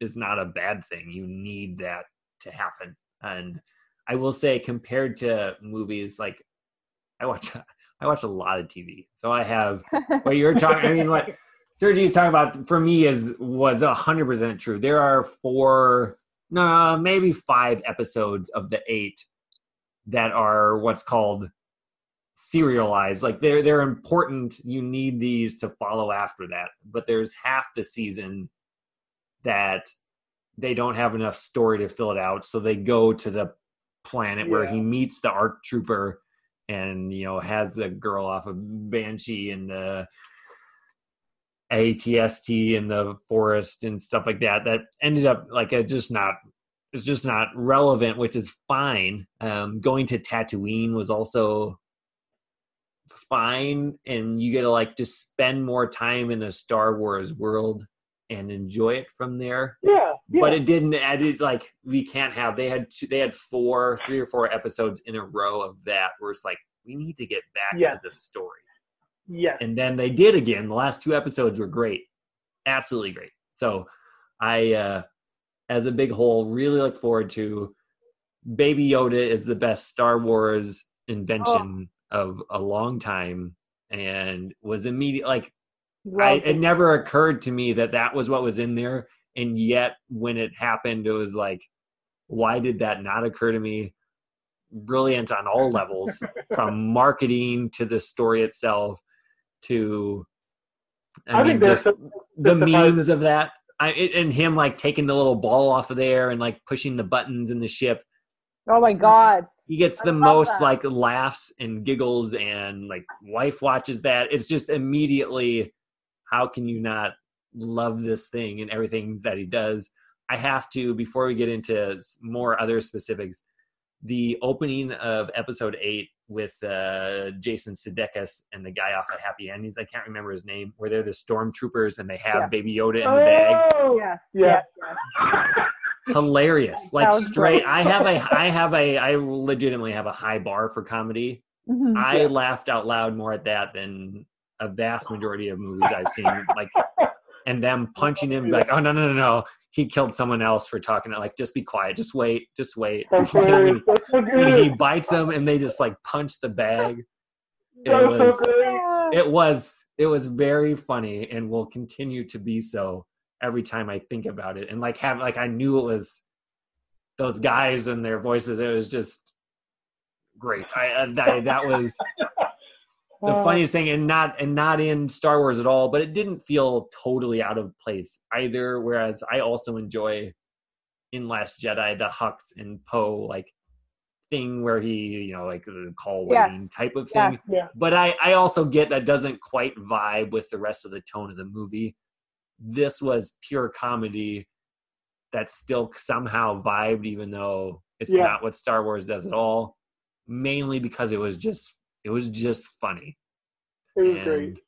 is not a bad thing. You need that to happen. And I will say compared to movies like I watch *laughs* I watch a lot of TV. So I have *laughs* what you're talking I mean what Sergio's talking about for me is was a hundred percent true. There are four no, maybe five episodes of the eight that are what's called serialized. Like they're they're important. You need these to follow after that. But there's half the season that they don't have enough story to fill it out. So they go to the planet where he meets the ARC trooper and you know has the girl off of Banshee and the ATST in the forest and stuff like that. That ended up like it just not it's just not relevant, which is fine. Um, going to Tatooine was also fine, and you get to like just spend more time in the Star Wars world and enjoy it from there. Yeah, yeah. but it didn't add it like we can't have they had two, they had four three or four episodes in a row of that where it's like we need to get back Yeah. to the story. Yeah. and then they did again. The last two episodes were great. Absolutely great. So i uh as a big whole really look forward to baby yoda is the best star wars invention of a long time. And was immediate like I, it never occurred to me that that was what was in there and yet when it happened it was like why did that not occur to me? Brilliant on all levels, *laughs* from marketing to the story itself to I, I mean, just some- the memes of that. I it, and him like taking the little ball off of there and like pushing the buttons in the ship. Oh my god. He gets the most that. like laughs and giggles and like wife watches that. It's just immediately how can you not love this thing and everything that he does? I have to before we get into more other specifics. The opening of episode eight with uh, Jason Sudeikis and the guy off at Happy Endings. I can't remember his name. Where they're the stormtroopers and they have Yes. Baby Yoda in the bag Oh, Yes. Yeah. Yes. yes. hilarious like straight great. i have a i have a i legitimately have a high bar for comedy Mhm. i laughed out loud more at that than a vast majority of movies i've seen like and them punching him like oh no no no no he killed someone else for talking like just be quiet just wait just wait That's *laughs* when. That's when he bites them and they just like punch the bag it was it was it was very funny and will continue to be so every time I think about it. And like have like I knew it was those guys and their voices. It was just great. I, that that was *laughs* the Uh, funniest thing, and not and not in Star Wars at all. But it didn't feel totally out of place either. Whereas I also enjoy in Last Jedi the Hux and Poe like thing where he you know like the call waiting Yes. type of thing Yes. Yeah. but I, I also get that doesn't quite vibe with the rest of the tone of the movie. This was pure comedy that still somehow vibed, even though it's Yeah. not what Star Wars does at all. Mainly because it was just it was just funny It was and great.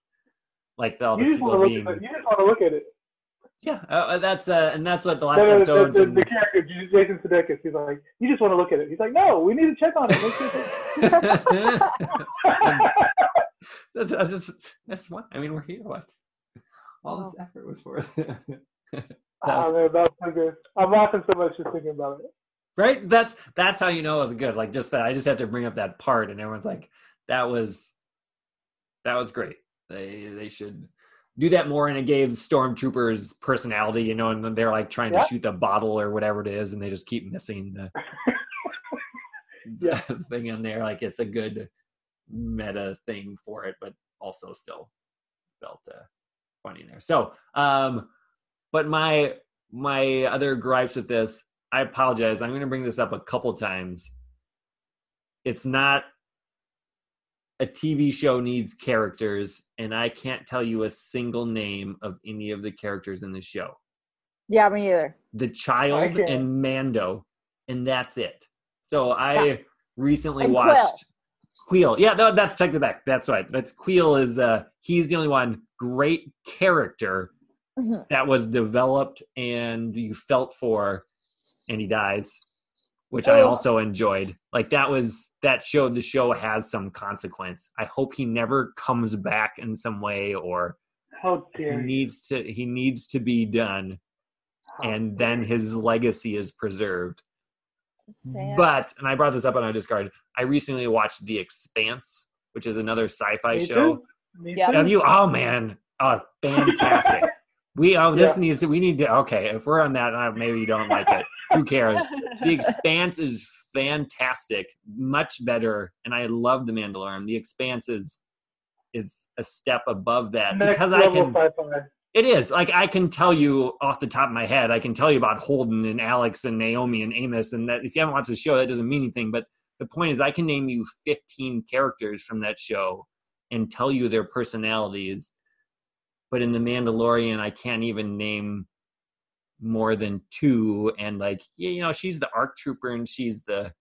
like the, all the You just, people want to being look at, you just want to look at it. yeah uh, uh, that's uh, and that's what the last No, no, the, the, and- the character, Jason Sudeikis, he's like, you just want to look at it. He's like, no, we need to check on it. *laughs* *laughs* That's, that's, just, that's what I mean. We're here. What's all this effort was for? *laughs* oh, man, that was so good. I'm laughing so much just thinking about it. right? That's that's how you know it was good. Like just that I just had to bring up that part, and everyone's like, "That was that was great." They they should do that more, and it gave stormtroopers personality, you know. And then they're like trying Yeah. to shoot the bottle or whatever it is, and they just keep missing the, *laughs* Yeah. the *laughs* thing in there. Like it's a good meta thing for it, but also still felt uh, funny in there. So, um, but my my other gripes with this, I apologize. I'm going to bring this up a couple times. It's not a TV show needs characters, and I can't tell you a single name of any of the characters in the show. Yeah, me either. The child and Mando, and that's it. So I Yeah. recently And Kuiil. watched Kuiil. Yeah, no, that's check the back. That's right. That's Kuiil is uh he's the only one great character Mhm. that was developed and you felt for and he dies which i Oh. also enjoyed like that was that showed the show has some consequence i hope he never comes back in some way or How he dare you? needs to he needs to be done How and dare then his legacy is preserved Sad. but and i brought this up on our Discord i recently watched the expanse which is another sci-fi Me show too. Me Yeah. too. have you? Oh man, oh fantastic. *laughs* we oh this Yeah. needs to. We need to. Okay, if we're on that, uh, maybe you don't like it. Who cares? The *laughs* Expanse is fantastic, much better, and I love the Mandalorian. The Expanse is is a step above that Next because I can. It is like I can tell you off the top of my head. I can tell you about Holden and Alex and Naomi and Amos, and that if you haven't watched the show, that doesn't mean anything. But the point is, I can name you 15 characters from that show and tell you their personalities. But in the Mandalorian, I can't even name more than two. And like, yeah, you know, she's the ARC trooper, and she's the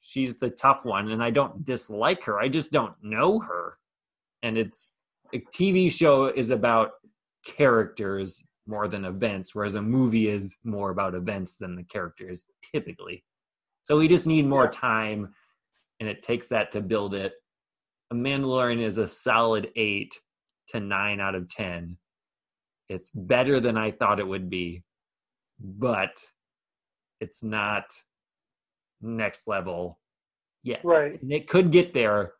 she's the tough one, and I don't dislike her. I just don't know her, and it's a TV show is about characters more than events, whereas a movie is more about events than the characters typically. So we just need more time, and it takes that to build it. A Mandalorian is a solid eight to nine out of ten. It's better than I thought it would be, but it's not next level yet. Right. And it could get there.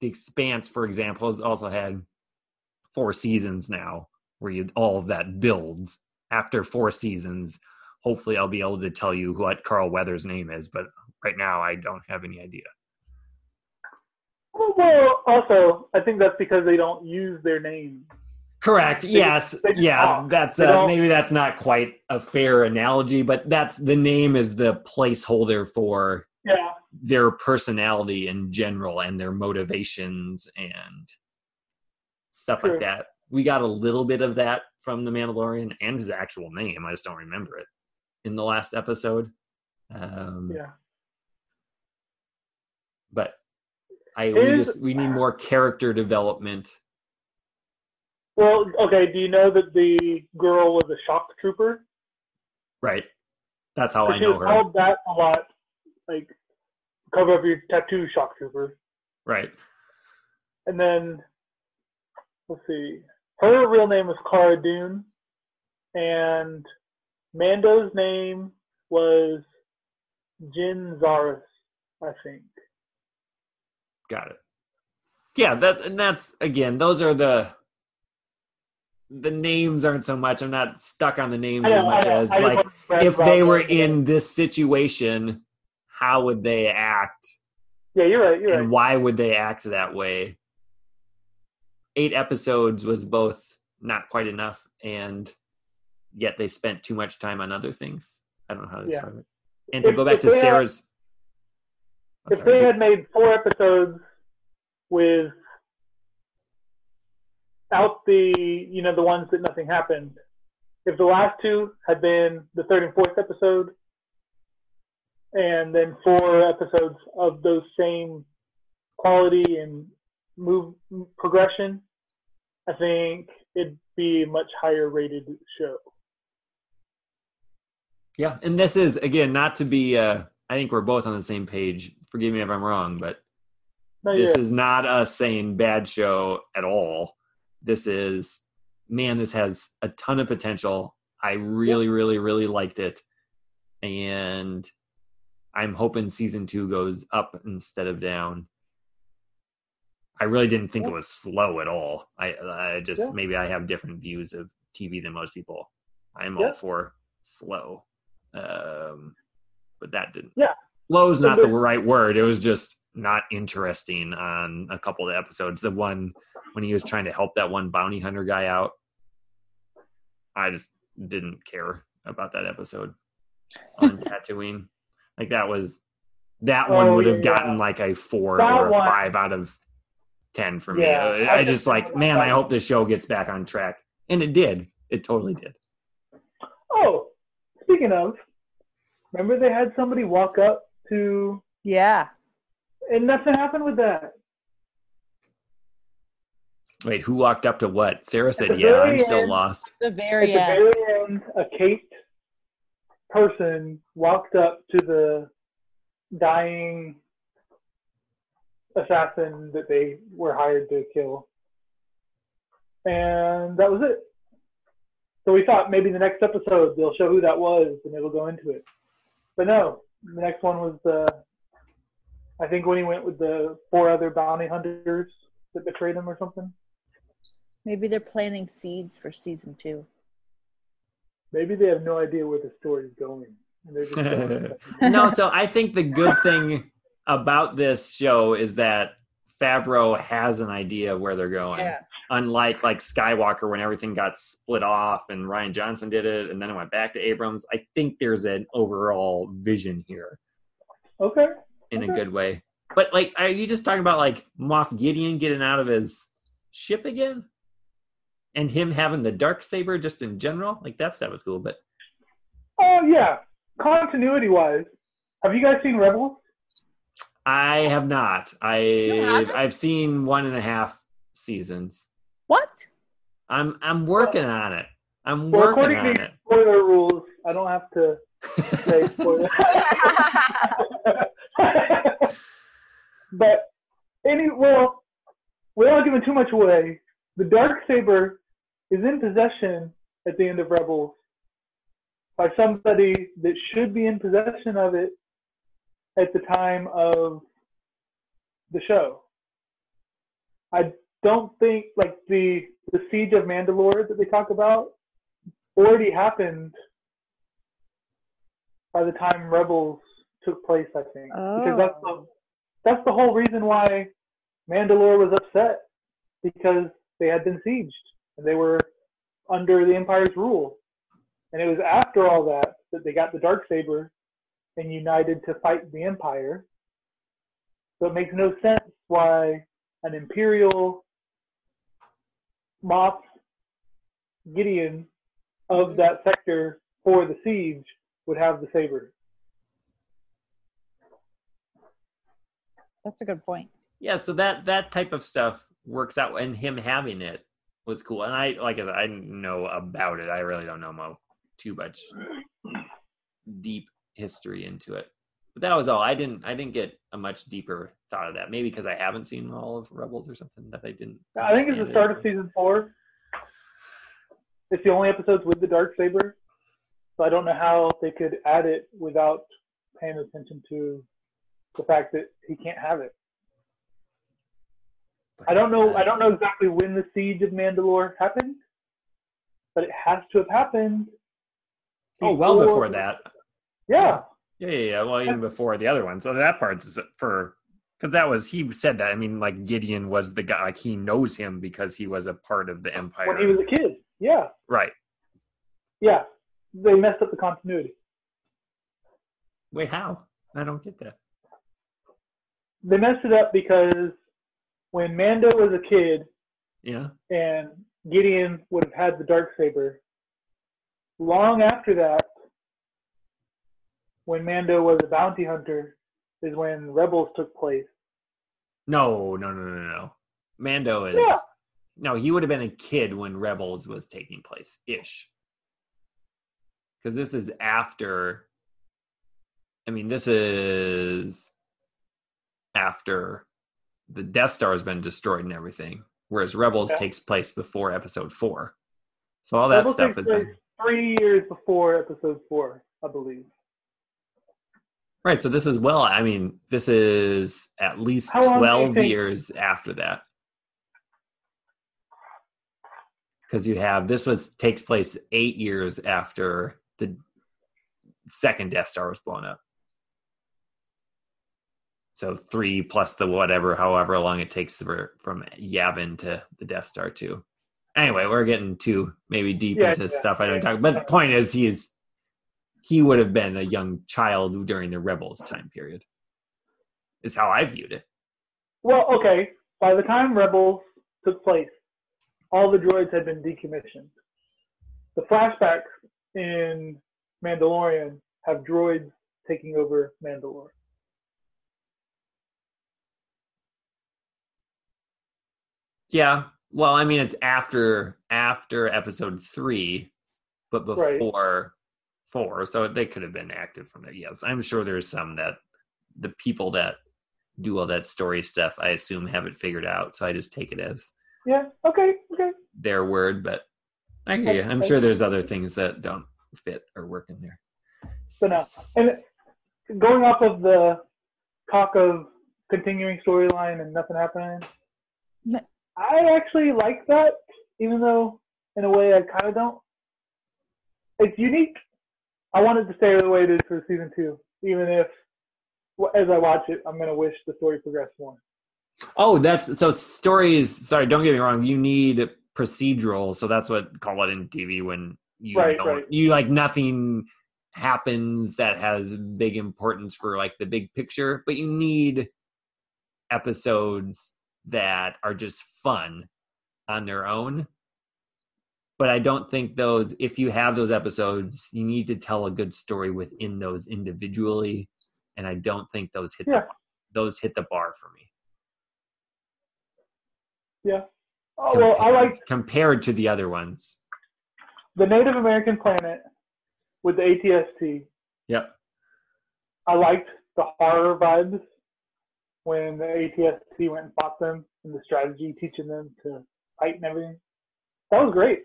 The Expanse, for example, has also had four seasons now, where you all of that builds. After four seasons, hopefully I'll be able to tell you what Carl Weathers' name is, but right now I don't have any idea. Well, also, I think that's because they don't use their name. Correct. Yes. they just yeah. talk. That's uh, maybe that's not quite a fair analogy, but that's the name is the placeholder for Yeah. their personality in general and their motivations and stuff True. like that. We got a little bit of that from the Mandalorian and his actual name. I just don't remember it in the last episode. Um, Yeah. But I we just we need more character development. Well, okay. Do you know that the girl was a shock trooper? Right. That's how I know her. called that a lot. Like, cover up your tattoo, shock trooper. Right. And then, let's see. Her real name was Cara Dune, and Mando's name was Jin Zaris, I think. Got it. Yeah, that and that's again, those are the the names aren't so much. I'm not stuck on the names as much as like wanted to brag if they were in this situation, how would they act Yeah, you're right. You're and right. why would they act that way? Eight episodes was both not quite enough and yet they spent too much time on other things. I don't know how to Yeah. describe it. And to If- go back to Sarah's If sorry. they had made four episodes with out the you know the ones that nothing happened, if the last two had been the third and fourth episode, and then four episodes of those same quality and move progression, I think it'd be a much higher rated show. Yeah, and this is again not to be. Uh, I think we're both on the same page. Forgive me if I'm wrong, but No, this yeah, is not us saying bad show at all. This is, man, this has a ton of potential. I really, really, really liked it, and I'm hoping season two goes up instead of down. I really didn't think it was slow at all. I, I just maybe I have different views of TV than most people. I'm all for slow, um, but that didn't. Yeah. Slow's So not the *laughs* right word. It was just not interesting on a couple of episodes. The one when he was trying to help that one bounty hunter guy out, I just didn't care about that episode on *laughs* Tatooine. Like that was that one Oh, would have yeah. gotten like a four That or a one- five out of ten for me. Yeah, I I just- just like, man, I hope this show gets back on track, and it did. It totally did. Oh, speaking of, remember they had somebody walk up to, Yeah. and nothing happened with that. Wait, who walked up to what? Sarah said, "Yeah, I'm very still end- lost." The very At end. the very end, a caped person walked up to the dying assassin that they were hired to kill, and that was it. So we thought maybe the next episode they'll show who that was and it'll go into it, but no. The next one was the, I think when he went with the four other bounty hunters that betrayed him or something. Maybe they're planting seeds for season two. Maybe they have no idea where the story's going. And they're just *laughs* going, no, so I think the good thing about this show is that Favreau has an idea of where they're going. Yeah. Unlike like Skywalker when everything got split off and Rian Johnson did it and then it went back to Abrams. I think there's an overall vision here okay. in a good way. But like are you just talking about like Moff Gideon getting out of his ship again? And him having the dark saber just in general? Like that stuff was cool, but Oh yeah. Continuity wise, have you guys seen Rebels? I have not. I haven't? I've seen one and a half seasons. What? I'm I'm working on it. I'm Well, working according on to it. spoiler rules, I don't have to say *laughs* spoiler. *laughs* but any well, without giving too much away, the dark saber is in possession at the end of Rebels by somebody that should be in possession of it at the time of the show. I don't think like the the siege of Mandalore that they talk about already happened by the time Rebels took place. I think because that's the oh. that's the whole reason why Mandalore was upset because they had been sieged and they were under the Empire's rule. And it was after all that that they got the dark saber and united to fight the Empire. So it makes no sense why an Imperial Moff Gideon of that sector for the siege would have the saber. That's a good point. Yeah, so that that type of stuff works out, and him having it was cool. And I, like I said, I know about it. I really don't know mo- too much deep history into it. But that was all. I didn't. I didn't get a much deeper thought of that. Maybe because I haven't seen all of Rebels or something that I didn't. I think it's the start of season four. It's the only episodes with the dark saber, so I don't know how they could add it without paying attention to the fact that he can't have it. I don't know. I don't know exactly when the siege of Mandalore happened, but it has to have happened. Oh, well before that. Yeah, Yeah, yeah, yeah. Well, even before the other one. So that part's for because that was he said that. I mean, like Gideon was the guy. Like he knows him because he was a part of the Empire. when he was a kid. Yeah, right. yeah. They messed up the continuity. Wait, how? I don't get that. They messed it up because when Mando was a kid, Yeah. and Gideon would have had the dark saber. Long after that, when Mando was a bounty hunter, is when Rebels took place. No, no, no, no, no. Mando is Yeah. no. He would have been a kid when Rebels was taking place, ish. Because this is after. I mean, this is after the Death Star has been destroyed and everything, whereas Rebels Okay. takes place before Episode Four. So all that Rebels stuff place been three years before Episode Four, I believe. Right. So this is well. I mean, this is at least How long do you twelve think- years after that. because you have this was takes place eight years after the second Death Star was blown up. So three plus the whatever, however long it takes for, from Yavin to the Death Star too. Anyway, we're getting too maybe deep Yeah, into yeah, stuff I don't yeah. talk. But the point is, he is he would have been a young child during the Rebels time period. Is how I viewed it. Well, okay. By the time Rebels took place, all the droids had been decommissioned. The flashbacks in Mandalorian have droids taking over Mandalore. Yeah. Well, I mean, it's after after episode three, but before four, so they could have been active from there. Yes, I'm sure there's some that the people that do all that story stuff, I assume, have it figured out. So I just take it as Yeah. Okay. Okay. their word. But I hear you. I'm sure there's other things that don't fit or work in there. So now, And going off of the talk of continuing storyline and nothing happening, I actually like that, even though in a way I kind of don't. It's unique. I wanted to stay the way it is for season two, even if as I watch it, I'm gonna wish the story progressed more. Oh, that's so stories. Sorry, don't get me wrong. You need procedural, so that's what call it in TV when you Right, right. you like nothing happens that has big importance for like the big picture, but you need episodes that are just fun on their own. But I don't think those. If you have those episodes, you need to tell a good story within those individually, and I don't think those hit Yeah. the, those hit the bar for me. Yeah. Oh well, I like compared to the other ones. the Native American planet with the ATST. Yep. I liked the horror vibes when the ATST went and fought them and the strategy teaching them to fight and everything. That was great.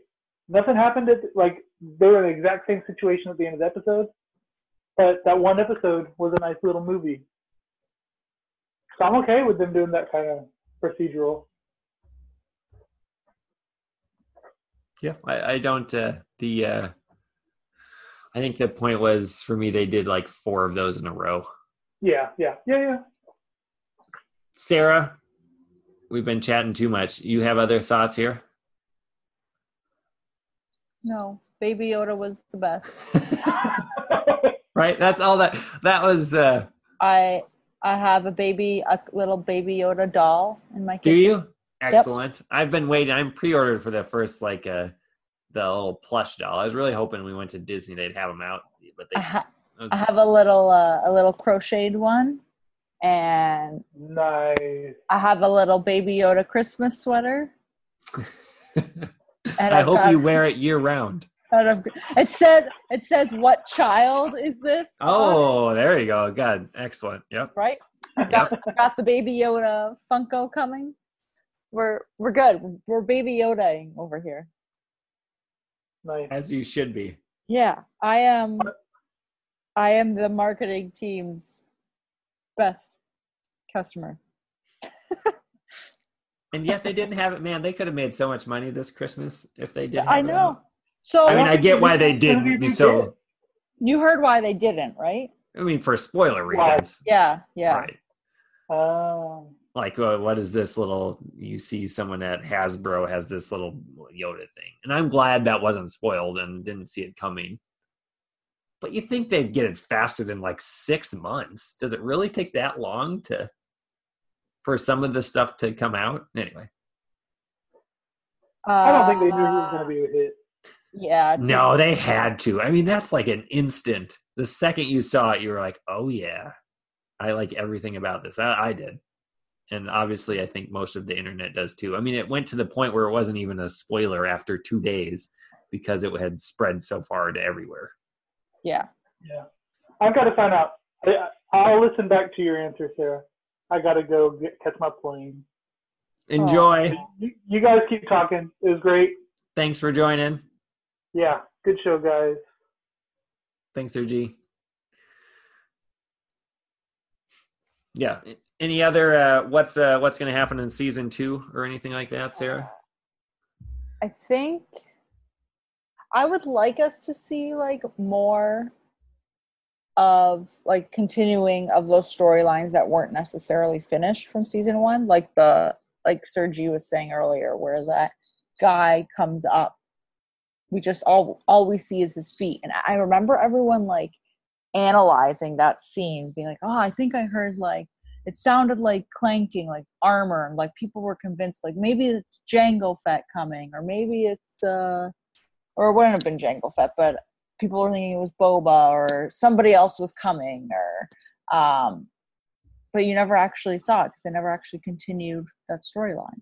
Nothing happened at like they were in the exact same situation at the end of the episode, but that one episode was a nice little movie. So I'm okay with them doing that kind of procedural. Yeah, I, I don't. Uh, the uh, I think the point was for me they did like four of those in a row. Yeah, yeah, yeah, yeah. Sarah, we've been chatting too much. You have other thoughts here? No, Baby Yoda was the best. *laughs* right? That's all that that was uh I I have a baby, a little Baby Yoda doll in my do kitchen. you? Excellent. I've been waiting. I'm pre-ordered for the first like uh the little plush doll. I was really hoping we went to Disney they'd have them out, but they I, ha- I have a little uh, a little crocheted one, and nice. I have a little Baby Yoda Christmas sweater. *laughs* And I I've hope got- you wear it year round. out of- It said it says what child is this? on Oh, there you go. God, excellent. Yep. right. I've got I've got the Baby Yoda Funko coming. We're we're good. We're Baby Yodaing over here. Nice. As you should be. Yeah, I am. I am the marketing team's best customer. And yet they didn't have it, man. They could have made so much money this Christmas if they did. I have it know. out. So I mean, I get why they did didn't. you So, you heard why they didn't, right? I mean, for spoiler Why? reasons, Yeah, yeah. right? Um, Like, uh, what is this little? You see someone at Hasbro has this little Yoda thing, and I'm glad that wasn't spoiled and didn't see it coming. But you think they'd get it faster than like six months? Does it really take that long to for some of the stuff to come out? Anyway, I don't think they knew it was Uh, going to be a hit. Yeah. it no, they had to. I mean, that's like an instant. The second you saw it, you were like, "Oh yeah, I like everything about this." I, I did, and obviously, I think most of the internet does too. I mean, it went to the point where it wasn't even a spoiler after two days because it had spread so far to everywhere. Yeah. Yeah. I've got to find out. I'll listen back to your answer, Sarah. I got to go get, catch my plane. Enjoy. You, you guys keep talking. It was great. Thanks for joining. Yeah. Good show, guys. Thanks, G. Yeah. Any other uh, what's uh, what's going to happen in season two or anything like that, Sarah? I think I would like us to see like more of like continuing of those storylines that weren't necessarily finished from season one, like the like Sir G was saying earlier, where that guy comes up. We just all all we see is his feet, and I remember everyone like analyzing that scene, being like, "Oh, I think I heard like it sounded like clanking, like armor, and like people were convinced like maybe it's Jango Fett coming, or maybe it's uh, or it wouldn't have been Jango Fett, but people were thinking it was Boba or somebody else was coming, or um, but you never actually saw it because they never actually continued that storyline.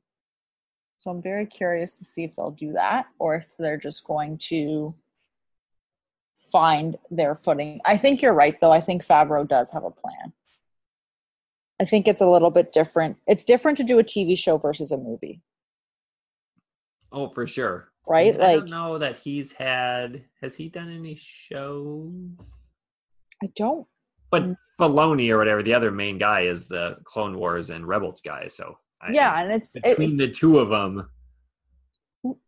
So I'm very curious to see if they'll do that or if they're just going to find their footing. I think you're right, though. I think Favreau does have a plan. I think it's a little bit different. It's different to do a TV show versus a movie, Oh, for sure. Right? I Like, I don't know that he's had. Has he done any shows? I don't. But. Filoni or whatever, the other main guy is the Clone Wars and Rebels guy. So I yeah, and it's between it's the two of them,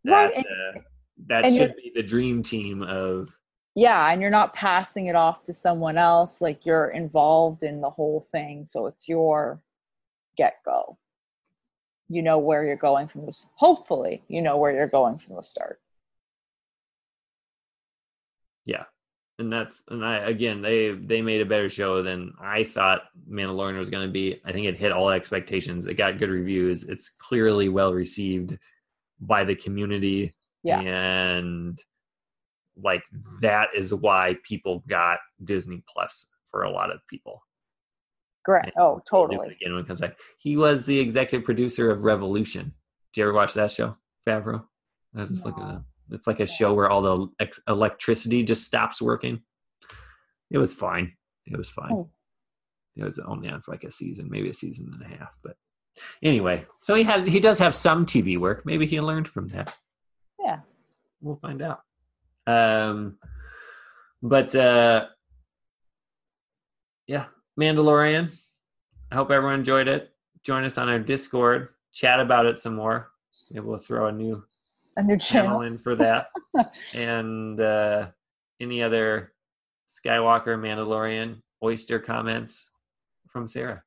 that right. And, uh, that and should be the dream team of. yeah, and you're not passing it off to someone else. Like you're involved in the whole thing, so it's your get go. You know where you're going from this. Hopefully, you know where you're going from the start. Yeah, and that's and I again they they made a better show than I thought Mandalorian was going to be. I think it hit all expectations. It got good reviews. It's clearly well received by the community. Yeah. and like that is why people got Disney Plus for a lot of people. Correct. Oh, do totally. Again, when it comes back, he was the executive producer of Revolution. Did you ever watch that show, Favreau? I was just looking at it. It's like a show where all the ex- electricity just stops working. It was fine. It was fine. Oh. It was only on for like a season, maybe a season and a half. But anyway, so he has he does have some TV work. Maybe he learned from that. Yeah. We'll find out. Um, but uh, yeah, Mandalorian. I hope everyone enjoyed it. Join us on our Discord. Chat about it some more. Maybe we'll throw a new A new channel channel. in for that. *laughs* and uh, any other Skywalker, Mandalorian, oyster comments from Sarah.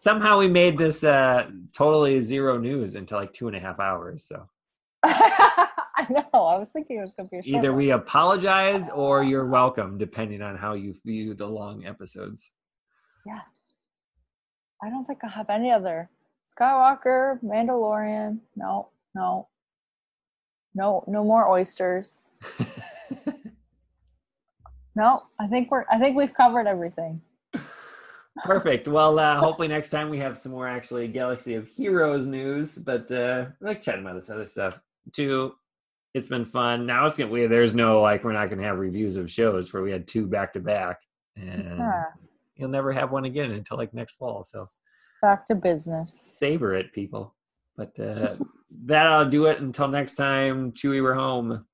Somehow we made this uh, totally zero news until like two and a half hours. So *laughs* *laughs* know. I was thinking it was going to be a either we apologize or you're welcome, depending on how you view the long episodes. Yeah. I don't think I have any other. Skywalker, Mandalorian. No, no. No, no more oysters. *laughs* No, I think we're I think we've covered everything. Perfect. Well, uh, *laughs* hopefully next time we have some more actually Galaxy of Heroes news. But uh, I like chatting about this other stuff too. It's been fun. Now it's gonna we there's no like we're not gonna have reviews of shows where we had two back to back, and Yeah. you'll never have one again until like next fall. So Back to business. savor it, people. But uh, *laughs* that'll do it until next time. Chewie, we're home.